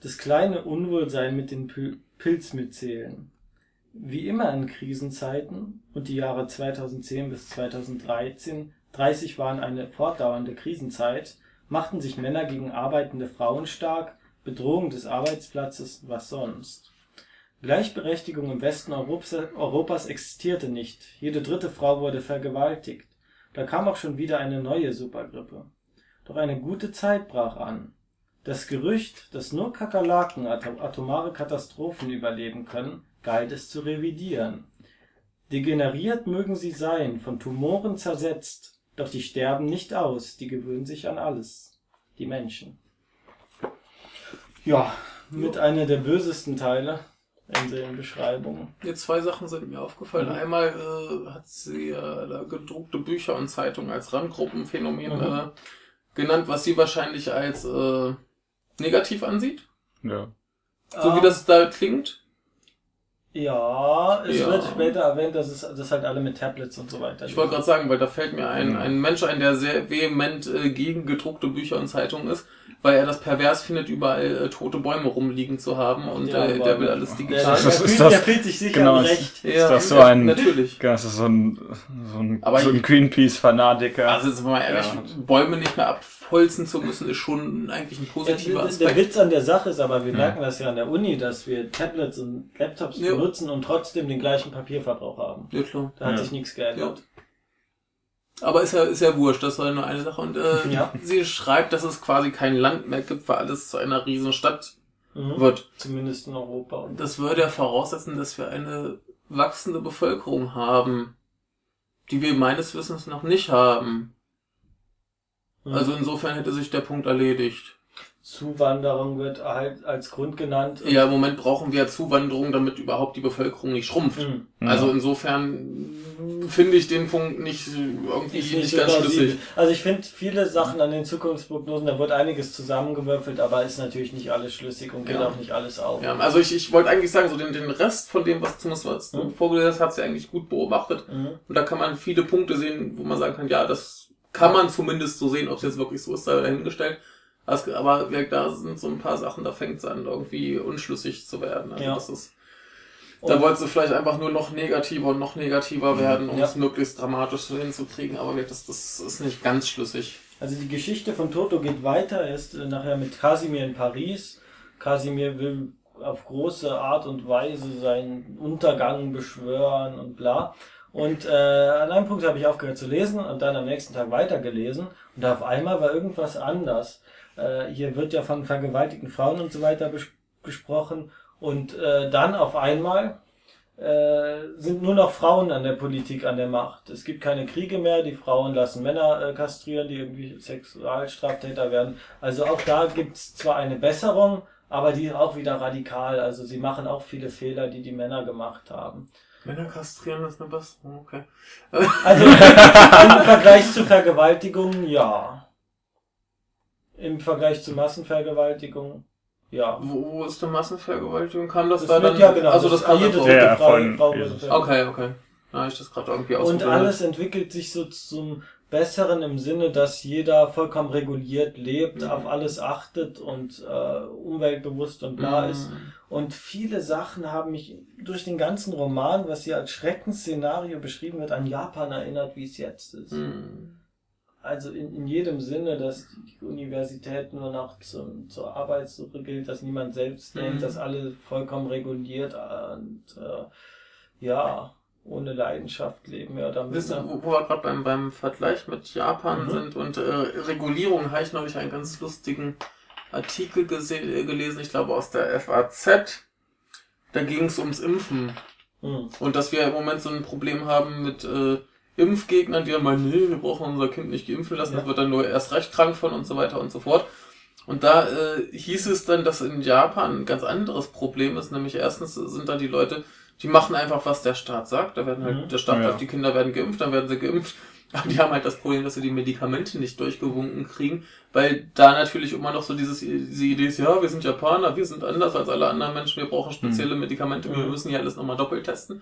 Speaker 3: Das kleine Unwohlsein mit den Pil Pilzmyzelen. Wie immer in Krisenzeiten, und die Jahre 2010 bis 2013 30 waren eine fortdauernde Krisenzeit, machten sich Männer gegen arbeitende Frauen stark, Bedrohung des Arbeitsplatzes, was sonst. Gleichberechtigung im Westen Europas, existierte nicht, jede dritte Frau wurde vergewaltigt. Da kam auch schon wieder eine neue Supergrippe. Doch eine gute Zeit brach an. Das Gerücht, dass nur Kakerlaken atom atomare Katastrophen überleben können, galt es zu revidieren. Degeneriert mögen sie sein, von Tumoren zersetzt, doch die sterben nicht aus, die gewöhnen sich an alles. Die Menschen. Ja, mit einer der bösesten Teile in den Beschreibungen.
Speaker 2: Jetzt zwei Sachen sind mir aufgefallen.
Speaker 3: Mhm.
Speaker 2: Einmal äh, hat sie äh, gedruckte Bücher und Zeitungen als Randgruppenphänomen
Speaker 3: Mhm.
Speaker 2: äh, genannt, was sie wahrscheinlich als äh, negativ ansieht.
Speaker 1: Ja.
Speaker 2: So wie
Speaker 3: Ah,
Speaker 2: das da klingt.
Speaker 3: Ja, es
Speaker 2: Ja.
Speaker 3: wird später erwähnt, dass es das halt alle mit Tablets und so weiter.
Speaker 2: Ich wollte gerade sagen, weil da fällt mir ein, ein Mensch ein, der sehr vehement äh, gegen gedruckte Bücher und Zeitungen ist, weil er das pervers findet, überall äh, tote Bäume rumliegen zu haben und
Speaker 3: Ja,
Speaker 2: äh, der will alles
Speaker 3: Der,
Speaker 2: digital.
Speaker 3: der,
Speaker 1: Das
Speaker 3: fühlt,
Speaker 1: ist das-
Speaker 3: der fühlt sich sicher
Speaker 1: genau,
Speaker 3: Recht.
Speaker 2: Ja,
Speaker 1: das so ein-
Speaker 2: Natürlich.
Speaker 1: Das ist so ein, so ein,
Speaker 2: Aber
Speaker 1: so ein Greenpeace-Fanatiker.
Speaker 2: Also jetzt mal ehrlich,
Speaker 1: Ja.
Speaker 2: Bäume nicht mehr abholzen zu müssen, ist schon eigentlich ein positiver
Speaker 3: Der, der
Speaker 2: Aspekt.
Speaker 3: Witz an der Sache ist aber, wir
Speaker 1: Ja.
Speaker 3: merken das ja an der Uni, dass wir Tablets und Laptops
Speaker 2: Ja.
Speaker 3: benutzen und trotzdem den gleichen Papierverbrauch haben.
Speaker 2: Ja, klar.
Speaker 3: Da hat sich nichts geändert.
Speaker 2: Aber ist ja, ist ja wurscht, das war nur eine Sache. Und äh,
Speaker 3: Ja.
Speaker 2: sie schreibt, dass es quasi kein Land mehr gibt, weil alles zu einer Riesenstadt
Speaker 3: Mhm.
Speaker 2: wird.
Speaker 3: Zumindest in Europa. Und
Speaker 2: Das würde ja voraussetzen, dass wir eine wachsende Bevölkerung haben, die wir meines Wissens noch nicht haben.
Speaker 3: Mhm.
Speaker 2: Also insofern hätte sich der Punkt erledigt.
Speaker 3: Zuwanderung wird halt als Grund genannt.
Speaker 2: Ja, im Moment brauchen wir Zuwanderung, damit überhaupt die Bevölkerung nicht schrumpft.
Speaker 3: Mhm.
Speaker 2: Also insofern finde ich den Punkt nicht irgendwie nicht,
Speaker 3: nicht
Speaker 2: ganz schlüssig.
Speaker 3: Also ich finde viele Sachen an den Zukunftsprognosen, da wird einiges zusammengewürfelt, aber ist natürlich nicht alles schlüssig und geht
Speaker 2: Ja.
Speaker 3: auch nicht alles auf.
Speaker 2: Ja, also ich, ich wollte eigentlich sagen, so den, den Rest von dem, was zumindest was du
Speaker 3: Mhm.
Speaker 2: vorgelesen hast, hat sie eigentlich gut beobachtet.
Speaker 3: Mhm.
Speaker 2: Und da kann man viele Punkte sehen, wo man sagen kann, ja, das kann man zumindest so sehen, ob es jetzt wirklich so ist, sei dahingestellt. Aber da sind so ein paar Sachen, da fängt es an, irgendwie unschlüssig zu werden. Also
Speaker 3: Ja.
Speaker 2: das ist, da
Speaker 3: Und-
Speaker 2: wollte sie vielleicht einfach nur noch negativer und noch negativer werden, um
Speaker 3: Ja.
Speaker 2: es möglichst dramatisch hinzukriegen, aber das, das ist nicht ganz schlüssig.
Speaker 3: Also die Geschichte von Toto geht weiter, er ist äh, nachher mit Casimir in Paris. Casimir will auf große Art und Weise seinen Untergang beschwören und bla. Und äh, an einem Punkt habe ich aufgehört zu lesen und dann am nächsten Tag weitergelesen und auf einmal war irgendwas anders. Äh, hier wird ja von vergewaltigten Frauen und so weiter gesprochen und äh, dann auf einmal äh, sind nur noch Frauen an der Politik an der Macht. Es gibt keine Kriege mehr, die Frauen lassen Männer äh, kastrieren, die irgendwie Sexualstraftäter werden. Also auch da gibt's zwar eine Besserung, aber die auch wieder radikal. Also sie machen auch viele Fehler, die die Männer gemacht haben.
Speaker 2: Männer kastrieren ist eine Besserung, okay.
Speaker 3: Also im Vergleich zu Vergewaltigung, ja. Im Vergleich zu Massenvergewaltigung, ja.
Speaker 2: Wo, wo ist die Massenvergewaltigung? Kam das,
Speaker 3: Das
Speaker 2: da dann?
Speaker 3: ja genau.
Speaker 2: Also das, kam
Speaker 3: jede dritte Frau.
Speaker 2: Okay, okay. Na, ich das gerade irgendwie
Speaker 3: Und alles entwickelt sich so zum Besseren im Sinne, dass jeder vollkommen reguliert lebt,
Speaker 2: Mhm.
Speaker 3: auf alles achtet und äh, umweltbewusst und bla
Speaker 2: Mhm.
Speaker 3: ist. Und viele Sachen haben mich durch den ganzen Roman, was hier als Schreckensszenario beschrieben wird, an Japan erinnert, wie es jetzt ist.
Speaker 2: Mhm.
Speaker 3: Also in, in jedem Sinne, dass die Universität nur noch zum, zur Arbeitssuche gilt, dass niemand selbst
Speaker 2: Mhm.
Speaker 3: denkt, dass alle vollkommen reguliert und äh, ja, ohne Leidenschaft leben, mehr oder
Speaker 2: Wissen, wo, wo wir gerade beim, beim Vergleich mit Japan
Speaker 3: Mhm.
Speaker 2: sind und äh, Regulierung, habe ich neulich einen ganz lustigen Artikel gese äh, gelesen, ich glaube aus der FAZ. Da ging es ums Impfen.
Speaker 3: Hm.
Speaker 2: Und dass wir im Moment so ein Problem haben mit äh, Impfgegnern, die dann meinen, nee, wir brauchen unser Kind nicht geimpfen lassen,
Speaker 3: Ja.
Speaker 2: das wird dann nur erst recht krank von und so weiter und so fort. Und da äh, hieß es dann, dass in Japan ein ganz anderes Problem ist, nämlich erstens sind da die Leute, die machen einfach, was der Staat sagt. Da werden halt,
Speaker 3: Mhm.
Speaker 2: der Staat
Speaker 1: Ja.
Speaker 2: sagt, die Kinder werden geimpft, dann werden sie geimpft. Aber die haben halt das Problem, dass sie die Medikamente nicht durchgewunken kriegen, weil da natürlich immer noch so dieses, diese Idee ist, ja, wir sind Japaner, wir sind anders als alle anderen Menschen, wir brauchen spezielle Medikamente, wir
Speaker 3: Mhm.
Speaker 2: müssen hier alles nochmal doppelt testen.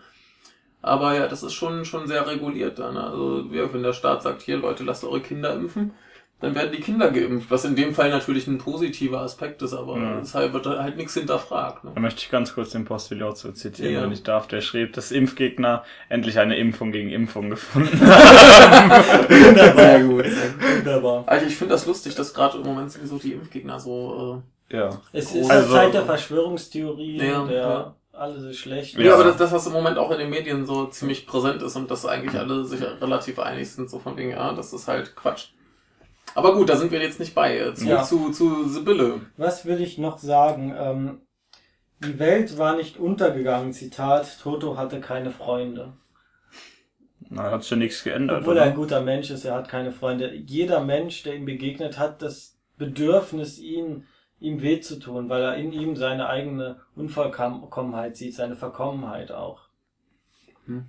Speaker 2: Aber ja, das ist schon, schon sehr reguliert dann. Also, ja, wenn der Staat sagt, hier Leute, lasst eure Kinder impfen, dann werden die Kinder geimpft, was in dem Fall natürlich ein positiver Aspekt ist, aber
Speaker 1: Ja.
Speaker 2: es halt, wird halt nichts hinterfragt. Ne?
Speaker 1: Da möchte ich ganz kurz den Postillot zitieren,
Speaker 2: Ja.
Speaker 1: wenn ich darf. Der schrieb, dass Impfgegner endlich eine Impfung gegen Impfung gefunden haben.
Speaker 2: Sehr gut.
Speaker 3: Wunderbar.
Speaker 2: Also ich finde das lustig, dass gerade im Moment sowieso die Impfgegner so.
Speaker 1: ja.
Speaker 3: Es ist
Speaker 1: Also-
Speaker 3: eine Zeit der Verschwörungstheorie,
Speaker 2: Ja,
Speaker 3: der
Speaker 2: ja.
Speaker 3: alles ist schlecht.
Speaker 2: Äh,
Speaker 1: Ja.
Speaker 2: ja, aber das, das, was im Moment auch in den Medien so ziemlich präsent ist und dass eigentlich alle sich relativ einig sind, so von wegen, ja, das ist halt Quatsch. Aber gut, da sind wir jetzt nicht bei. Äh, Zurück
Speaker 3: Ja.
Speaker 2: zu, zu Sibylle.
Speaker 3: Was will ich noch sagen? Ähm, die Welt war nicht untergegangen, Zitat, Toto hatte keine Freunde.
Speaker 1: Na, hat sich ja nichts geändert,
Speaker 3: Obwohl er ein
Speaker 1: oder?
Speaker 3: guter Mensch ist, er hat keine Freunde. Jeder Mensch, der ihm begegnet, hat das Bedürfnis, ihn, ihm weh zu tun, weil er in ihm seine eigene Unvollkommenheit sieht, seine Verkommenheit auch.
Speaker 2: Hm.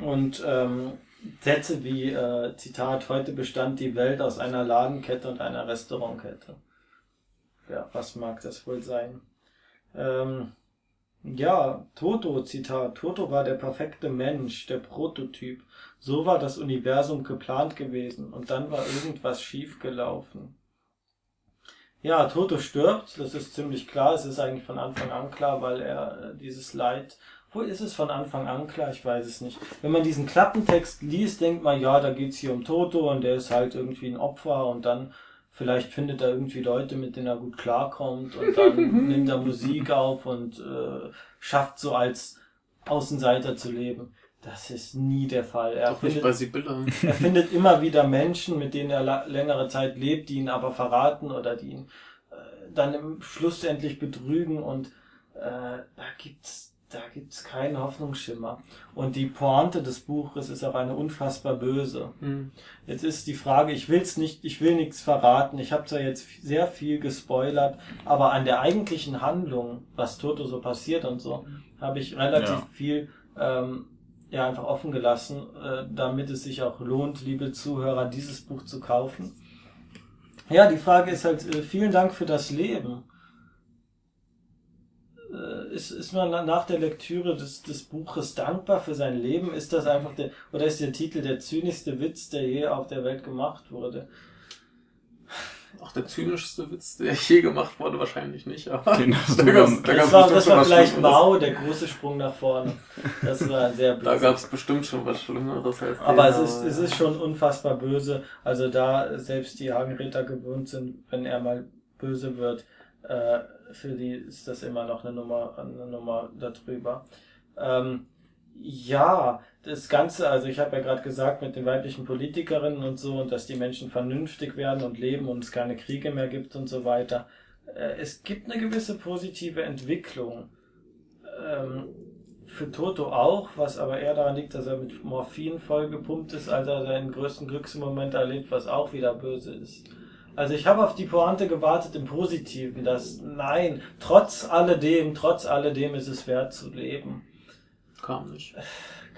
Speaker 3: Und ähm, Sätze wie, äh, Zitat, heute bestand die Welt aus einer Ladenkette und einer Restaurantkette. Ja, was mag das wohl sein? Ähm, ja, Toto, Zitat. Toto war der perfekte Mensch, der Prototyp. So war das Universum geplant gewesen und dann war irgendwas schiefgelaufen. Ja, Toto stirbt, das ist ziemlich klar. Es ist eigentlich von Anfang an klar, weil er äh, dieses Leid. Wo ist es von Anfang an klar? Ich weiß es nicht. Wenn man diesen Klappentext liest, denkt man, ja, da geht's hier um Toto und der ist halt irgendwie ein Opfer und dann vielleicht findet er irgendwie Leute, mit denen er gut klarkommt und dann nimmt er Musik auf und äh, schafft so als Außenseiter zu leben. Das ist nie der Fall. Er
Speaker 2: Doch nicht
Speaker 3: findet er findet immer wieder Menschen, mit denen er längere Zeit lebt, die ihn aber verraten oder die ihn äh, dann im schlussendlich betrügen und äh, da gibt's da gibt's keinen Hoffnungsschimmer. Und die Pointe des Buches ist auch eine unfassbar böse.
Speaker 2: Hm.
Speaker 3: Jetzt ist die Frage, ich will's nicht, ich will nichts verraten. Ich habe zwar jetzt sehr viel gespoilert, aber an der eigentlichen Handlung, was Toto so passiert und so, habe ich relativ
Speaker 1: Ja.
Speaker 3: viel ähm, ja einfach offen gelassen, äh, damit es sich auch lohnt, liebe Zuhörer, dieses Buch zu kaufen. Ja, die Frage ist halt, äh, vielen Dank für das Leben. Ist, ist man nach der Lektüre des, des Buches dankbar für sein Leben? Ist das einfach der, oder ist der Titel der zynischste Witz, der je auf der Welt gemacht wurde?
Speaker 2: Auch der zynischste Witz, der je gemacht wurde, wahrscheinlich nicht. Aber
Speaker 1: Den hast
Speaker 2: da
Speaker 1: du
Speaker 2: gab's, da
Speaker 3: Das
Speaker 2: gab's
Speaker 3: war, das war vielleicht. Mao, der große Sprung nach vorne. Das war sehr
Speaker 2: Da
Speaker 3: böse.
Speaker 2: gab's bestimmt schon was Schlimmeres als
Speaker 3: Aber
Speaker 2: den,
Speaker 3: es ist, es ist schon unfassbar böse. Also da selbst die Hagenräter gewöhnt sind, wenn er mal böse wird, äh, für die ist das immer noch eine Nummer, eine Nummer darüber. Ähm, ja, das Ganze, also ich habe ja gerade gesagt mit den weiblichen Politikerinnen und so und dass die Menschen vernünftig werden und leben und es keine Kriege mehr gibt und so weiter. Äh, es gibt eine gewisse positive Entwicklung. Ähm, für Toto auch, was aber eher daran liegt, dass er mit Morphin vollgepumpt ist, als er seinen größten Glücksmoment erlebt, was auch wieder böse ist. Also ich habe auf die Pointe gewartet im Positiven, dass nein, trotz alledem, trotz alledem ist es wert zu leben.
Speaker 2: Kam nicht.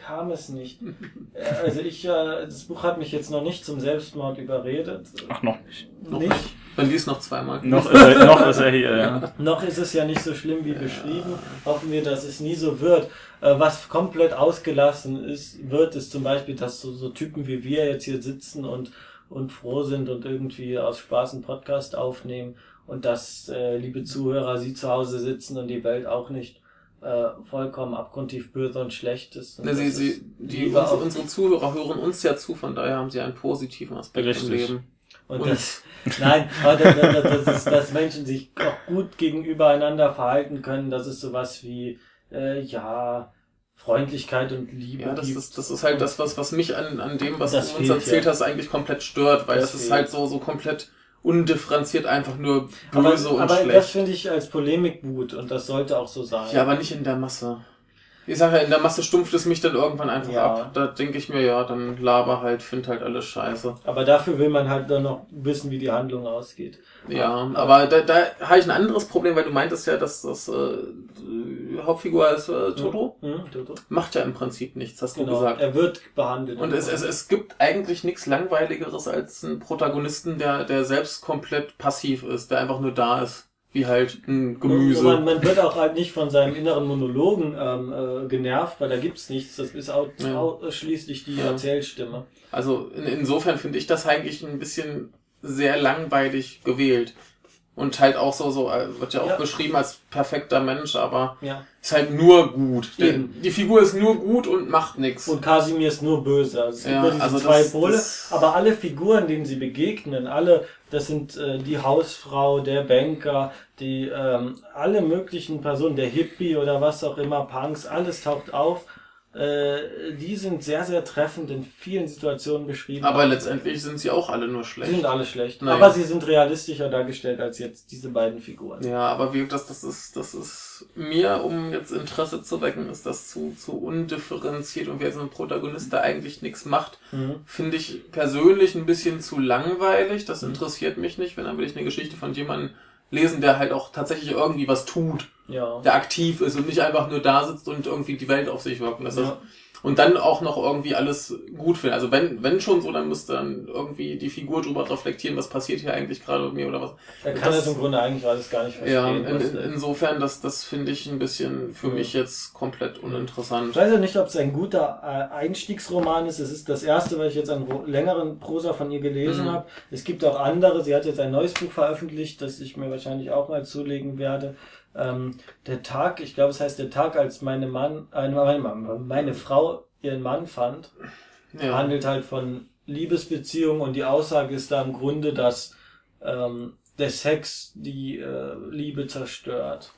Speaker 3: Kam es nicht. Äh, Also ich, äh, das Buch hat mich jetzt noch nicht zum Selbstmord überredet.
Speaker 1: Ach, noch nicht.
Speaker 2: Noch
Speaker 3: nicht.
Speaker 2: nicht. Dann lies noch zweimal.
Speaker 1: Noch ist er, noch ist er hier, ja.
Speaker 3: Noch ist es ja nicht so schlimm wie beschrieben. Hoffen wir, dass es nie so wird. Äh, Was komplett ausgelassen ist, wird, ist zum Beispiel, dass so, so Typen wie wir jetzt hier sitzen und, und froh sind und irgendwie aus Spaß einen Podcast aufnehmen und dass, äh, liebe Zuhörer, Sie zu Hause sitzen und die Welt auch nicht äh, vollkommen abgrundtief böse und schlecht ist. Und
Speaker 2: Ne, sie,
Speaker 3: das
Speaker 2: sie,
Speaker 3: ist
Speaker 2: die, unsere, unsere Zuhörer hören uns ja zu, von daher haben sie einen positiven Aspekt
Speaker 1: Richtig.
Speaker 2: im Leben.
Speaker 3: Und
Speaker 2: Und-
Speaker 3: das, nein, aber das, das, das ist, dass Menschen sich auch gut gegenüber einander verhalten können, dass es sowas wie, äh, ja, Freundlichkeit und Liebe
Speaker 2: Ja, das ist, das ist halt das, was, was mich an, an dem, was
Speaker 3: Das
Speaker 2: du uns erzählt
Speaker 3: ja.
Speaker 2: hast, eigentlich komplett stört, weil
Speaker 3: Das
Speaker 2: das, ist
Speaker 3: fehlt.
Speaker 2: halt so, so komplett undifferenziert einfach nur
Speaker 3: aber,
Speaker 2: böse und
Speaker 3: aber das
Speaker 2: schlecht.
Speaker 3: finde ich als Polemik gut und das sollte auch so sein.
Speaker 2: Ja, aber nicht in der Masse. Ich sage ja, in der Masse stumpft es mich dann irgendwann einfach
Speaker 3: Ja.
Speaker 2: ab. Da denke ich mir, ja, dann laber halt, find halt alles scheiße.
Speaker 3: Aber dafür will man halt dann noch wissen, wie die Handlung ausgeht.
Speaker 2: Ja, aber da, da habe ich ein anderes Problem, weil du meintest ja, dass das äh, Hauptfigur ist äh, Toto.
Speaker 3: Hm, Toto.
Speaker 2: Macht ja im Prinzip nichts, hast du
Speaker 3: Genau,
Speaker 2: gesagt.
Speaker 3: er wird behandelt.
Speaker 2: Und es, es, es gibt eigentlich nichts Langweiligeres als einen Protagonisten, der, der selbst komplett passiv ist, der einfach nur da ist. Wie halt ein Gemüse.
Speaker 3: Man, man wird auch halt nicht von seinem inneren Monologen ähm, äh, genervt, weil da gibt's nichts. Das ist au
Speaker 2: Ja.
Speaker 3: ausschließlich die
Speaker 2: Ja.
Speaker 3: Erzählstimme.
Speaker 2: Also in, insofern finde ich das eigentlich ein bisschen sehr langweilig gewählt. Und halt auch so, so äh, wird ja auch
Speaker 3: Ja.
Speaker 2: beschrieben als perfekter Mensch, aber
Speaker 3: Ja.
Speaker 2: ist halt nur gut.
Speaker 3: Eben.
Speaker 2: die Figur ist nur gut und macht nichts.
Speaker 3: Und Kasimir ist nur böse. Also es gibt
Speaker 2: Ja,
Speaker 3: nur diese
Speaker 2: also
Speaker 3: zwei
Speaker 2: das-
Speaker 3: Pole, aber alle Figuren, denen sie begegnen, alle, das sind äh, die Hausfrau, der Banker, die ähm, alle möglichen Personen, der Hippie oder was auch immer, Punks, alles taucht auf. Äh, die sind sehr, sehr treffend in vielen Situationen beschrieben.
Speaker 2: Aber letztendlich sind sie auch alle nur schlecht.
Speaker 3: sind alle schlecht.
Speaker 2: Naja.
Speaker 3: Aber sie sind realistischer dargestellt als jetzt diese beiden Figuren.
Speaker 2: Ja, aber wie das, das ist, das ist mir, um jetzt Interesse zu wecken, ist das zu, zu undifferenziert und wer so ein Protagonist, der eigentlich nichts macht,
Speaker 3: Mhm.
Speaker 2: finde ich persönlich ein bisschen zu langweilig. Das interessiert mich nicht, wenn dann will ich eine Geschichte von jemandem lesen, der halt auch tatsächlich irgendwie was tut,
Speaker 3: Ja.
Speaker 2: der aktiv ist und nicht einfach nur da sitzt und irgendwie die Welt auf sich wirken lässt.
Speaker 3: Ja.
Speaker 2: Und dann auch noch irgendwie alles gut findet. Also wenn, wenn schon so, dann müsste dann irgendwie die Figur drüber reflektieren, was passiert hier eigentlich gerade mit mir oder was.
Speaker 3: Er kann
Speaker 2: Das-
Speaker 3: das im Grunde eigentlich alles gar nicht
Speaker 2: Ja,
Speaker 3: verstehen.
Speaker 2: in,
Speaker 3: was-
Speaker 2: in, insofern, das, das finde ich ein bisschen für
Speaker 3: Ja.
Speaker 2: mich jetzt komplett
Speaker 3: Ich
Speaker 2: uninteressant.
Speaker 3: weiß ja nicht, ob es ein guter äh, Einstiegsroman ist. Es ist das erste, was ich jetzt an längeren Prosa von ihr gelesen
Speaker 2: Mhm.
Speaker 3: habe. Es gibt auch andere. Sie hat jetzt ein neues Buch veröffentlicht, das ich mir wahrscheinlich auch mal zulegen werde. Ähm, der Tag, ich glaube, es heißt der Tag, als meine Mann, äh, meine, meine, meine Frau ihren Mann fand,
Speaker 2: Ja,
Speaker 3: handelt halt von Liebesbeziehungen und die Aussage ist da im Grunde, dass ähm, der Sex die äh, Liebe zerstört.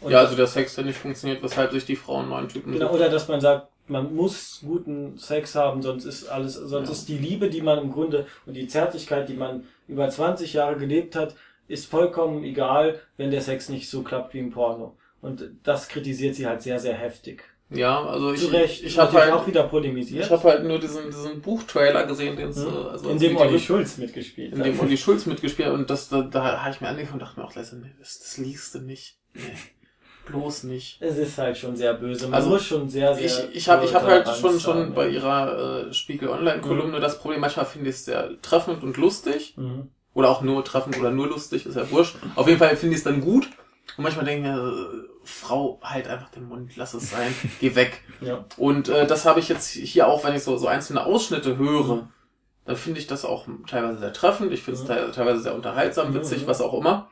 Speaker 3: Und
Speaker 2: ja also der Sex, der nicht funktioniert, weshalb sich die Frauen neuen Typen
Speaker 3: Genau, oder dass man sagt, man muss guten Sex haben, sonst ist alles, sonst
Speaker 2: Ja.
Speaker 3: ist die Liebe, die man im Grunde und die Zärtlichkeit, die man über 20 Jahre gelebt hat, ist vollkommen egal, wenn der Sex nicht so klappt wie im Porno. Und das kritisiert sie halt sehr, sehr heftig.
Speaker 2: Ja, also ich,
Speaker 3: Zu Recht.
Speaker 2: ich habe halt,
Speaker 3: auch wieder polemisiert.
Speaker 2: ich habe halt nur diesen, diesen Buchtrailer gesehen, den
Speaker 3: Hm.
Speaker 2: äh, also
Speaker 3: in dem Olli Schulz mitgespielt
Speaker 2: in dem. Olli Schulz mitgespielt hat und das, da, da habe ich mir angefangen und dachte mir auch leise, nee, das, das liest du nicht. Nee, bloß nicht.
Speaker 3: Es ist halt schon sehr böse. Man
Speaker 2: Also,
Speaker 3: muss schon sehr, sehr.
Speaker 2: Ich, ich habe ich hab halt
Speaker 3: Toleranz
Speaker 2: schon, schon
Speaker 3: haben,
Speaker 2: bei ihrer äh, Spiegel Online-Kolumne das Problem, manchmal finde ich es sehr treffend und lustig.
Speaker 3: Mhm.
Speaker 2: Oder auch nur treffend oder nur lustig, ist ja wurscht. Auf jeden Fall finde ich es dann gut. Und manchmal denke ich mir, äh, Frau, halt einfach den Mund, lass es sein, geh weg.
Speaker 3: Ja.
Speaker 2: Und äh, das habe ich jetzt hier auch, wenn ich so, so einzelne Ausschnitte höre, dann finde ich das auch teilweise sehr treffend. Ich finde es te teilweise sehr unterhaltsam, witzig,
Speaker 3: mhm.
Speaker 2: was auch immer.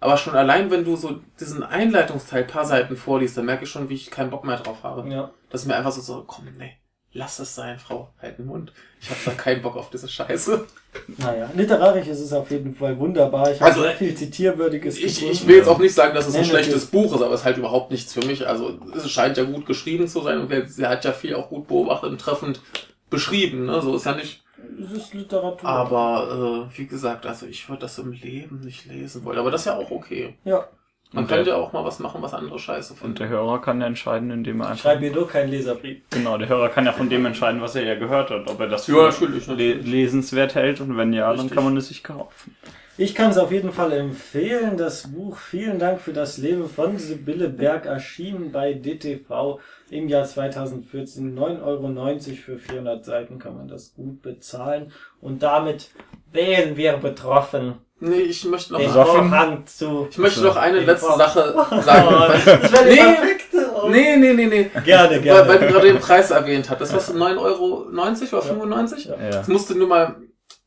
Speaker 2: Aber schon allein, wenn du so diesen Einleitungsteil paar Seiten vorliest, dann merke ich schon, wie ich keinen Bock mehr drauf habe.
Speaker 3: ja.
Speaker 2: Das ist mir einfach so, so, komm, nee, lass es sein, Frau, halt den Mund. Ich habe da keinen Bock auf diese Scheiße.
Speaker 3: Naja, literarisch ist es auf jeden Fall wunderbar. Ich habe
Speaker 2: Also,
Speaker 3: sehr viel Zitierwürdiges
Speaker 2: Ich, ich will jetzt auch nicht sagen, dass es ein schlechtes Buch ist, aber es ist halt überhaupt nichts für mich. Also es scheint ja gut geschrieben zu sein und sie hat ja viel auch gut beobachtet und treffend beschrieben. Ne? So ist ja nicht.
Speaker 3: Es ist Literatur.
Speaker 2: Aber äh, wie gesagt, also ich würde das im Leben nicht lesen wollen. Aber das ist ja auch okay.
Speaker 3: Ja,
Speaker 2: Man
Speaker 1: Und
Speaker 2: könnte
Speaker 1: der-
Speaker 2: auch mal was machen, was andere scheiße
Speaker 1: Und
Speaker 2: finden.
Speaker 1: der Hörer kann ja entscheiden, indem er
Speaker 3: ich
Speaker 1: einfach.
Speaker 3: schreibe mir nur keinen Leserbrief.
Speaker 1: Genau, der Hörer kann ja von dem entscheiden, was er ja gehört hat, ob er das
Speaker 2: Ja,
Speaker 1: für
Speaker 2: natürlich,
Speaker 1: le
Speaker 2: natürlich.
Speaker 1: lesenswert hält und wenn ja, dann
Speaker 2: Richtig.
Speaker 1: kann man es sich kaufen.
Speaker 3: Ich kann es auf jeden Fall empfehlen, das Buch Vielen Dank für das Leben von Sibylle Berg erschienen bei DTV im Jahr 2014. 9,90 Euro für 400 Seiten kann man das gut bezahlen. Und damit wären wir betroffen,
Speaker 2: Nee, ich möchte noch,
Speaker 3: den
Speaker 1: Besoffen?
Speaker 3: Vorhang zu.
Speaker 2: ich möchte noch eine
Speaker 3: Den
Speaker 2: letzte Sache
Speaker 3: Oh,
Speaker 2: sagen.
Speaker 3: das wäre die
Speaker 2: Nee.
Speaker 3: perfekte. Oh.
Speaker 2: Nee, nee, nee, nee.
Speaker 3: Gerne,
Speaker 2: Weil,
Speaker 3: gerne.
Speaker 2: weil du gerade den Preis erwähnt hast. Das kostet 9,90 Euro oder 95?
Speaker 3: Ja.
Speaker 1: Ja.
Speaker 2: Das musst du nur mal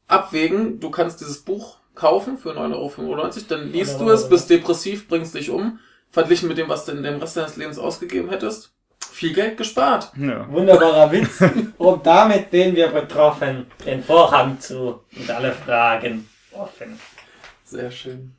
Speaker 2: abwägen. Du kannst dieses Buch kaufen für 9,95 Euro, dann liest du es, bist depressiv, bringst dich um, verglichen mit dem, was du in dem Rest deines Lebens ausgegeben hättest. Viel Geld gespart.
Speaker 1: Ja.
Speaker 3: Wunderbarer Witz. Und damit wären wir betroffen, den Vorhang zu und alle Fragen offen.
Speaker 2: Sehr schön.